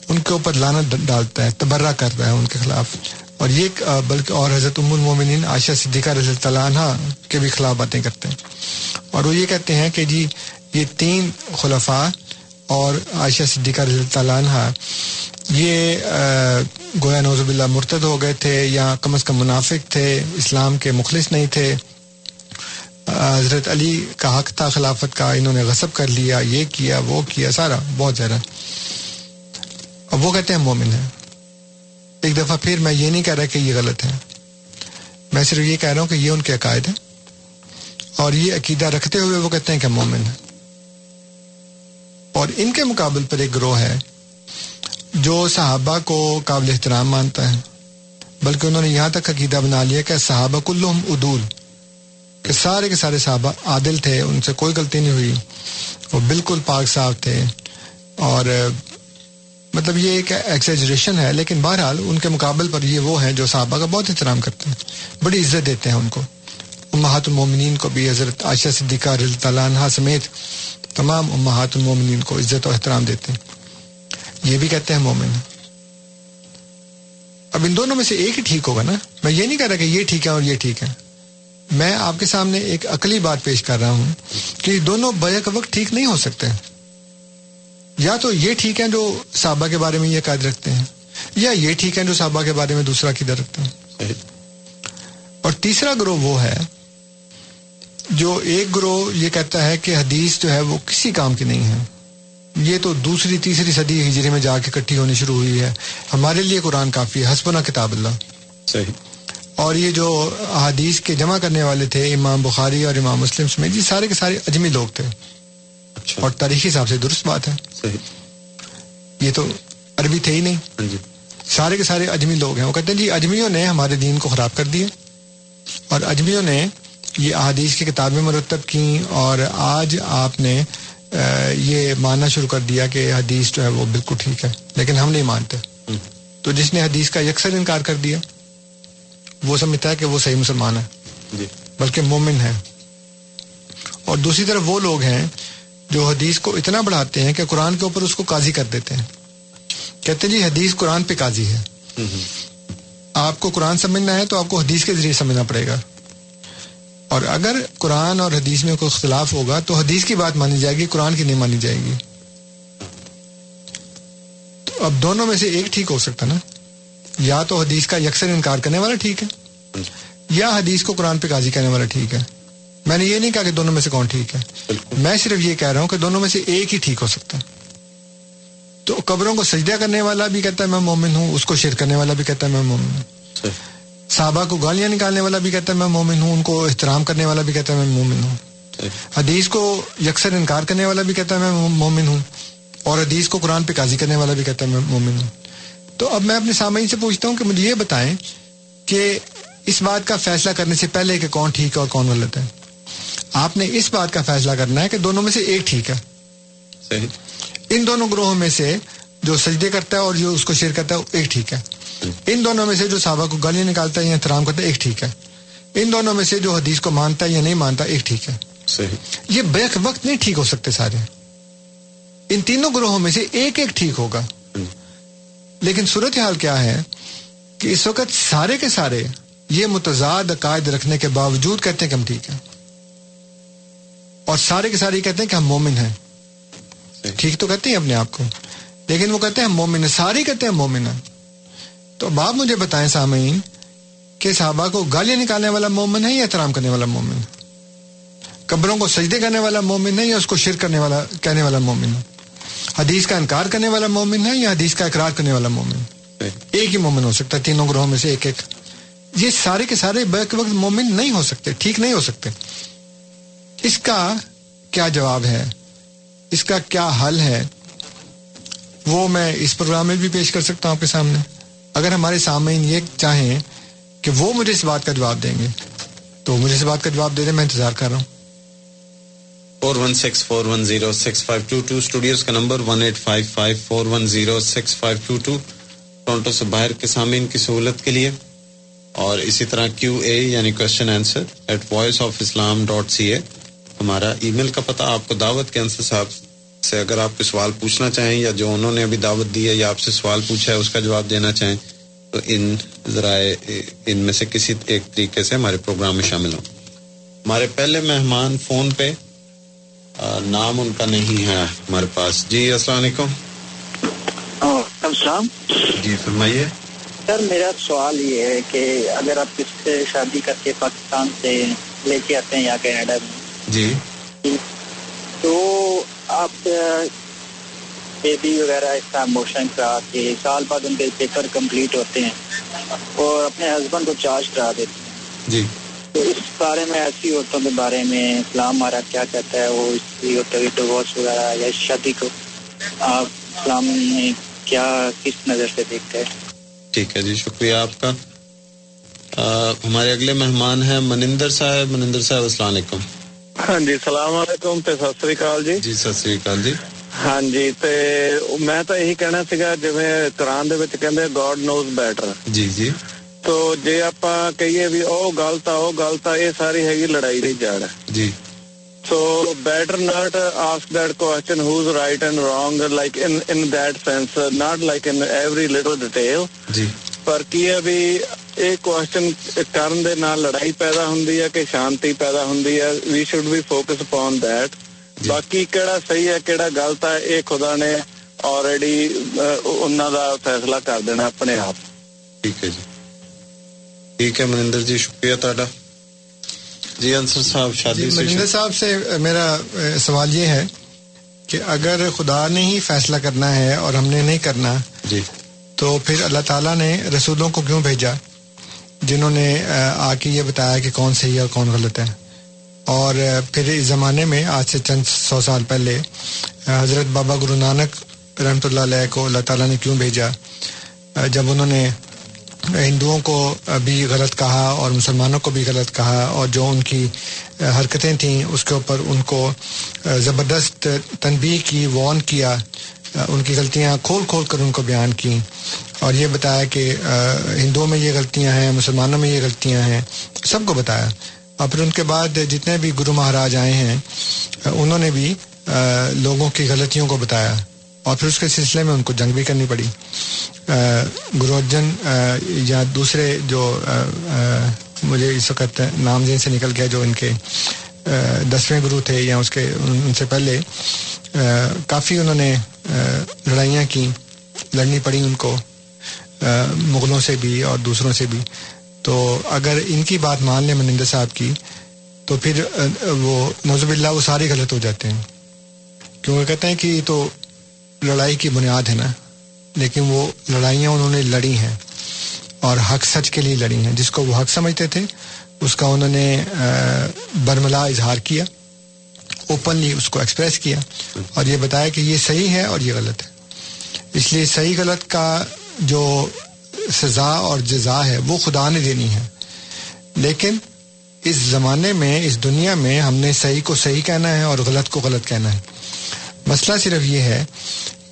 ان کے اوپر لانت ڈالتا ہے تبرہ کرتا ہے ان کے خلاف. اور یہ بلکہ اور حضرت ام المومنین عائشہ صدیقہ رضی اللہ عنہ کے بھی خلاف باتیں کرتے ہیں۔ اور وہ یہ کہتے ہیں کہ جی یہ تین خلفاء اور عائشہ صدیقہ رضی اللہ عنہ، یہ گویا نوز باللہ مرتد ہو گئے تھے یا کم از کم منافق تھے، اسلام کے مخلص نہیں تھے۔ حضرت علی کا حق تھا، خلافت کا، انہوں نے غصب کر لیا، یہ کیا، وہ کیا، سارا، بہت زیادہ۔ اب وہ کہتے ہیں مومن ہے ایک دفعہ پھر میں یہ نہیں کہہ رہا کہ یہ غلط ہے۔ میں صرف یہ کہہ رہا ہوں کہ یہ ان کے عقائد ہیں۔ اور یہ عقیدہ رکھتے ہوئے وہ کہتے ہیں کہ مومن ہے اور ان کے مقابل پر ایک گروہ ہے جو صحابہ کو قابل احترام مانتا ہے۔ بلکہ انہوں نے یہاں تک عقیدہ بنا لیا کہ صحابہ کلہم عدول، کہ سارے کے سارے صحابہ عادل تھے، ان سے کوئی غلطی نہیں ہوئی۔ وہ بالکل پاک صاف تھے۔ اور مطلب یہ ایک ایکسیجریشن ہے، لیکن بہرحال ان کے مقابل پر یہ وہ ہیں جو صحابہ کا بہت احترام کرتے ہیں، بڑی عزت دیتے ہیں ان کو۔ امہات المومنین کو بھی حضرت عائشہ صدیقہ رضی اللہ عنہ سمیت تمام امہات المومنین کو عزت و احترام دیتے ہیں۔ یہ بھی کہتے ہیں مومن۔ اب ان دونوں میں سے ایک ہی ٹھیک ہوگا نا؟ میں یہ نہیں کہہ رہا کہ یہ ٹھیک ہے اور یہ ٹھیک ہے۔ میں آپ کے سامنے ایک عقلی بات پیش کر رہا ہوں کہ دونوں بیک وقت ٹھیک نہیں ہو سکتے۔ یا تو یہ ٹھیک ہے جو صحابہ کے بارے میں یہ قائد رکھتے ہیں یا یہ ٹھیک ہے جو صحابہ کے بارے میں دوسرا عقیدہ رکھتے ہیں۔ اور تیسرا گروہ وہ ہے جو ایک گروہ یہ کہتا ہے کہ حدیث جو ہے وہ کسی کام کی نہیں ہے۔ یہ تو دوسری تیسری صدی ہجری میں جا کے اکٹھی ہونی شروع ہوئی ہے۔ ہمارے لیے قرآن کافی ہے حسبنا کتاب اللہ۔ صحیح۔ اور یہ جو حدیث کے جمع کرنے والے تھے امام بخاری اور امام مسلم سمیت یہ سارے کے سارے اجمی لوگ تھے۔ اور تاریخی حساب سے درست بات ہے۔ صحیح۔ یہ تو عربی تھے ہی نہیں۔ ہاں جی۔ سارے کے سارے اجمی لوگ ہیں۔ وہ کہتے ہیں جی اجمیوں نے ہمارے دین کو خراب کر دیا۔ اور اجمیوں نے یہ احادیث کی کتابیں مرتب کی اور آج آپ نے یہ ماننا شروع کر دیا کہ حدیث جو ہے وہ بالکل ٹھیک ہے لیکن ہم نہیں مانتے۔ تو جس نے حدیث کا یکسر انکار کر دیا وہ سمجھتا ہے کہ وہ صحیح مسلمان ہے۔ جی۔ بلکہ مومن ہے۔ اور دوسری طرف وہ لوگ ہیں جو حدیث کو اتنا بڑھاتے ہیں کہ قرآن کے اوپر اس کو قاضی کر دیتے ہیں۔ کہتے ہیں جی حدیث قرآن پہ قاضی ہے۔ آپ کو قرآن سمجھنا ہے تو آپ کو حدیث کے ذریعے سمجھنا پڑے گا۔ اور اگر قرآن اور حدیث میں کوئی اختلاف ہوگا تو حدیث کی بات مانی جائے گی، قرآن کی نہیں مانی جائے گی۔ تو اب دونوں میں سے ایک ٹھیک ہو سکتا نا۔ یا تو حدیث کا یکسر انکار کرنے والا ٹھیک ہے، یا حدیث کو قرآن پہ قاضی کرنے والا ٹھیک ہے۔ میں نے یہ نہیں کہا کہ دونوں میں سے کون ٹھیک ہے۔ میں صرف یہ کہہ رہا ہوں کہ دونوں میں سے ایک ہی ٹھیک ہو سکتا ہے۔ تو قبروں کو سجدہ کرنے والا بھی کہتا ہے میں مومن ہوں اس کو شیر کرنے والا بھی کہتا ہے میں مومن ہوں۔ صحابہ کو گالیاں نکالنے والا بھی کہتا ہے میں مومن ہوں ان کو احترام کرنے والا بھی کہتا ہے میں مومن ہوں۔ حدیث کو یکسر انکار کرنے والا بھی کہتا ہے میں مومن ہوں اور حدیث کو قرآن پہ قاضی کرنے والا بھی کہتا ہے میں مومن ہوں۔ تو اب میں اپنے سامعین سے پوچھتا ہوں کہ مجھے یہ بتائیں کہ اس بات کا فیصلہ کرنے سے پہلے کہ کون ٹھیک ہے اور کون غلط ہے۔ آپ نے اس بات کا فیصلہ کرنا ہے کہ دونوں میں سے ایک ٹھیک ہے۔ صحیح۔ ان دونوں گروہوں میں سے جو سجدے کرتا ہے اور جو اس کو شیر کرتا ہے ایک ٹھیک ہے۔ ان دونوں میں سے جو صحابہ کو گالیاں نکالتا ہے یا احترام کرتا ہے ایک ٹھیک ہے۔ ان دونوں میں سے جو حدیث کو مانتا ہے یا نہیں مانتا ایک ٹھیک ہے۔ صحیح۔ یہ بیک وقت نہیں ٹھیک ہو سکتے سارے۔ ان تینوں گروہوں میں سے ایک ایک ٹھیک ہوگا۔ لیکن صورتحال کیا ہے کہ اس وقت سارے کے سارے یہ متضاد عقائد رکھنے کے باوجود کہتے ہیں کہ ہم ٹھیک ہیں۔ اور سارے کے سارے کہتے ہیں کہ ہم مومن ہیں۔ ٹھیک تو کہتے ہیں اپنے آپ کو۔ لیکن وہ کہتے ہیں ہم مومن ہیں۔ سارے کہتے ہیں مومن ہیں۔ تو اب آپ مجھے بتائیں سامعین کہ صحابہ کو گالیاں نکالنے والا مومن ہے یا احترام کرنے والا مومن؟ ہے قبروں کو سجدے کرنے والا مومن ہے یا اس کو شر کرنے والا کہنے والا مومن؟ ہے حدیث کا انکار کرنے والا مومن ہے یا حدیث کا اقرار کرنے والا مومن؟ ایک ہی مومن ہو سکتا ہے تینوں گروہوں میں سے ایک ایک۔ یہ سارے کے سارے بیک وقت مومن نہیں ہو سکتے ٹھیک نہیں ہو سکتے۔ اس کا کیا جواب ہے؟ اس کا کیا حل ہے؟ وہ میں اس پروگرام میں بھی پیش کر سکتا ہوں آپ کے سامنے۔ اگر ہمارے سامعین یہ چاہیں کہ وہ مجھے اس بات کا جواب دیں گے، تو مجھے اس بات کا جواب دے دیں میں انتظار کر رہا ہوں۔ Four one six four one zero six five two two studios کا number one eight five five four one zero six five two two Toronto سے باہر کے سامعین کی سہولت کے لیے۔ اور اسی طرح کیو اے یعنی question answer at voice of Islam dot C A ہمارا ای میل کا پتہ آپ کو دعوت کے انصر صاحب سے اگر آپ کو سوال پوچھنا چاہیں یا جو انہوں نے ابھی دعوت دی ہے یا آپ سے سوال پوچھا ہے اس کا جواب دینا چاہیں تو ان ذرائع ان میں سے کسی ایک طریقے سے ہمارے پروگرام میں شامل ہوں۔ ہمارے پہلے مہمان فون پہ نام ان کا نہیں ہے ہمارے پاس۔ جی السلام علیکم۔ السلام۔ جی فرمائیے۔ سر میرا سوال یہ ہے کہ اگر آپ کس سے شادی کر کے پاکستان سے لے کے آتے ہیں یا کینیڈا میں جی۔ تو آپ بیبی وغیرہ اس کا موشن کرا کے سال بعد ان کے پیپر کمپلیٹ ہوتے ہیں اور اپنے ہسبینڈ کو چارج کرا دیتے ہیں۔ جی۔ تو اس بارے میں ایسی عورتوں کے بارے میں اسلام ہمارا کیا کہتا ہے؟ وہ اس کی ڈیورس وغیرہ یا شادی کو آپ اسلام میں کیا کس نظر سے دیکھتے ہیں؟ ٹھیک ہے جی شکریہ آپ کا۔ ہمارے اگلے مہمان ہیں منندر صاحب۔ منندر صاحب السلام علیکم۔ ਹਾਂਜੀ ਸਲਾਮ ਅਲੈਕੁਮ ਤੇ ਸਤਿ ਸ੍ਰੀ ਅਕਾਲ ਜੀ ਜੀ ਸਤਿ ਸ੍ਰੀ ਅਕਾਲ ਜੀ ਹਾਂਜੀ ਤੇ ਮੈਂ ਤਾਂ ਇਹੀ ਕਹਿਣਾ ਸੀਗਾ ਜਿਵੇਂ ਕੁਰਾਨ ਦੇ ਵਿੱਚ ਕਹਿੰਦੇ ਗੋਡ ਨੋਜ਼ ਬੈਟਰ ਜੀ ਜੀ ਤੋਂ ਜੇ ਆਪਾਂ ਕਹੀਏ ਵੀ ਉਹ ਗਲਤ ਆ ਉਹ ਗਲਤ ਆ ਇਹ ਸਾਰੀ ਹੈਗੀ ਲੜਾਈ ਦੀ ਜੜ ਹੈ ਜੀ so better not ask that question who's right and wrong like in in that sense not like in every little detail ਜੀ ਪਰ ਕੀ ਹੈ ਵੀ ਇਹ ਕੁਐਸਚਨ ਕਰਨ ਦੇ ਨਾਲ ਲੜਾਈ ਪੈਦਾ ਹੁੰਦੀ ਹੈ ਕਿ ਸ਼ਾਂਤੀ ਪੈਦਾ ਹੁੰਦੀ ਹੈ we should we focus upon that ਬਾਕੀ ਕਿਹੜਾ ਸਹੀ ਹੈ ਕਿਹੜਾ ਗਲਤ ਹੈ ਇਹ ਖੁਦਾ ਨੇ ਆਲਰੇਡੀ ਉਹਨਾਂ ਦਾ ਫੈਸਲਾ ਕਰ ਦੇਣਾ ਆਪਣੇ ਆਪ ਠੀਕ ਹੈ ਜੀ ٹھیک ہے منندر جی شکریہ تھا جی انصر صاحب شادی جی منندر صاحب سے میرا سوال یہ ہے کہ اگر خدا نے ہی فیصلہ کرنا ہے اور ہم نے نہیں کرنا جی تو پھر اللہ تعالیٰ نے رسولوں کو کیوں بھیجا جنہوں نے، آ کے یہ بتایا کہ کون صحیح ہے اور کون غلط ہے۔ اور پھر اس زمانے میں، آج سے چند سو سال پہلے حضرت بابا گرو نانک رحمۃ اللہ علیہ کو اللہ تعالیٰ نے کیوں بھیجا؟ جب انہوں نے ہندوؤں کو بھی غلط کہا اور مسلمانوں کو بھی غلط کہا اور جو ان کی حرکتیں تھیں، اس کے اوپر ان کو زبردست تنبیہ کی وارن کیا ان کی غلطیاں کھول کھول کر ان کو بیان کی اور یہ بتایا کہ ہندوؤں میں یہ غلطیاں ہیں، مسلمانوں میں یہ غلطیاں ہیں، سب کو بتایا۔ اور پھر ان کے بعد جتنے بھی گرو مہاراج آئے ہیں انہوں نے بھی لوگوں کی غلطیوں کو بتایا۔ اور پھر اس کے سلسلے میں ان کو جنگ بھی کرنی پڑی۔ گرو ارجن یا دوسرے جو مجھے اس وقت نام جن سے نکل گیا جو ان کے دسویں گرو تھے یا اس کے، ان سے پہلے کافی انہوں نے لڑائیاں کی لڑنی پڑی ان کو مغلوں سے بھی اور دوسروں سے بھی۔ تو اگر ان کی بات مان لیں منندر صاحب کی، تو پھر وہ نوزب اللہ وہ سارے غلط ہو جاتے ہیں۔ کیونکہ کہتے ہیں کہ یہ تو لڑائی کی بنیاد ہے نا، لیکن وہ لڑائیاں انہوں نے لڑی ہیں اور حق سچ کے لیے لڑی ہیں۔ جس کو وہ حق سمجھتے تھے، اس کا انہوں نے برملا اظہار کیا۔ اوپنلی اس کو ایکسپریس کیا اور یہ بتایا کہ یہ صحیح ہے اور یہ غلط ہے۔ اس لیے صحیح غلط کا جو سزا اور جزا ہے وہ خدا نے دینی ہے۔ لیکن اس زمانے میں، اس دنیا میں ہم نے صحیح کو صحیح کہنا ہے اور غلط کو غلط کہنا ہے۔ مسئلہ صرف یہ ہے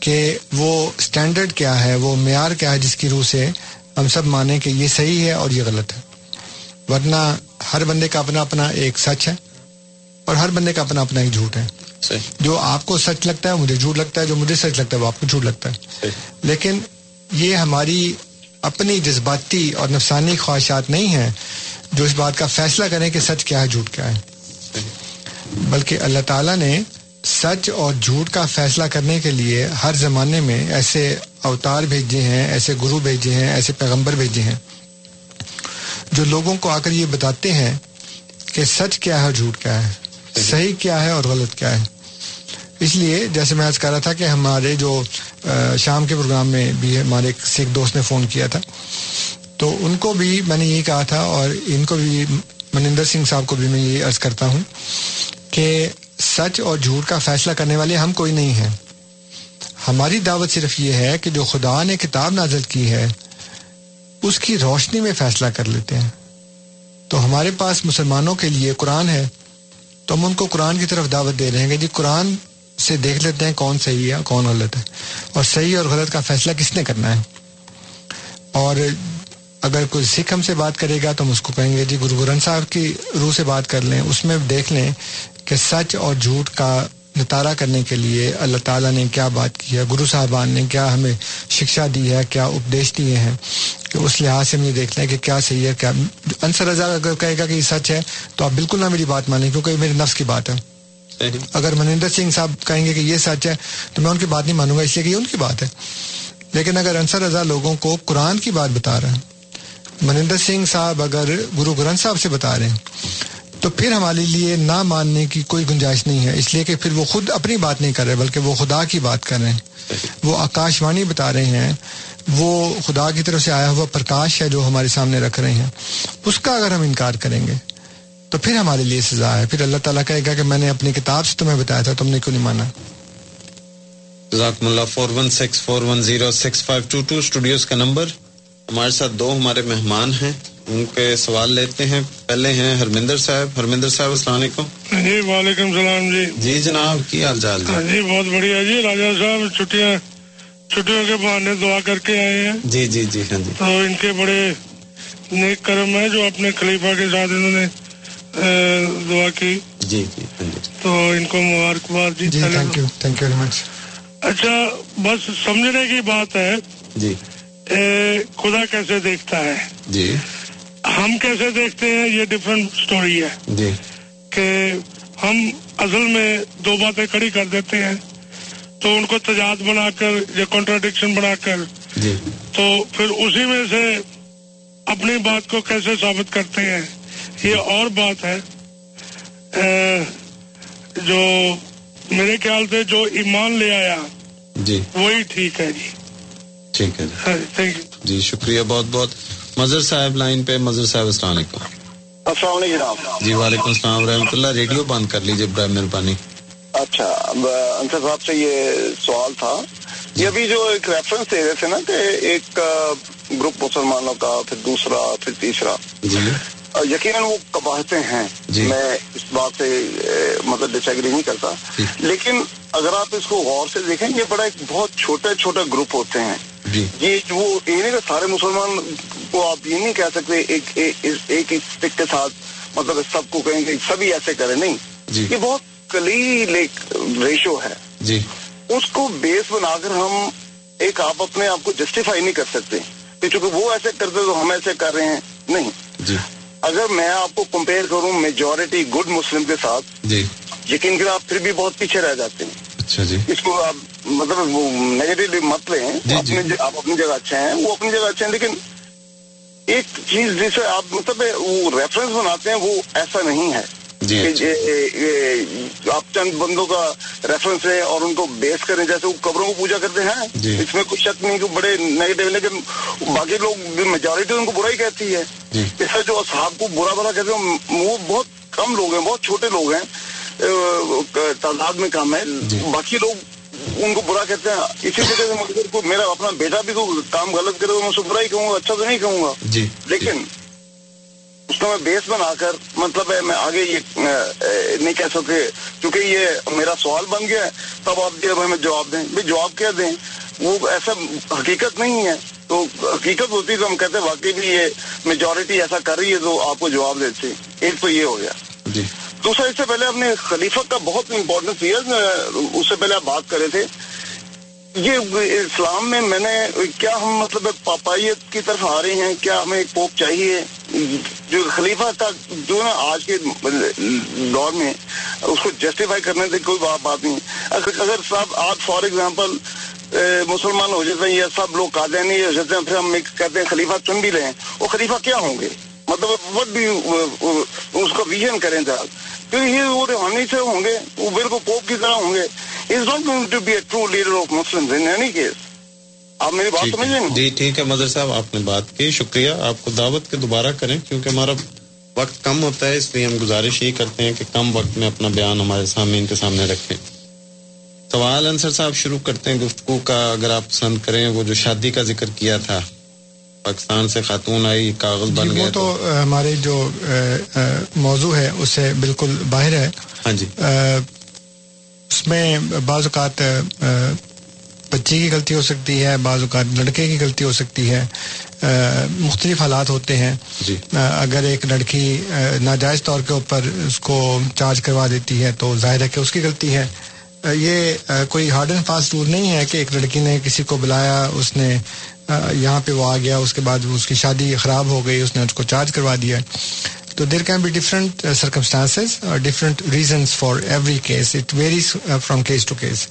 کہ وہ اسٹینڈرڈ کیا ہے، وہ معیار کیا ہے جس کی روح سے ہم سب مانیں کہ یہ صحیح ہے اور یہ غلط ہے۔ ورنہ ہر بندے کا اپنا اپنا ایک سچ ہے۔ اور ہر بندے کا اپنا اپنا ایک جھوٹ ہے۔ جو آپ کو سچ لگتا ہے مجھے جھوٹ لگتا ہے جو مجھے سچ لگتا ہے وہ آپ کو جھوٹ لگتا ہے۔ لیکن یہ ہماری اپنی جذباتی اور نفسانی خواہشات نہیں ہیں جو اس بات کا فیصلہ کریں کہ سچ کیا ہے جھوٹ کیا ہے۔ بلکہ اللہ تعالیٰ نے سچ اور جھوٹ کا فیصلہ کرنے کے لیے ہر زمانے میں ایسے اوتار بھیجے ہیں ایسے گرو بھیجے ہیں ایسے پیغمبر بھیجے ہیں جو لوگوں کو آ کر یہ بتاتے ہیں کہ سچ کیا ہے جھوٹ کیا ہے۔ صحیح کیا ہے اور غلط کیا ہے؟ اس لیے جیسے میں آج کہہ رہا تھا کہ ہمارے جو شام کے پروگرام میں بھی ہمارے ایک سکھ دوست نے فون کیا تھا۔ تو ان کو بھی میں نے یہی کہا تھا اور ان کو بھی، منندر سنگھ صاحب کو بھی میں یہ عرض کرتا ہوں کہ سچ اور جھوٹ کا فیصلہ کرنے والے ہم کوئی نہیں ہیں۔ ہماری دعوت صرف یہ ہے کہ جو خدا نے کتاب نازل کی ہے، اس کی روشنی میں فیصلہ کر لیتے ہیں۔ تو ہمارے پاس مسلمانوں کے لیے قرآن ہے تو ہم ان کو قرآن کی طرف دعوت دے رہے ہیں کہ جی قرآن سے دیکھ لیتے ہیں کون صحیح ہے کون غلط ہے اور صحیح اور غلط کا فیصلہ کس نے کرنا ہے اور اگر کوئی سکھ ہم سے بات کرے گا تو ہم اس کو کہیں گے جی گرو گرنتھ صاحب کی روح سے بات کر لیں، اس میں دیکھ لیں کہ سچ اور جھوٹ کا نتارا کرنے کے لیے اللہ تعالیٰ نے کیا بات کی ہے؟ گرو صاحبان نے کیا ہمیں شکشا دی ہے؟ کیا اپدیش دیے ہیں؟ کہ اس لحاظ سے ہم یہ دیکھ لیں کہ کیا صحیح ہے کیا انصر رضا اگر کہے گا کہ یہ سچ ہے تو آپ بالکل نہ میری بات مانیں کیونکہ یہ میرے نفس کی بات ہے۔ اگر منندر سنگھ صاحب کہیں گے کہ یہ سچ ہے تو میں ان کی بات نہیں مانوں گا اس لیے کہ یہ ان کی بات ہے۔ لیکن اگر انصر رضا لوگوں کو قرآن کی بات بتا رہے ہیں منندر سنگھ صاحب اگر گرو گرنتھ صاحب سے بتا رہے ہیں تو پھر ہمارے لیے نہ ماننے کی کوئی گنجائش نہیں ہے، اس لیے کہ پھر وہ خود اپنی بات نہیں کر رہے، بلکہ وہ خدا کی بات کر رہے ہیں۔ وہ آکاش وانی بتا رہے ہیں، وہ خدا کی طرف سے آیا ہوا پرکاش ہے جو ہمارے سامنے رکھ رہے ہیں۔ اس کا اگر ہم انکار کریں گے، تو پھر ہمارے لیے سزا ہے۔ پھر اللہ تعالیٰ کہے گا کہ میں نے اپنی کتاب سے تمہیں بتایا تھا، تم نے کیوں نہیں مانا؟ جزاکم اللہ four one six, four one zero, six five two two, studios کا نمبر۔ ہمارے ساتھ دو ہمارے مہمان ہیں۔ ان کے سوال لیتے ہیں۔ پہلے ہیں ہرمندر صاحب۔ ہرمندر صاحب السلام علیکم۔ جی وعلیکم السلام جی۔ جی جناب کی حال چال ہاں جی بہت بڑھیا جی۔ راجا صاحب چھٹیاں چھٹیوں کے بہانے دعا کر کے آئے ہیں۔ جی جی جی ہاں جی۔ تو ان کے بڑے نیک کرم ہے جو اپنے خلیفہ کے ساتھ انہوں نے دعا کی۔ جی جی ہاں جی۔ تو ان کو مبارکباد جی۔ جی thank you thank you very much اچھا بس سمجھنے کی بات ہے جی۔ خدا کیسے دیکھتا ہے۔ جی۔ ہم کیسے دیکھتے ہیں؟ یہ ڈفرینٹ سٹوری ہے جی۔ کہ ہم اصل میں دو باتیں کھڑی کر دیتے ہیں۔ تو ان کو تجاد بنا کر یا کانٹراڈکشن بنا کر۔ جی۔ تو پھر اسی میں سے اپنی بات کو کیسے ثابت کرتے ہیں؟ یہ اور بات ہے جو میرے خیال سے جو ایمان لے آیا جی۔ وہی ٹھیک ہے جی۔ ٹھیک ہے تھینک یو جی شکریہ بہت بہت۔ مظہر صاحب لائن پہ مظہر صاحب السلام علیکم۔ السلام علیکم جناب۔ جی وعلیکم السلام رحمۃ اللہ۔ ریڈیو بند کر لیجیے برائے مہربانی۔ اچھا انصر صاحب سے یہ سوال تھا۔ یہ ابھی جو ایک ریفرنس دے رہے تھے نا کہ ایک گروپ مسلمانوں کا پھر دوسرا پھر تیسرا۔ جی۔ یقیناً وہ کباہتے ہیں۔ جی۔ میں اس بات سے مطلب ڈس ایگری نہیں کرتا۔ لیکن اگر آپ اس کو غور سے دیکھیں یہ بڑا ایک بہت چھوٹے چھوٹے گروپ ہوتے ہیں۔ جی۔ یہ وہ یہ نہیں کہ سارے مسلمان کو آپ یہ نہیں کہہ سکتے ایک ایک اسٹک کے ساتھ مطلب سب کو کہیں گے سبھی ایسے کریں نہیں۔ جی۔ یہ بہت کلیل ایک ریشو ہے۔ جی۔ اس کو بیس بنا کر ہم ایک آپ اپنے آپ کو جسٹیفائی نہیں کر سکتے۔ کہ چونکہ وہ ایسے کرتے تو ہم ایسے کر رہے ہیں نہیں۔ جی۔ اگر میں آپ کو کمپیئر کروں میجورٹی گڈ مسلم کے ساتھ جی۔ یقین کر آپ پھر بھی بہت پیچھے رہ جاتے ہیں۔ اچھا جی۔ اس کو آپ مطلب وہ نیگیٹو مت لیں۔ آپ اپنی جگہ اچھے ہیں وہ اپنی جگہ اچھے ہیں لیکن ایک چیز جسے آپ مطلب وہ ریفرنس بناتے ہیں وہ ایسا نہیں ہے آپ چند بندوں کا ریفرنس لیں اور ان کو بیس کریں جیسے وہ قبروں کو پوجا کرتے ہیں اس میں کوئی شک نہیں کہ بڑے نیگیٹو لیکن باقی لوگ میجورٹی ان کو برا ہی کہتی ہے۔ اس سے جو اصحاب کو برا بھلا کہتے ہیں وہ بہت کم لوگ ہیں بہت چھوٹے لوگ ہیں تعداد میں کم ہے۔ باقی لوگ ان کو برا کہتے ہیں۔ اسی وجہ سے مجھے کو میرا اپنا بیٹا بھی کوئی کام غلط کرے تو میں اسے برا ہی کہوں گا اچھا تو نہیں کہوں گا۔ جی۔ لیکن اس کو میں بیس بنا کر مطلب ہے میں آگے یہ نہیں کہہ سکتے کیونکہ یہ میرا سوال بن گیا ہے۔ تب آپ جب ہمیں جواب دیں۔ بھائی جواب کیا دیں؟ وہ ایسا حقیقت نہیں ہے۔ تو حقیقت ہوتی تو ہم کہتے ہیں واقعی بھی یہ میجورٹی ایسا کر رہی ہے تو آپ کو جواب دیتے ایک تو یہ ہو گیا۔ جی۔ دوسرا، اس سے پہلے اپنے خلیفہ کا بہت امپورٹنس ہے اس سے پہلے آپ بات کرے تھے۔ یہ، اسلام میں میں نے کیا ہم مطلب پاپائیت کی طرف آ رہے ہیں؟ کیا ہمیں ایک پوپ چاہیے؟ جو خلیفہ کا جو نا آج کے دور میں اس کو جسٹیفائی کرنے سے کوئی بات نہیں۔ اگر صاحب آپ فار ایگزامپل مسلمان ہو جاتے ہیں یا سب لوگ قادیانی ہو جاتے ہیں، پھر ہم کہتے ہیں خلیفہ چن بھی لیں۔ وہ خلیفہ کیا ہوں گے؟ مطلب وٹ بھی اس کا ویژن کریں جا کیونکہ یہ وہ روحانی سے ہوں گے وہ بالکل پوپ کی طرح ہوں گے is not going to be a true leader of Muslim in any case آپ میری بات سمجھ رہے ہیں جی ٹھیک ہے مدر صاحب آپ نے بات کی شکریہ آپ کو دعوت کے دوبارہ کریں کیونکہ ہمارا وقت کم ہوتا ہے اس لیے ہم گزارش یہ کرتے ہیں کہ کم وقت میں اپنا بیان ہمارے سامعین کے سامنے رکھیں سوال انصر صاحب شروع کرتے ہیں گفتگو کا اگر آپ پسند کریں وہ جو شادی کا ذکر کیا تھا پاکستان سے خاتون آئی کاغذ جی بن وہ گئے تو ہمارے جو موضوع ہے اس سے بالکل باہر ہے۔ ہاں جی۔ اس میں بعض اوقات بچی کی غلطی ہو سکتی ہے بعض اوقات لڑکے کی غلطی ہو سکتی ہے۔ مختلف حالات ہوتے ہیں۔ جی۔ اگر ایک لڑکی ناجائز طور کے اوپر اس کو چارج کروا دیتی ہے تو ظاہر ہے کہ اس کی غلطی ہے۔ یہ کوئی ہارڈ اینڈ فاسٹ رول نہیں ہے کہ ایک لڑکی نے کسی کو بلایا اس نے یہاں پہ وہ آ گیا اس کے بعد اس کی شادی خراب ہو گئی اس نے اس کو چارج کروا دیا۔ تو there can be different circumstances different reasons for every case it varies from case to case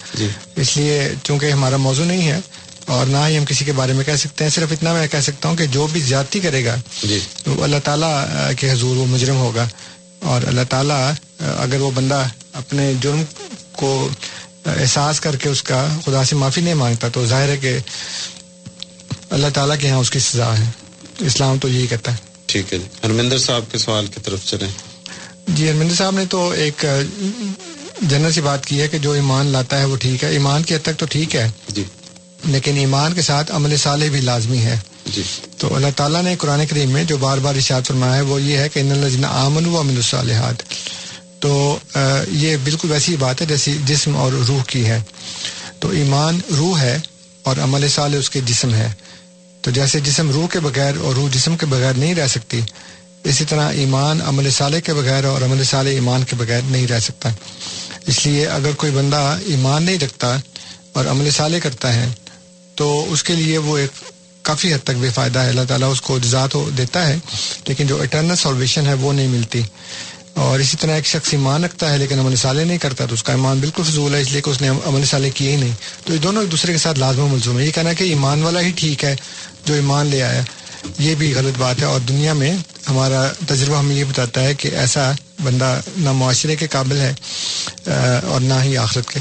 اس لیے چونکہ ہمارا موضوع نہیں ہے اور نہ ہی ہم کسی کے بارے میں کہہ سکتے ہیں صرف اتنا میں کہہ سکتا ہوں کہ جو بھی زیادتی کرے گا جی۔ وہ اللہ تعالیٰ کے حضور وہ مجرم ہوگا۔ اور اللہ تعالیٰ اگر وہ بندہ اپنے جرم کو احساس کر کے اس کا خدا سے معافی نہیں مانگتا تو ظاہر ہے کہ اللہ تعالیٰ کے یہاں اس کی سزا ہے۔ اسلام تو یہی کہتا ہے۔ ٹھیک ہے جی۔ ہرمندر صاحب کے سوال کی طرف چلیں۔ جی ہرمندر صاحب نے تو ایک جنرل سی بات کی ہے کہ جو ایمان لاتا ہے وہ ٹھیک ہے۔ ایمان کی حد تک تو ٹھیک ہے۔ جی۔ لیکن ایمان کے ساتھ عمل صالح بھی لازمی ہے۔ جی۔ تو اللہ تعالیٰ نے قرآن کریم میں جو بار بار ارشاد فرمایا ہے وہ یہ ہے کہ ان الذین آمنوا وعملوا الصالحات۔ تو یہ بالکل ویسی بات ہے جیسی جسم اور روح کی ہے۔ تو ایمان روح ہے اور عمل صالح اس کے جسم ہے۔ تو جیسے جسم روح کے بغیر اور روح جسم کے بغیر نہیں رہ سکتی، اسی طرح ایمان عمل صالح کے بغیر اور عمل صالح ایمان کے بغیر نہیں رہ سکتا۔ اس لیے اگر کوئی بندہ ایمان نہیں رکھتا اور عمل صالح کرتا ہے، تو اس کے لیے وہ ایک کافی حد تک بے فائدہ ہے۔ اللہ تعالیٰ اس کو جزا تو دیتا ہے، لیکن جو اٹرنل سالویشن ہے وہ نہیں ملتی۔ اور اسی طرح ایک شخص ایمان رکھتا ہے لیکن عمل صالح نہیں کرتا تو اس کا ایمان بالکل فضول ہے، اس لیے کہ اس نے عمل صالح کیے ہی نہیں۔ تو یہ دونوں ایک دوسرے کے ساتھ لازم و ملزوم ہے یہ کہنا کہ ایمان والا ہی ٹھیک ہے جو ایمان لے آیا، یہ بھی غلط بات ہے۔ اور دنیا میں ہمارا تجربہ ہمیں یہ بتاتا ہے کہ ایسا بندہ نہ معاشرے کے قابل ہے اور نہ ہی آخرت کے۔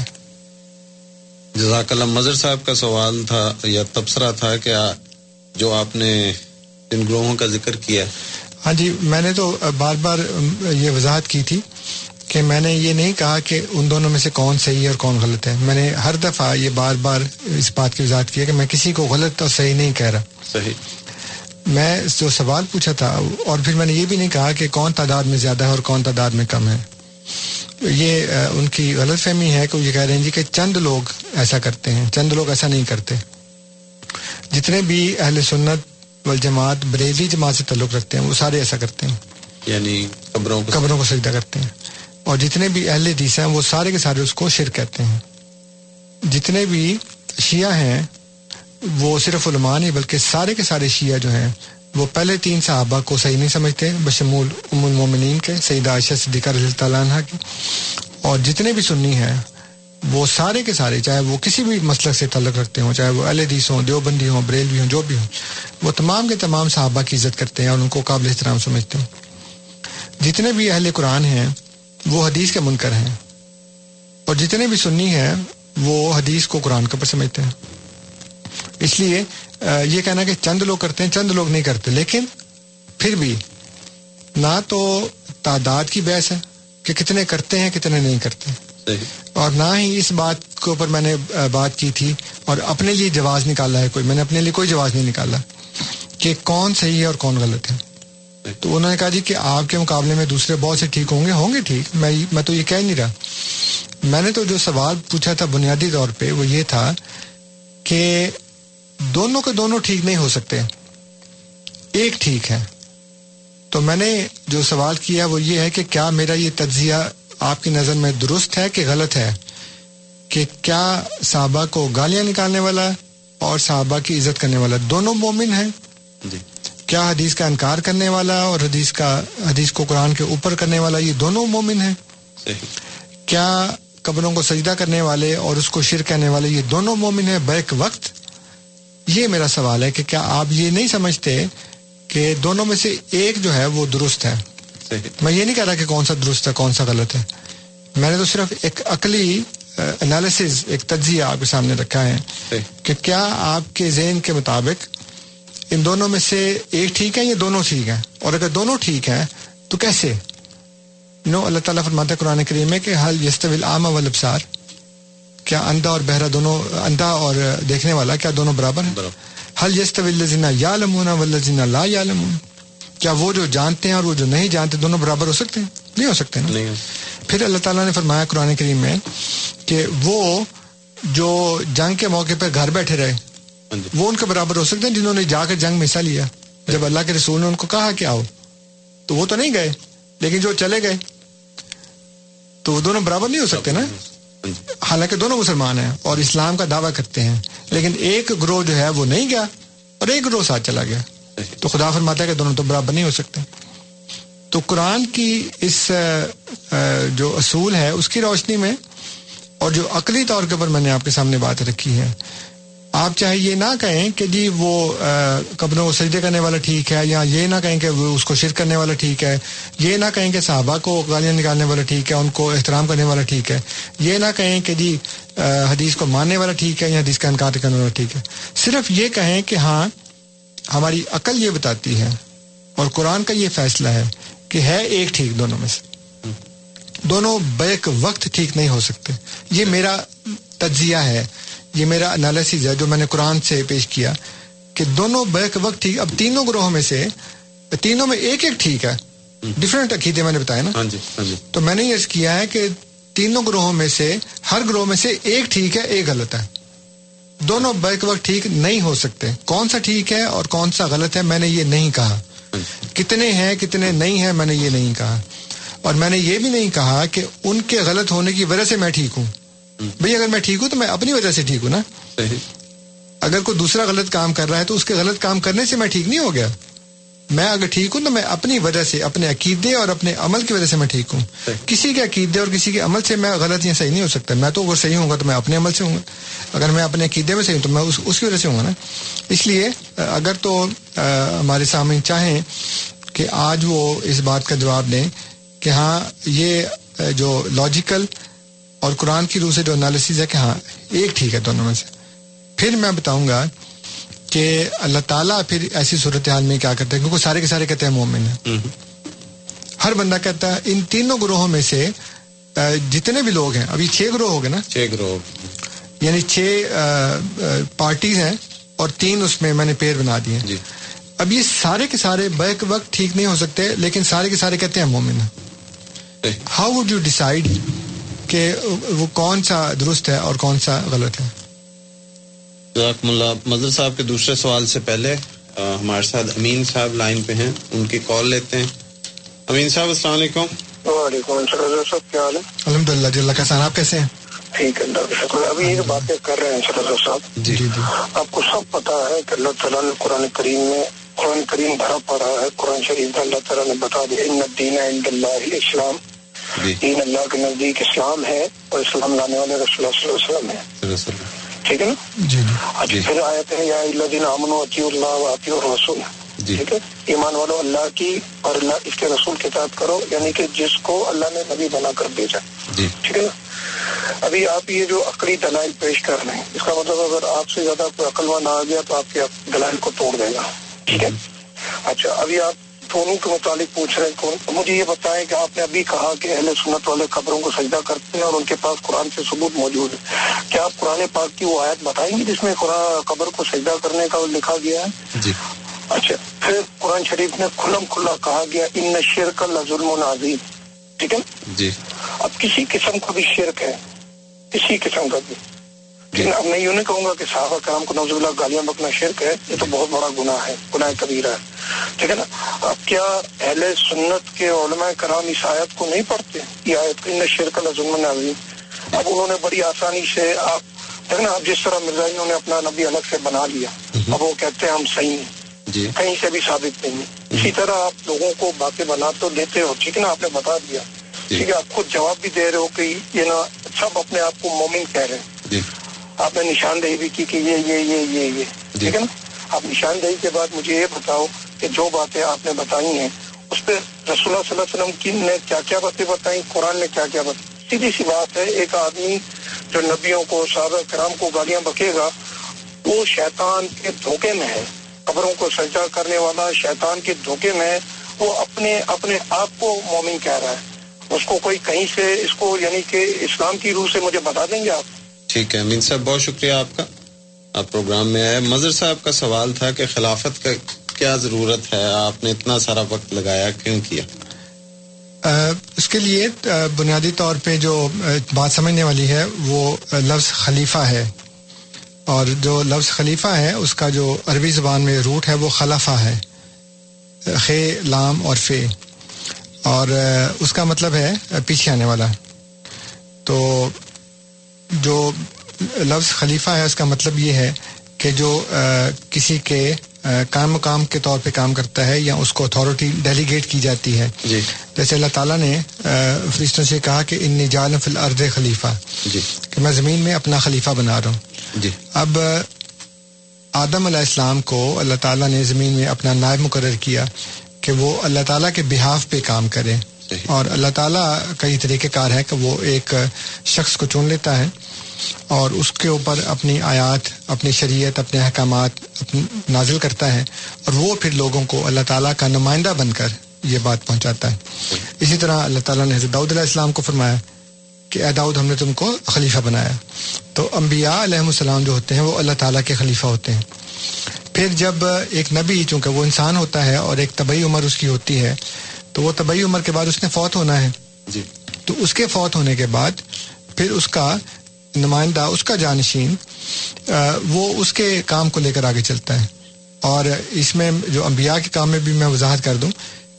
جزاک اللہ۔ مظہر صاحب کا سوال تھا یا تبصرہ تھا کہ جو آپ نے جن گروہوں کا ذکر کیا ہاں جی میں نے تو بار بار یہ وضاحت کی تھی کہ میں نے یہ نہیں کہا کہ ان دونوں میں سے کون صحیح ہے اور کون غلط ہے۔ میں نے ہر دفعہ یہ بار بار اس بات کی وضاحت کی ہے کہ میں کسی کو غلط اور صحیح نہیں کہہ رہا۔ صحیح۔ میں جو سوال پوچھا تھا اور پھر میں نے یہ بھی نہیں کہا کہ کون تعداد میں زیادہ ہے اور کون تعداد میں کم ہے۔ یہ ان کی غلط فہمی ہے کہ یہ کہہ رہے ہیں جی کہ چند لوگ ایسا کرتے ہیں چند لوگ ایسا نہیں کرتے۔ جتنے بھی اہل سنت والجماعت بریلی جماعت سے تعلق رکھتے ہیں وہ سارے ایسا کرتے ہیں۔ یعنی قبروں کو قبروں کو سجدہ کرتے ہیں۔ اور جتنے بھی اہل حدیث ہیں وہ سارے کے سارے اس کو شرک کہتے ہیں۔ جتنے بھی شیعہ ہیں وہ صرف علماء نہیں بلکہ سارے کے سارے شیعہ جو ہیں وہ پہلے تین صحابہ کو صحیح نہیں سمجھتے بشمول ام المومنین کے سعید عائشہ صدیقہ رضی اللہ عنہ کی اور جتنے بھی سنی ہیں وہ سارے کے سارے، چاہے وہ کسی بھی مسلک سے تعلق رکھتے ہوں، چاہے وہ اہل حدیث ہوں، دیوبندی ہوں، بریلوی ہوں، جو بھی ہوں، وہ تمام کے تمام صحابہ کی عزت کرتے ہیں اور ان کو قابل احترام سمجھتے ہیں جتنے بھی اہل قرآن ہیں، وہ حدیث کے منکر ہیں۔ اور جتنے بھی سنی ہیں، وہ حدیث کو قرآن کے اوپر سمجھتے ہیں۔ اس لیے یہ کہنا کہ چند لوگ کرتے ہیں، چند لوگ نہیں کرتے۔ لیکن پھر بھی نہ تو تعداد کی بحث ہے کہ کتنے کرتے ہیں، کتنے نہیں کرتے۔ صحیح اور نہ ہی اس بات کے اوپر میں نے بات کی تھی اور اپنے لیے جواز نکالا ہے کوئی۔ میں نے اپنے لیے کوئی جواز نہیں نکالا کہ کون صحیح ہے اور کون غلط ہے۔ تو انہوں نے کہا جی کہ آپ کے مقابلے میں دوسرے بہت سے ٹھیک ہوں گے۔ ہوں گے ٹھیک۔ میں میں تو یہ کہہ نہیں رہا۔ میں نے تو جو سوال پوچھا تھا بنیادی طور پہ وہ یہ تھا کہ دونوں کے دونوں ٹھیک نہیں ہو سکتے۔ ایک ٹھیک ہے۔ تو میں نے جو سوال کیا وہ یہ ہے کہ کیا میرا یہ تجزیہ آپ کی نظر میں درست ہے کہ غلط ہے کہ کیا صحابہ کو گالیاں نکالنے والا اور صحابہ کی عزت کرنے والا دونوں مومن ہیں؟ جی۔ کیا حدیث کا انکار کرنے والا اور حدیث کا حدیث کو قرآن کے اوپر کرنے والا یہ دونوں مومن ہیں؟ صحیح۔ کیا قبروں کو سجدہ کرنے والے اور اس کو شرک کرنے والے یہ دونوں مومن ہیں بیک وقت؟ یہ میرا سوال ہے کہ کیا آپ یہ نہیں سمجھتے کہ دونوں میں سے ایک جو ہے وہ درست ہے؟ صحیح میں یہ نہیں کہہ رہا کہ کون سا درست ہے کون سا غلط ہے۔ میں نے تو صرف ایک عقلی انالیسز ایک تجزیہ آپ کے سامنے رکھا ہے صحیح کہ کیا آپ کے ذہن کے مطابق ان دونوں میں سے ایک ٹھیک ہے یا دونوں ٹھیک ہیں؟ اور اگر دونوں ٹھیک ہیں تو کیسے؟ نو اللہ تعالیٰ فرماتا ہے قرآن کریم میں کہ حل یستویل عام والابصار۔ کیا اندھا اور بہرا دونوں اندھا اور دیکھنے والا کیا دونوں برابر ہیں؟ حل یس طویلزینہ یا لمونا ولزینہ لا یا لمون کیا وہ جو جانتے ہیں اور وہ جو نہیں جانتے دونوں برابر ہو سکتے ہیں؟ نہیں ہو سکتے نا؟ پھر اللہ تعالیٰ نے فرمایا قرآن کریم میں کہ وہ جو جنگ کے موقع پہ گھر بیٹھے رہے وہ ان کے برابر ہو سکتے ہیں جنہوں نے جا کر جنگ میں حصہ لیا۔ جب اللہ کے رسول نے ان کو کہا کہ آؤ تو وہ تو نہیں گئے لیکن جو چلے گئے تو وہ دونوں برابر نہیں ہو سکتے نا؟ حالانکہ دونوں مسلمان ہیں اور اسلام کا دعویٰ کرتے ہیں لیکن ایک گروہ جو ہے وہ نہیں گیا اور ایک گروہ ساتھ چلا گیا۔ تو خدا فرماتا ہے کہ دونوں تو برابر نہیں ہو سکتے۔ تو قرآن کی اس جو اصول ہے، اس کی روشنی میں اور جو عقلی طور کے اوپر میں نے آپ کے سامنے بات رکھی ہے، آپ چاہے یہ نہ کہیں کہ جی وہ قبروں کو سجدے کرنے والا ٹھیک ہے یا یہ نہ کہیں کہ وہ اس کو شرک کرنے والا ٹھیک ہے، یہ نہ کہیں کہ صحابہ کو گالیاں نکالنے والا ٹھیک ہے، ان کو احترام کرنے والا ٹھیک ہے، یہ نہ کہیں کہ جی حدیث کو ماننے والا ٹھیک ہے یا حدیث کا انکار کرنے والا ٹھیک ہے۔ صرف یہ کہیں کہ ہاں ہماری عقل یہ بتاتی ہے اور قرآن کا یہ فیصلہ ہے کہ ہے ایک ٹھیک دونوں میں سے۔ دونوں بیک وقت ٹھیک نہیں ہو سکتے۔ یہ میرا تجزیہ ہے یہ میرا انالیسز ہے جو میں نے قرآن سے پیش کیا کہ دونوں بیک وقت ٹھیک۔ اب تینوں گروہوں میں سے تینوں میں ایک ایک ٹھیک ہے۔ ڈفرینٹ عقیدے میں نے بتایا نا۔ تو میں نے یہ کیا ہے کہ تینوں گروہوں میں سے ہر گروہ میں سے ایک ٹھیک ہے ایک غلط ہے۔ دونوں بیک وقت ٹھیک نہیں ہو سکتے۔ کون سا ٹھیک ہے اور کون سا غلط ہے؟ میں نے یہ نہیں کہا۔ کتنے ہیں کتنے نہیں ہیں میں نے یہ نہیں کہا۔ اور میں نے یہ بھی نہیں کہا کہ ان کے غلط ہونے کی وجہ سے میں ٹھیک ہوں۔ بھائی اگر میں ٹھیک ہوں تو میں اپنی وجہ سے ٹھیک ہوں نا۔ اگر کوئی دوسرا غلط کام کر رہا ہے تو اس کے غلط کام کرنے سے میں ٹھیک نہیں ہو گیا۔ میں اگر ٹھیک ہوں تو میں اپنی وجہ سے اپنے عقیدے اور اپنے عمل کی وجہ سے میں ٹھیک ہوں۔ کسی کے عقیدے اور کسی کے عمل سے میں غلط یا صحیح نہیں ہو سکتا۔ میں تو اگر صحیح ہوں گا تو میں اپنے عمل سے ہوں گا۔ اگر میں اپنے عقیدے میں صحیح ہوں تو میں اس کی وجہ سے ہوں گا نا۔ اس لیے اگر تو ہمارے سامنے چاہیں کہ آج وہ اس بات کا جواب دیں کہ ہاں یہ جو لاجیکل اور قرآن کی روح سے جو انالیسز ہے کہ ہاں ایک ٹھیک ہے دونوں میں سے۔ پھر میں بتاؤں گا کہ اللہ تعالیٰ پھر ایسی صورتحال میں کیا کرتا ہے؟ کیونکہ سارے کے سارے کہتے ہیں مومن ہیں۔ ہر بندہ کہتا ہے ان تینوں گروہوں میں سے جتنے بھی لوگ ہیں ابھی چھ گروہ ہو گئے نا؟ چھ گروہ۔ یعنی چھ پارٹیز ہیں اور تین اس میں میں نے پیر بنا دیے۔ جی۔ اب یہ سارے کے سارے بیک وقت ٹھیک نہیں ہو سکتے لیکن سارے کے سارے کہتے ہیں مومن ہاؤ وڈ یو ڈیسائڈ کہ وہ کون سا درست ہے اور کون سا غلط ہے؟ مظہر صاحب کے دوسرے سوال سے پہلے ہمارے ساتھ امین صاحب لائن پہ ہیں ان کی کال لیتے ہیں۔ امین صاحب السلام علیکم۔ وعلیکم السلام کیا حال ہے؟ الحمد للہ جی اللہ کا سان آپ کیسے ہیں؟ ٹھیک ہے اللہ کا شکر ابھی یہ باتیں کر رہے ہیں سرزا صاحب۔ جی۔ جی آپ کو سب پتا ہے کہ اللہ تعالیٰ نے قرآن کریم میں قرآن کریم بھرا پڑا ہے قرآن شریف اللہ تعالیٰ نے بتا دیا ان دین عند اللہ اسلام دین اللہ کے نزدیک اسلام ہے اور اسلام لانے والے رسول اللہ صلی اللہ علیہ وسلم ہے ٹھیک ہے نا؟ جی اچھا پھر آیت ہے یا اللہ دین امن وطی اللہ وطی رسول ٹھیک ہے؟ ایمان والو اللہ کی اور اللہ اس کے رسول کے ساتھ کرو یعنی کہ جس کو اللہ نے نبی بنا کر بھیجا۔ ٹھیک ہے نا؟ ابھی آپ یہ جو عقلی دلائل پیش کر رہے ہیں اس کا مطلب اگر آپ سے زیادہ کوئی عقل نہ آ گیا تو آپ کے دلائل کو توڑ دے گا ٹھیک ہے؟ اچھا ابھی آپ دونوں کے متعلق پوچھ رہے ہیں کون مجھے یہ بتائیں کہ آپ نے ابھی کہا کہ اہل سنت والے قبروں کو سجدہ کرتے ہیں اور ان کے پاس قرآن سے ثبوت موجود ہے۔ کیا آپ قرآن پاک کی وہ آیت بتائیں گے جس میں قرآن قبر کو سجدہ کرنے کا لکھا گیا ہے؟ جی۔ اچھا پھر قرآن شریف نے کھلم کھلا کہا گیا ان شرک اللہ ظلم و نازیم ٹھیک ہے؟ جی۔ اب کسی قسم کا بھی شرک ہے کسی قسم کا بھی۔ لیکن اب میں یوں نہیں کہوں گا کہ صحابہ کرام کو نوز اللہ گالیاں بکنا شرک ہے یہ تو بہت بڑا گناہ ہے گناہ کبیرہ ہے۔ ٹھیک ہے نا؟ اب کیا اہل سنت کے علماء کرام اس آیت کو نہیں پڑھتے؟ یہ آیت ان شرک الظلم نازیم اب انہوں نے بڑی آسانی سے آپ دیکھ نا؟ اب جس طرح مرزائیوں نے اپنا نبی الگ سے بنا لیا اب وہ کہتے ہیں ہم صحیح ہیں۔ جی۔ کہیں سے بھی ثابت نہیں ہے۔ اسی طرح آپ لوگوں کو باتیں بنا تو دیتے ہو ٹھیک ہے نا؟ آپ نے بتا دیا۔ ٹھیک ہے آپ خود جواب بھی دے رہے ہو کہ یہ نا سب اپنے آپ کو مومن کہہ رہے ہیں۔ جی۔ آپ نے نشاندہی بھی کی کہ یہ یہ یہ یہ یہ ٹھیک ہے نا؟ آپ نشاندہی کے بعد مجھے یہ بتاؤ کہ جو باتیں آپ نے بتائی ہیں اس پہ رسول اللہ صلی اللہ علیہ وسلم کی نے کیا کیا باتیں بتائی قرآن نے کیا کیا بتائی سیدھی سی بات ہے ایک آدمی جو نبیوں کو صحابہ کرام کو گالیاں بکے گا وہ شیطان کے دھوکے میں ہے۔ قبروں کو سجدہ کرنے والا شیطان کے دھوکے میں وہ اپنے اپنے آپ کو مومن کہہ رہا ہے۔ اس کو کوئی کہیں سے اس کو یعنی کہ اسلام کی روح سے مجھے بتا دیں گے آپ؟ ٹھیک ہے. امین صاحب، بہت شکریہ آپ کا. آپ پروگرام میں آئے. مظہر صاحب کا سوال تھا کہ خلافت کا کیا ضرورت ہے؟ آپ نے اتنا سارا وقت لگایا، کیوں کیا؟ اس کے لیے بنیادی طور پہ جو بات سمجھنے والی ہے، وہ لفظ خلیفہ ہے. اور جو لفظ خلیفہ ہے، اس کا جو عربی زبان میں روٹ ہے، وہ خلفہ ہے. خے لام اور فے. اور اس کا مطلب ہے، پیچھے آنے والا. تو جو لفظ خلیفہ ہے اس کا مطلب یہ ہے کہ جو کسی کے کام مقام کے طور پہ کام کرتا ہے یا اس کو اتھارٹی ڈیلیگیٹ کی جاتی ہے۔ جی۔ جیسے اللہ تعالیٰ نے فرشتوں سے کہا کہ ان نجال فی الارض خلیفہ۔ جی۔ کہ میں زمین میں اپنا خلیفہ بنا رہا ہوں۔ جی۔ اب آدم علیہ السلام کو اللہ تعالیٰ نے زمین میں اپنا نائب مقرر کیا کہ وہ اللہ تعالیٰ کے بحاف پہ کام کرے۔ اور اللہ تعالیٰ کا یہ طریقہ کار ہے کہ وہ ایک شخص کو چن لیتا ہے اور اس کے اوپر اپنی آیات، اپنی شریعت، اپنے احکامات نازل کرتا ہے اور وہ پھر لوگوں کو اللہ تعالیٰ کا نمائندہ بن کر یہ بات پہنچاتا ہے۔ اسی طرح اللہ تعالیٰ نے حضرت داؤد علیہ السلام کو فرمایا کہ اے داؤد، ہم نے تم کو خلیفہ بنایا۔ تو انبیاء علیہ السلام جو ہوتے ہیں وہ اللہ تعالیٰ کے خلیفہ ہوتے ہیں۔ پھر جب ایک نبی، چونکہ وہ انسان ہوتا ہے اور ایک طبی عمر اس کی ہوتی ہے تو وہ طبی عمر کے بعد اس نے فوت ہونا ہے۔ جی۔ تو اس کے فوت ہونے کے بعد پھر اس کا نمائندہ اس کا جانشین وہ اس کے کام کو لے کر آگے چلتا ہے۔ اور اس میں جو انبیاء کے کام میں بھی میں وضاحت کر دوں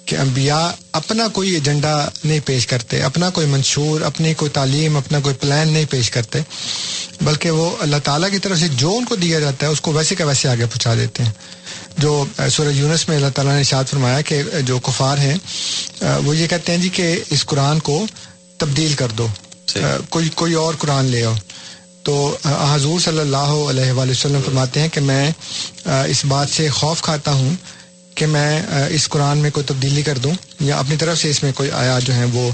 کہ انبیاء اپنا کوئی ایجنڈا نہیں پیش کرتے اپنا کوئی منشور اپنی کوئی تعلیم اپنا کوئی پلان نہیں پیش کرتے۔ بلکہ وہ اللہ تعالیٰ کی طرف سے جو ان کو دیا جاتا ہے اس کو ویسے کا ویسے آگے پہنچا دیتے ہیں۔ جو سورہ یونس میں اللہ تعالیٰ نے اشاد فرمایا کہ جو کفار ہیں وہ یہ کہتے ہیں جی کہ اس قرآن کو تبدیل کر دو۔ کوئی کوئی اور قرآن لے آؤ۔ تو حضور صلی اللہ علیہ وآلہ وسلم فرماتے ہیں کہ میں اس بات سے خوف کھاتا ہوں کہ میں اس قرآن میں کوئی تبدیلی کر دوں یا اپنی طرف سے اس میں کوئی آیات جو ہیں وہ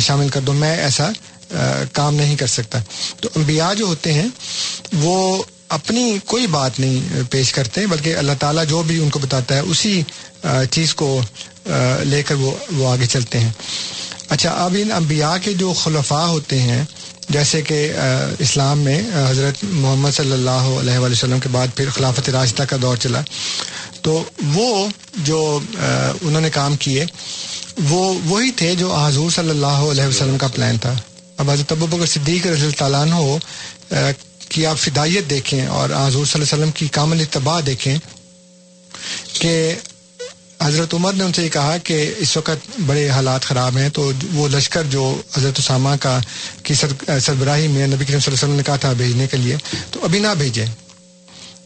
شامل کر دوں۔ میں ایسا کام نہیں کر سکتا۔ تو انبیاء جو ہوتے ہیں وہ اپنی کوئی بات نہیں پیش کرتے بلکہ اللہ تعالیٰ جو بھی ان کو بتاتا ہے، اسی چیز کو لے کر وہ وہ آگے چلتے ہیں۔ اچھا اب ان انبیاء کے جو خلفاء ہوتے ہیں، جیسے کہ اسلام میں حضرت محمد صلی اللہ علیہ وآلہ وسلم کے بعد پھر خلافت راستہ کا دور چلا۔ تو وہ جو انہوں نے کام کیے، وہ وہی تھے جو حضور صلی اللہ علیہ وسلم کا پلان تھا۔ اب حضرت ابو بکر صدیق رضی تعالیٰ ہو کی آپ فدائیت دیکھیں اور حضور صلی اللہ علیہ وسلم کی کامل اتباع دیکھیں کہ حضرت عمر نے ان سے یہ کہا کہ اس وقت بڑے حالات خراب ہیں تو وہ لشکر جو حضرت اسامہ کا کی سربراہی میں نبی کریم صلی اللہ علیہ وسلم نے کہا تھا بھیجنے کے لیے، تو ابھی نہ بھیجیں،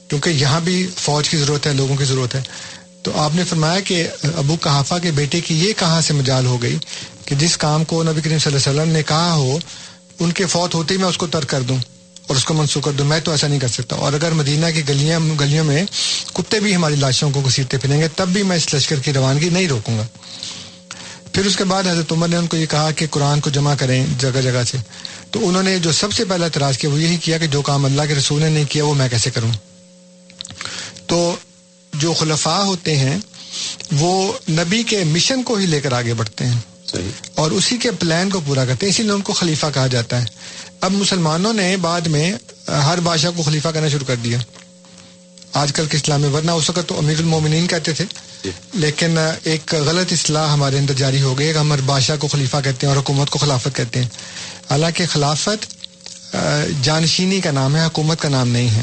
کیونکہ یہاں بھی فوج کی ضرورت ہے، لوگوں کی ضرورت ہے۔ تو آپ نے فرمایا کہ ابو کہافہ کے بیٹے کی یہ کہاں سے مجال ہو گئی کہ جس کام کو نبی کریم صلی اللہ علیہ وسلم نے کہا ہو، ان کے فوت ہوتے ہی میں اس کو ترک کر دوں۔ اور اس کو منسوخ کر دوں۔ میں تو ایسا نہیں کر سکتا اور اگر مدینہ کی گلیاں گلیوں میں کتے بھی ہماری لاشوں کو گھسیٹتے پھریں گے تب بھی میں اس لشکر کی روانگی نہیں روکوں گا۔ پھر اس کے بعد حضرت عمر نے ان کو یہ کہا کہ قرآن کو جمع کریں جگہ جگہ سے۔ تو انہوں نے جو سب سے پہلا اعتراض کیا وہ یہی کیا کہ جو کام اللہ کے رسول نے نہیں کیا وہ میں کیسے کروں؟ تو جو خلفاء ہوتے ہیں وہ نبی کے مشن کو ہی لے کر آگے بڑھتے ہیں۔ صحیح۔ اور اسی کے پلان کو پورا کرتے ہیں۔ اسی لیے ان کو خلیفہ کہا جاتا ہے۔ اب مسلمانوں نے بعد میں ہر بادشاہ کو خلیفہ کرنا شروع کر دیا۔ آج کل کے اسلام میں ورنہ اس وقت تو امیر المومنین کہتے تھے۔ لیکن ایک غلط اصلاح ہمارے اندر جاری ہو گئی کہ ہم ہر بادشاہ کو خلیفہ کہتے ہیں اور حکومت کو خلافت کہتے ہیں۔ حالانکہ خلافت جانشینی کا نام ہے حکومت کا نام نہیں ہے۔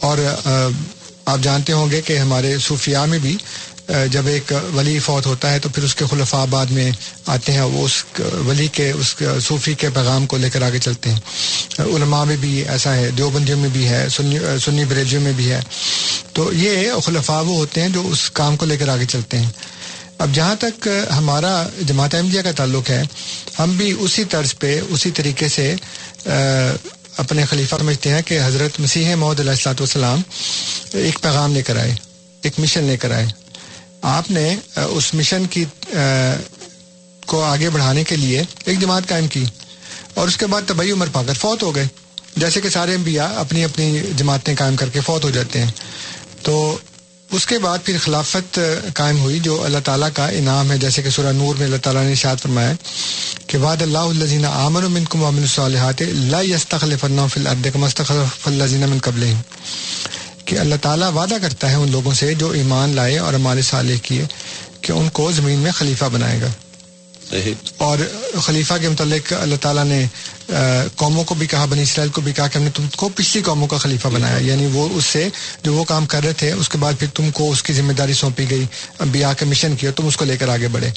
اور آپ جانتے ہوں گے کہ ہمارے صوفیاء میں بھی جب ایک ولی فوت ہوتا ہے تو پھر اس کے خلفاء بعد میں آتے ہیں وہ اس ولی کے، اس صوفی کے پیغام کو لے کر آگے چلتے ہیں۔ علماء میں بھی ایسا ہے، دیوبندیوں میں بھی ہے، سنی سنی بریجیوں میں بھی ہے۔ تو یہ خلفاء وہ ہوتے ہیں جو اس کام کو لے کر آگے چلتے ہیں۔ اب جہاں تک ہمارا جماعت احمدیہ کا تعلق ہے، ہم بھی اسی طرز پہ، اسی طریقے سے اپنے خلیفہ سمجھتے ہیں کہ حضرت مسیح محدود علیہ السلاۃ والسلام ایک پیغام لے کر آئے، ایک مشن لے کر آئے۔ آپ نے اس مشن کی کو آگے بڑھانے کے لیے ایک جماعت قائم کی اور اس کے بعد طبی عمر پا کر فوت ہو گئے۔ جیسے کہ سارے انبیاء اپنی اپنی جماعتیں قائم کر کے فوت ہو جاتے ہیں۔ تو اس کے بعد پھر خلافت قائم ہوئی جو اللہ تعالیٰ کا انعام ہے۔ جیسے کہ سورہ نور میں اللہ تعالیٰ نے شاد فرمایا کہ وعد اللہ الزین عامر منکم وامن الصالحات لا یستخلفنہم فی الارض کما استخلف من قبلہم۔ کہ اللہ تعالیٰ وعدہ کرتا ہے ان لوگوں سے جو ایمان لائے اور ہمارے صالح کیے کہ ان کو زمین میں خلیفہ بنائے گا۔ اور خلیفہ کے متعلق اللہ تعالیٰ نے قوموں کو بھی کہا بنی اسرائیل کو بھی کہا کہ ہم نے تم کو پچھلی قوموں کا خلیفہ بنایا۔ یعنی وہ اس سے جو وہ کام کر رہے تھے اس کے بعد پھر تم کو اس کی ذمہ داری سونپی گئی۔ انبیاء کے مشن کیا تم اس کو لے کر آگے بڑھے۔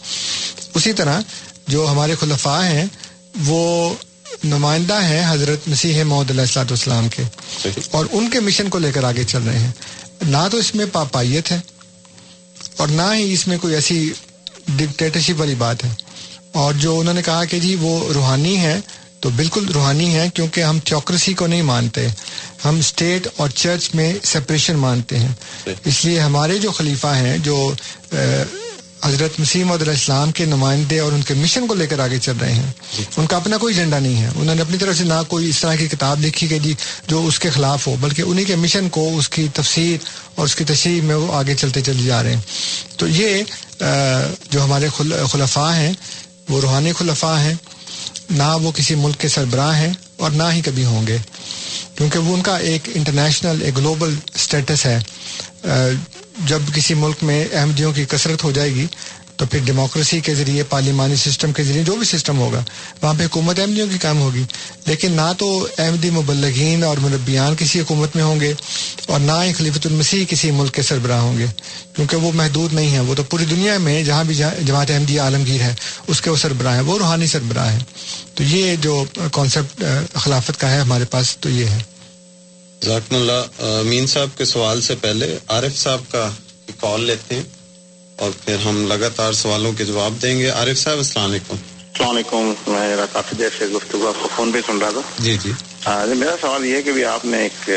اسی طرح جو ہمارے خلفاء ہیں وہ نمائندہ ہیں حضرت مسیح محمد علیہ السلاۃ والسلام کے۔ اور ان کے مشن کو لے کر آگے چل رہے ہیں۔ نہ تو اس میں پاپائیت ہے اور نہ ہی اس میں کوئی ایسی ڈکٹیٹرشپ والی بات ہے۔ اور جو انہوں نے کہا کہ جی وہ روحانی ہے تو بالکل روحانی ہے کیونکہ ہم چوکریسی کو نہیں مانتے۔ ہم اسٹیٹ اور چرچ میں سپریشن مانتے ہیں۔ اس لیے ہمارے جو خلیفہ ہیں جو حضرت مسیم علیہ السلام کے نمائندے اور ان کے مشن کو لے کر آگے چل رہے ہیں۔ ان کا اپنا کوئی ایجنڈا نہیں ہے۔ انہوں نے اپنی طرف سے نہ کوئی اس طرح کی کتاب لکھی کہ جی جو اس کے خلاف ہو، بلکہ انہیں کے مشن کو اس کی تفسیر اور اس کی تشریح میں وہ آگے چلتے چلے جا رہے ہیں۔ تو یہ جو ہمارے خلفاء ہیں، وہ روحانی خلفاء ہیں۔ نہ وہ کسی ملک کے سربراہ ہیں اور نہ ہی کبھی ہوں گے۔ کیونکہ وہ ان کا ایک انٹرنیشنل، ایک گلوبل اسٹیٹس ہے۔ جب کسی ملک میں احمدیوں کی کثرت ہو جائے گی، تو پھر ڈیموکریسی کے ذریعے، پارلیمانی سسٹم کے ذریعے جو بھی سسٹم ہوگا، وہاں پہ حکومت احمدیوں کی کام ہوگی۔ لیکن نہ تو احمدی مبلغین اور مربیان کسی حکومت میں ہوں گے اور نہ ہی خلیفۃ المسیح کسی ملک کے سربراہ ہوں گے، کیونکہ وہ محدود نہیں ہیں۔ وہ تو پوری دنیا میں جہاں بھی جماعت احمدی عالمگیر ہے، اس کے وہ سربراہ ہیں، وہ روحانی سربراہ ہیں۔ تو یہ جو کانسیپٹ خلافت کا ہے ہمارے پاس تو یہ ہے۔ ذاکم اللہ امین صاحب کے سوال سے پہلے عارف صاحب کا کال لیتے ہیں اور پھر ہم لگاتار سوالوں کے جواب دیں گے۔ عارف صاحب السلام علیکم۔ السلام علیکم میں کافی دیر سے گفتگو آپ کو فون پہ سن رہا تھا۔ جی جی۔ میرا سوال یہ ہے کہ آپ نے ایک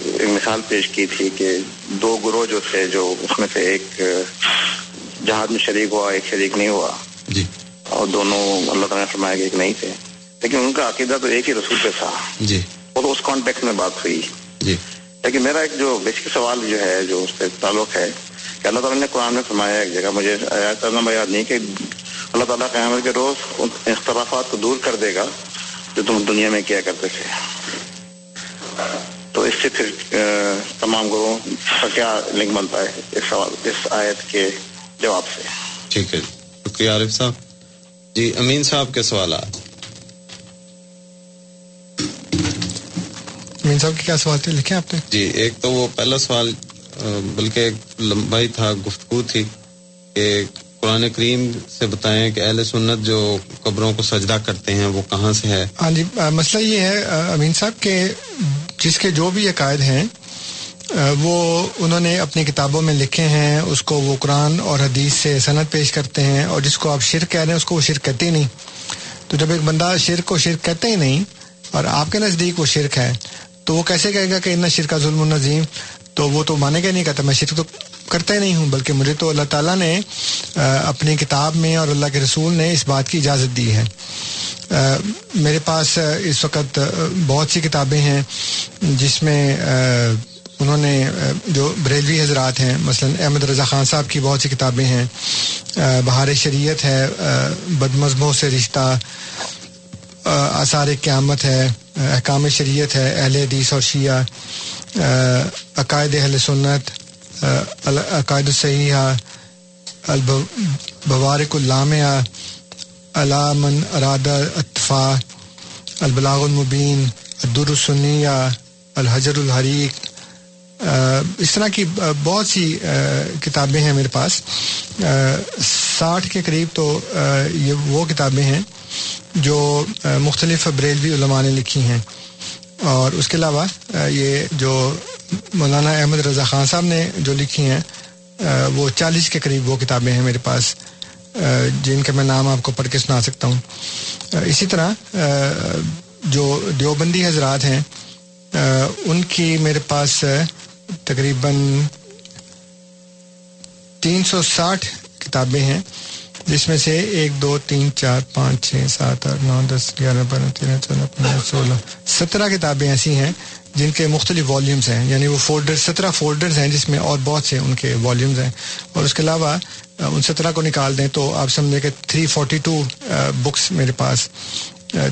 ایک مثال پیش کی تھی کہ دو گروہ جو تھے جو اس میں سے ایک جہاز میں شریک ہوا ایک شریک نہیں ہوا۔ جی۔ اور دونوں اللہ تعالیٰ نے فرمایا کہ ایک نہیں تھے۔ لیکن ان کا عقیدہ تو ایک ہی رسول پہ تھا۔ جی۔ تو اس کانٹیکٹ میں بات ہوئی۔ جی۔ لیکن میرا ایک جو بیسک سوال جو ہے جو اس سے تعلق ہے کہ اللہ تعالیٰ نے قرآن میں فرمایا ایک جگہ مجھے کرنا یاد نہیں کہ اللہ تعالیٰ قیامت کے روز ان اختلافات کو دور کر دے گا جو تم دنیا میں کیا کرتے تھے۔ تو اس سے پھر تمام گروہ کا کیا لنک بنتا ہے اس سوال اس آیت کے جواب سے؟ ٹھیک ہے۔ شکریہ عارف صاحب۔ جی امین صاحب کے سوالات۔ امین صاحب کے کیا سوال تھے لکھے آپ نے؟ جی ایک تو وہ پہلا سوال بلکہ ایک لمبائی تھا گفتگو تھی کہ قرآن کریم سے بتائیں کہ اہل سنت جو قبروں کو سجدہ کرتے ہیں وہ کہاں سے ہے؟ ہاں جی مسئلہ یہ ہے امین صاحب کہ جس کے جو بھی عقائد ہیں وہ انہوں نے اپنی کتابوں میں لکھے ہیں اس کو وہ قرآن اور حدیث سے صنعت پیش کرتے ہیں اور جس کو آپ شرک کہہ رہے ہیں اس کو وہ شرک کہتے ہی نہیں۔ تو جب ایک بندہ شرک کو شرک کہتے ہی نہیں اور آپ کے نزدیک وہ شرک ہے تو وہ کیسے کہے گا کہ ان شرکا ظلم النظیم تو وہ تو مانے گا نہیں کہتا، میں شرک تو کرتا ہی نہیں ہوں، بلکہ مجھے تو اللہ تعالیٰ نے اپنی کتاب میں اور اللہ کے رسول نے اس بات کی اجازت دی ہے۔ میرے پاس اس وقت بہت سی کتابیں ہیں جس میں انہوں نے جو بریلوی حضرات ہیں، مثلا احمد رضا خان صاحب کی بہت سی کتابیں ہیں۔ بہار شریعت ہے بد مذہبوں سے رشتہ آثار قیامت ہے، احکام شریعت ہے، اہل حدیث اور شیعہ عقائد اہل سنت عقائد الصحیحہ البوارک الامہ علامن ارادہ اطفا البلاغ المبین الدرسنیہ الحجر الحریق اس طرح کی بہت سی کتابیں ہیں میرے پاس ساٹھ کے قریب تو یہ وہ کتابیں ہیں۔ جو مختلف بریلوی علماء نے لکھی ہیں۔ اور اس کے علاوہ یہ جو مولانا احمد رضا خان صاحب نے جو لکھی ہیں وہ چالیس کے قریب وہ کتابیں ہیں میرے پاس جن کا میں نام آپ کو پڑھ کے سنا سکتا ہوں۔ اسی طرح جو دیوبندی حضرات ہیں ان کی میرے پاس تقریباً تین سو ساٹھ کتابیں ہیں۔ جس میں سے ایک دو تین چار پانچ چھ سات آٹھ نو دس گیارہ بارہ تیرہ چودہ پندرہ سولہ سترہ کتابیں ایسی ہیں جن کے مختلف والیومز ہیں یعنی وہ فولڈر سترہ فولڈرز ہیں جس میں اور بہت سے ان کے والیومز ہیں۔ اور اس کے علاوہ ان سترہ کو نکال دیں تو آپ سمجھیں کہ تھری فورٹی ٹو بکس میرے پاس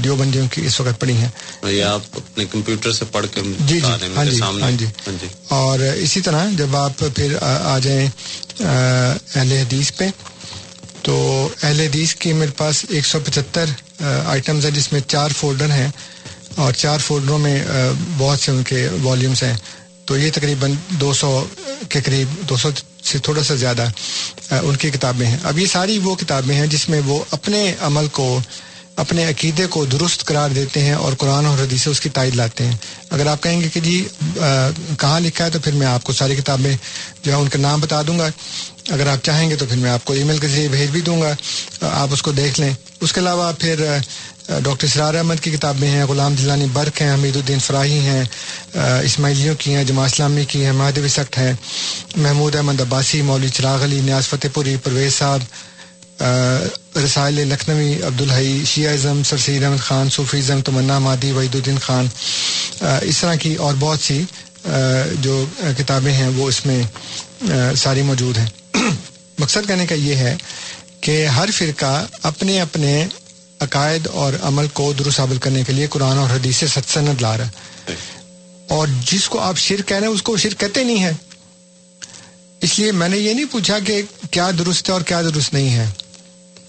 دیوبندیوں کی اس وقت پڑھی ہیں۔ یہ آپ اپنے کمپیوٹر سے پڑھ کے جی جی ہاں جی ہاں جی۔ اور اسی طرح جب آپ پھر آ جائیں اہل حدیث پہ تو اہل حدیث کی میرے پاس ایک سو پچہتر آئٹمز ہیں جس میں چار فولڈر ہیں اور چار فولڈروں میں بہت سے ان کے والیومس ہیں۔ تو یہ تقریباً دو سو کے قریب، دو سو سے تھوڑا سا زیادہ ان کی کتابیں ہیں۔ اب یہ ساری وہ کتابیں ہیں جس میں وہ اپنے عمل کو، اپنے عقیدے کو درست قرار دیتے ہیں اور قرآن اور حدیث سے اس کی تائید لاتے ہیں۔ اگر آپ کہیں گے کہ جی کہاں لکھا ہے تو پھر میں آپ کو ساری کتابیں جو ہے ان کا نام بتا دوں گا۔ اگر آپ چاہیں گے تو پھر میں آپ کو ای میل کے ذریعے بھیج بھی دوں گا۔ آپ اس کو دیکھ لیں۔ اس کے علاوہ پھر ڈاکٹر سرار احمد کی کتابیں ہیں، غلام دلانی برق ہیں، حمید الدین فراہی ہیں اسماعیلیوں کی ہیں، جماعت اسلامی کی ہیں مہدو سخت ہیں، محمود احمد عباسی، مولوی چراغ علی، نیاز فتح پوری، پرویز صاحب رسائل لکھنوی، عبدالحی، شیعہ اعظم، سر سید احمد خان، صوفی اعظم تمنا، مادی وحید الدین خان اس طرح کی اور بہت سی جو کتابیں ہیں وہ اس میں ساری موجود ہیں۔ [clears throat] مقصد کہنے کا یہ ہے کہ ہر فرقہ اپنے اپنے عقائد اور عمل کو درست حابل کرنے کے لیے قرآن اور حدیث سے ست سند لا رہا ہے۔ اور جس کو آپ شرک کہہ رہے ہیں، اس کو شرک کہتے نہیں ہیں۔ اس لیے میں نے یہ نہیں پوچھا کہ کیا درست ہے اور کیا درست نہیں ہے۔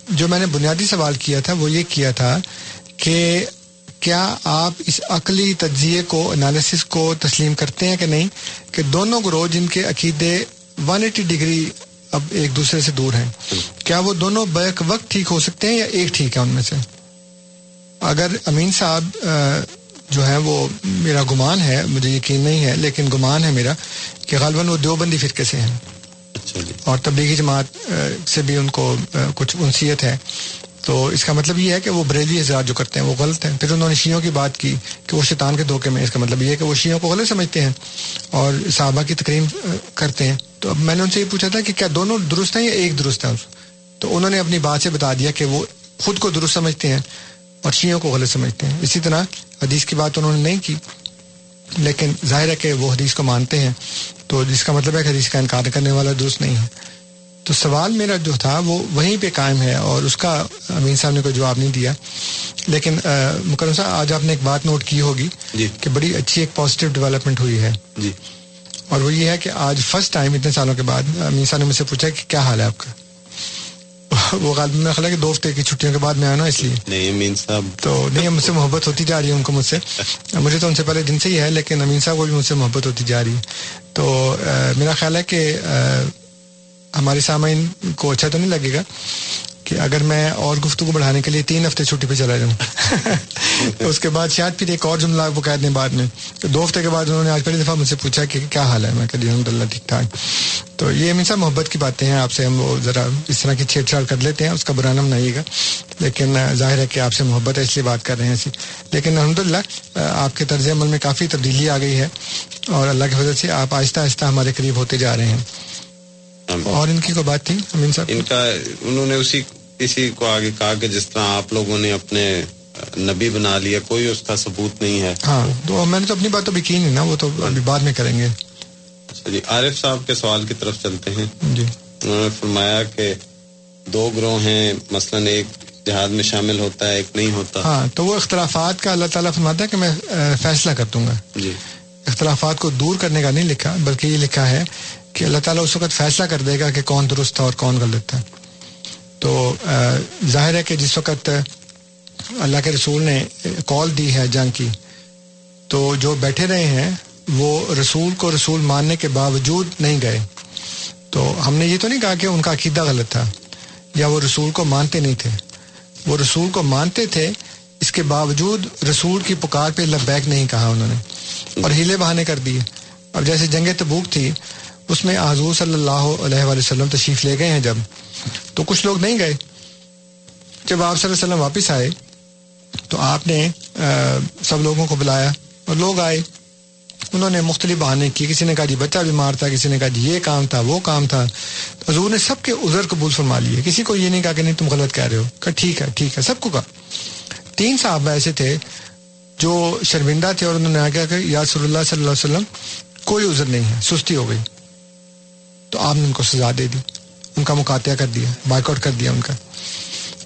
جو میں نے بنیادی سوال کیا تھا، وہ یہ کیا تھا کہ کیا آپ اس عقلی تجزیے کو انالیسس کو تسلیم کرتے ہیں کہ نہیں؟ کہ دونوں گروہ جن کے عقیدے ون ایٹی ڈگری اب ایک دوسرے سے دور ہیں۔ کیا وہ دونوں بیک وقت ٹھیک ہو سکتے ہیں یا ایک ٹھیک ہے ان میں سے؟ اگر امین صاحب جو ہے وہ میرا گمان ہے مجھے یقین نہیں ہے لیکن گمان ہے میرا کہ غالباً وہ دیوبندی فرقے سے ہیں۔ اچھا جی۔ اور تبلیغی جماعت سے بھی ان کو کچھ انسیت ہے۔ تو اس کا مطلب یہ ہے کہ وہ بریلی حضرات جو کرتے ہیں وہ غلط ہیں۔ پھر انہوں نے شیوں کی بات کی کہ وہ شیطان کے دھوکے میں، اس کا مطلب یہ ہے کہ وہ شیوں کو غلط سمجھتے ہیں اور صحابہ کی تقریم کرتے ہیں۔ تو اب میں نے ان سے یہ پوچھا تھا کہ کیا دونوں درست ہیں یا ایک درست ہے تو انہوں نے اپنی بات سے بتا دیا کہ وہ خود کو درست سمجھتے ہیں اور شیوں کو غلط سمجھتے ہیں۔ اسی طرح حدیث کی بات انہوں نے نہیں کی، لیکن ظاہر ہے کہ وہ حدیث کو مانتے ہیں۔ تو جس کا مطلب ہے کہ حدیث کا انکار کرنے والا درست نہیں ہے۔ تو سوال میرا جو تھا وہ وہیں پہ قائم ہے اور اس کا امین صاحب نے کوئی جواب نہیں دیا۔ لیکن مکرم صاحب آج آپ نے ایک بات نوٹ کی ہوگی جی۔ کہ بڑی اچھی ایک پازیٹیو ڈیولپمنٹ ہوئی ہے۔ جی۔ اور وہ یہ ہے کہ آج فرسٹ ٹائم اتنے سالوں کے بعد امین صاحب نے مجھ سے پوچھا کہ کیا حال ہے آپ کا؟ [laughs] وہ غالب میں خلا کہ دو ہفتے کی چھٹیوں کے بعد میں آیا نا اس لیے۔ نہیں امین صاحب۔ تو نہیں مجھ سے محبت ہوتی جا رہی ہے ان کو مجھ سے۔ [laughs] مجھے تو ان سے پہلے دن سے ہی ہے لیکن امین صاحب کو بھی مجھ سے محبت ہوتی جا رہی ہے۔ تو میرا خیال ہے کہ ہمارے سامعین کو اچھا تو نہیں لگے گا کہ اگر میں اور گفتگو بڑھانے کے لیے تین ہفتے چھٹی پہ چلا جاؤں۔ [laughs] اس کے بعد شاید پھر ایک اور جملہ وہ کہہ دیں بعد میں۔ دو ہفتے کے بعد انہوں نے آج پہلی دفعہ مجھ سے پوچھا کہ کیا حال ہے؟ میں کہ الحمد للہ ٹھیک ٹھاک۔ تو یہ ہمیشہ محبت کی باتیں ہیں آپ سے ہم وہ ذرا اس طرح کی چھیڑ چھاڑ کر لیتے ہیں اس کا برانا بنائیے گا۔ لیکن ظاہر ہے کہ آپ سے محبت ہے اس لیے بات کر رہے ہیں ایسی۔ لیکن الحمد للہ آپ کے طرز عمل میں کافی تبدیلی آ گئی ہے۔ اور اللہ کی وجہ سے آپ آہستہ آہستہ ہمارے قریب ہوتے جا رہے ہیں۔ اور ان کی کوئی بات تھی امین صاحب؟ ان کا انہوں نے اسی اسی کو آگے کہا کہ جس طرح آپ لوگوں نے اپنے نبی بنا لیا کوئی اس کا ثبوت نہیں ہے۔ ہاں تو میں نے تو اپنی بات تو کی نہیں نا وہ تو ابھی بعد میں کریں گے۔ اچھا جی عارف صاحب کے سوال کی طرف چلتے ہیں۔ جی۔ انہوں نے فرمایا کہ دو گروہ ہیں مثلا ایک جہاد میں شامل ہوتا ہے ایک نہیں ہوتا۔ ہاں تو وہ اختلافات کا اللہ تعالیٰ فرماتا ہے کہ میں فیصلہ کر دوں گا۔ جی۔ اختلافات کو دور کرنے کا نہیں لکھا بلکہ یہ لکھا ہے کہ اللہ تعالیٰ اس وقت فیصلہ کر دے گا کہ کون درست تھا اور کون غلط تھا تو ظاہر ہے کہ جس وقت اللہ کے رسول نے کال دی ہے جنگ کی، تو جو بیٹھے رہے ہیں، وہ رسول کو رسول ماننے کے باوجود نہیں گئے۔ تو ہم نے یہ تو نہیں کہا کہ ان کا عقیدہ غلط تھا، یا وہ رسول کو مانتے نہیں تھے۔ وہ رسول کو مانتے تھے، اس کے باوجود رسول کی پکار پہ لبیک نہیں کہا انہوں نے، اور ہیلے بہانے کر دیے۔ اب جیسے جنگ تبوک تھی اس میں حضور صلی اللہ علیہ وآلہ وسلم تشریف لے گئے ہیں جب، تو کچھ لوگ نہیں گئے۔ جب آپ صلی اللہ علیہ وسلم واپس آئے، تو آپ نے سب لوگوں کو بلایا اور لوگ آئے۔ انہوں نے مختلف بہانے کی کسی نے کہا جی بچہ بیمار تھا، کسی نے کہا جی یہ کام تھا، وہ کام تھا۔ حضور نے سب کے عذر قبول فرما لیے۔ کسی کو یہ نہیں کہا کہ نہیں، تم غلط کہہ رہے ہو۔ کہ ٹھیک ہے ٹھیک ہے، سب کو کہا۔ تین صاحب ایسے تھے جو شرمندہ تھے اور انہوں نے آگے کہ یا رسول اللہ صلی اللہ علیہ وسلم، کوئی عذر نہیں ہے، سستی ہو گئی۔ تو آپ نے ان کو سزا دے دی۔ ان کا مقاتعہ کر دیا بائک آؤٹ کر دیا ان کا۔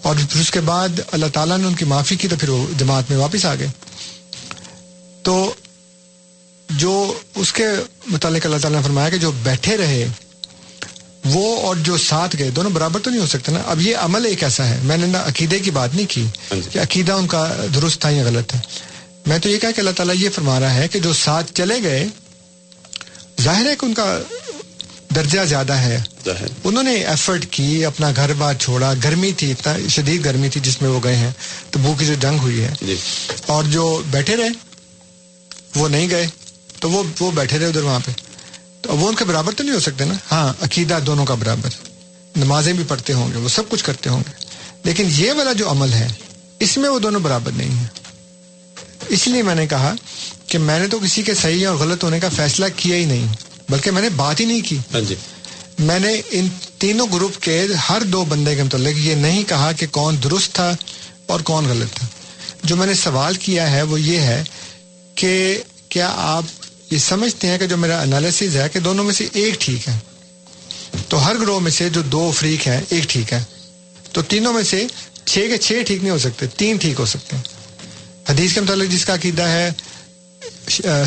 اور پھر اس کے بعد اللہ تعالیٰ نے ان کی معافی کی تو پھر وہ جماعت میں واپس آ گئے۔ تو جو اس کے متعلق اللہ تعالیٰ نے فرمایا کہ جو بیٹھے رہے وہ اور جو ساتھ گئے دونوں برابر تو نہیں ہو سکتے نا؟ اب یہ عمل ایک ایسا ہے۔ میں نے نا عقیدے کی بات نہیں کی کہ عقیدہ ان کا درست تھا یا غلط ہے میں تو یہ کہا کہ اللہ تعالیٰ یہ فرما رہا ہے کہ جو ساتھ چلے گئے ظاہر ہے کہ ان کا درجہ زیادہ ہے۔ انہوں نے ایفرٹ کی اپنا گھر بار چھوڑا۔ گرمی تھی اتنا شدید گرمی تھی جس میں وہ گئے ہیں۔ تو بو کی جو جنگ ہوئی ہے۔ اور جو بیٹھے رہے وہ نہیں گئے۔ تو وہ وہ بیٹھے رہے ادھر وہاں پہ۔ تو وہ ان کے برابر تو نہیں ہو سکتے نا؟ ہاں عقیدہ دونوں کا برابر۔ نمازیں بھی پڑھتے ہوں گے وہ سب کچھ کرتے ہوں گے۔ لیکن یہ والا جو عمل ہے اس میں وہ دونوں برابر نہیں ہیں۔ اس لیے میں نے کہا کہ میں نے تو کسی کے صحیح اور غلط ہونے کا فیصلہ کیا ہی نہیں۔ بلکہ میں نے بات ہی نہیں کی۔ میں نے ان تینوں گروپ کے ہر دو بندے کے متعلق یہ نہیں کہا کہ کون درست تھا اور کون غلط تھا۔ جو میں نے سوال کیا ہے وہ یہ ہے کہ کیا آپ یہ سمجھتے ہیں کہ جو میرا انالیسز ہے کہ دونوں میں سے ایک ٹھیک ہے؟ تو ہر گروہ میں سے جو دو فریق ہیں ایک ٹھیک ہے۔ تو تینوں میں سے چھ کے چھ ٹھیک نہیں ہو سکتے تین ٹھیک ہو سکتے ہیں۔ حدیث کے متعلق جس کا عقیدہ ہے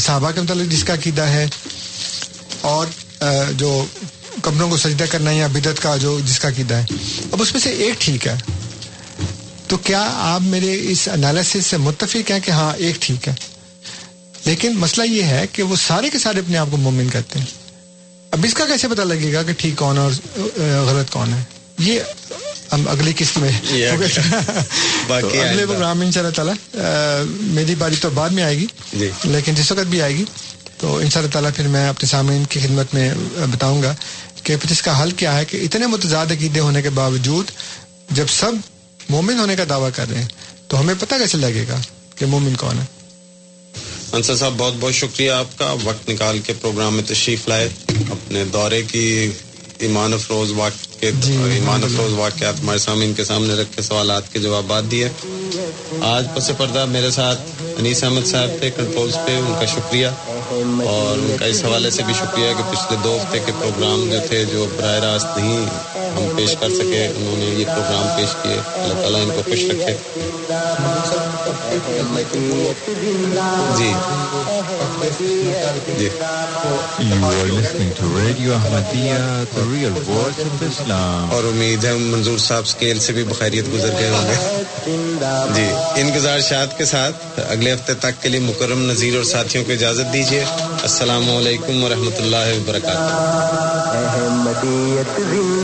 صحابہ کے متعلق جس کا عقیدہ ہے اور جو کمروں کو سجدہ کرنا یا بدت کا جو جس کا عقیدہ ہے اب اس میں سے ایک ٹھیک ہے۔ تو کیا آپ میرے اس انالیسس سے متفق ہیں کہ ہاں ایک ٹھیک ہے؟ لیکن مسئلہ یہ ہے کہ وہ سارے کے سارے اپنے آپ کو مومن کرتے ہیں۔ اب اس کا کیسے پتہ لگے گا کہ ٹھیک کون اور غلط کون ہے؟ یہ ہم اگلی قسط میں [laughs] اگلے پروگرام ان شاء اللہ تعالیٰ میری باری تو بعد میں آئے گی لیکن جس وقت بھی آئے گی تو ان شاء اللہ تعالیٰ پھر میں اپنے سامعین کی خدمت میں بتاؤں گا کہ پھر اس کا حل کیا ہے کہ اتنے متضاد عقیدے ہونے کے باوجود جب سب مومن ہونے کا دعویٰ کر رہے ہیں، تو ہمیں پتہ کیسے لگے گا کہ مومن کون ہے؟ انصر صاحب، بہت بہت شکریہ آپ کا۔ وقت نکال کے پروگرام میں تشریف لائے۔ اپنے دورے کی ایمان افروز واقع ایمان افروز واقعات ہمارے سامنے ان کے سامنے رکھ کے سوالات کے جوابات دیے۔ آج پس پردہ میرے ساتھ انیس احمد صاحب تھے کنٹرولز پہ ان کا شکریہ۔ اور ان کا اس حوالے سے بھی شکریہ کہ پچھلے دو ہفتے کے پروگرام جو تھے جو براہ راست نہیں ہم پیش کر سکے انہوں نے یہ پروگرام پیش کیے۔ اللہ تعالیٰ ان کو خوش رکھے۔ جی۔ جی. اور امید ہے منظور صاحب سکیل سے بھی بخیریت گزر گئے ہوں گے۔ جی۔ ان گزارشات کے ساتھ اگلے ہفتے تک کے لیے مکرم نذیر اور ساتھیوں کو اجازت دیجیے۔ السلام علیکم ورحمۃ اللہ وبرکاتہ۔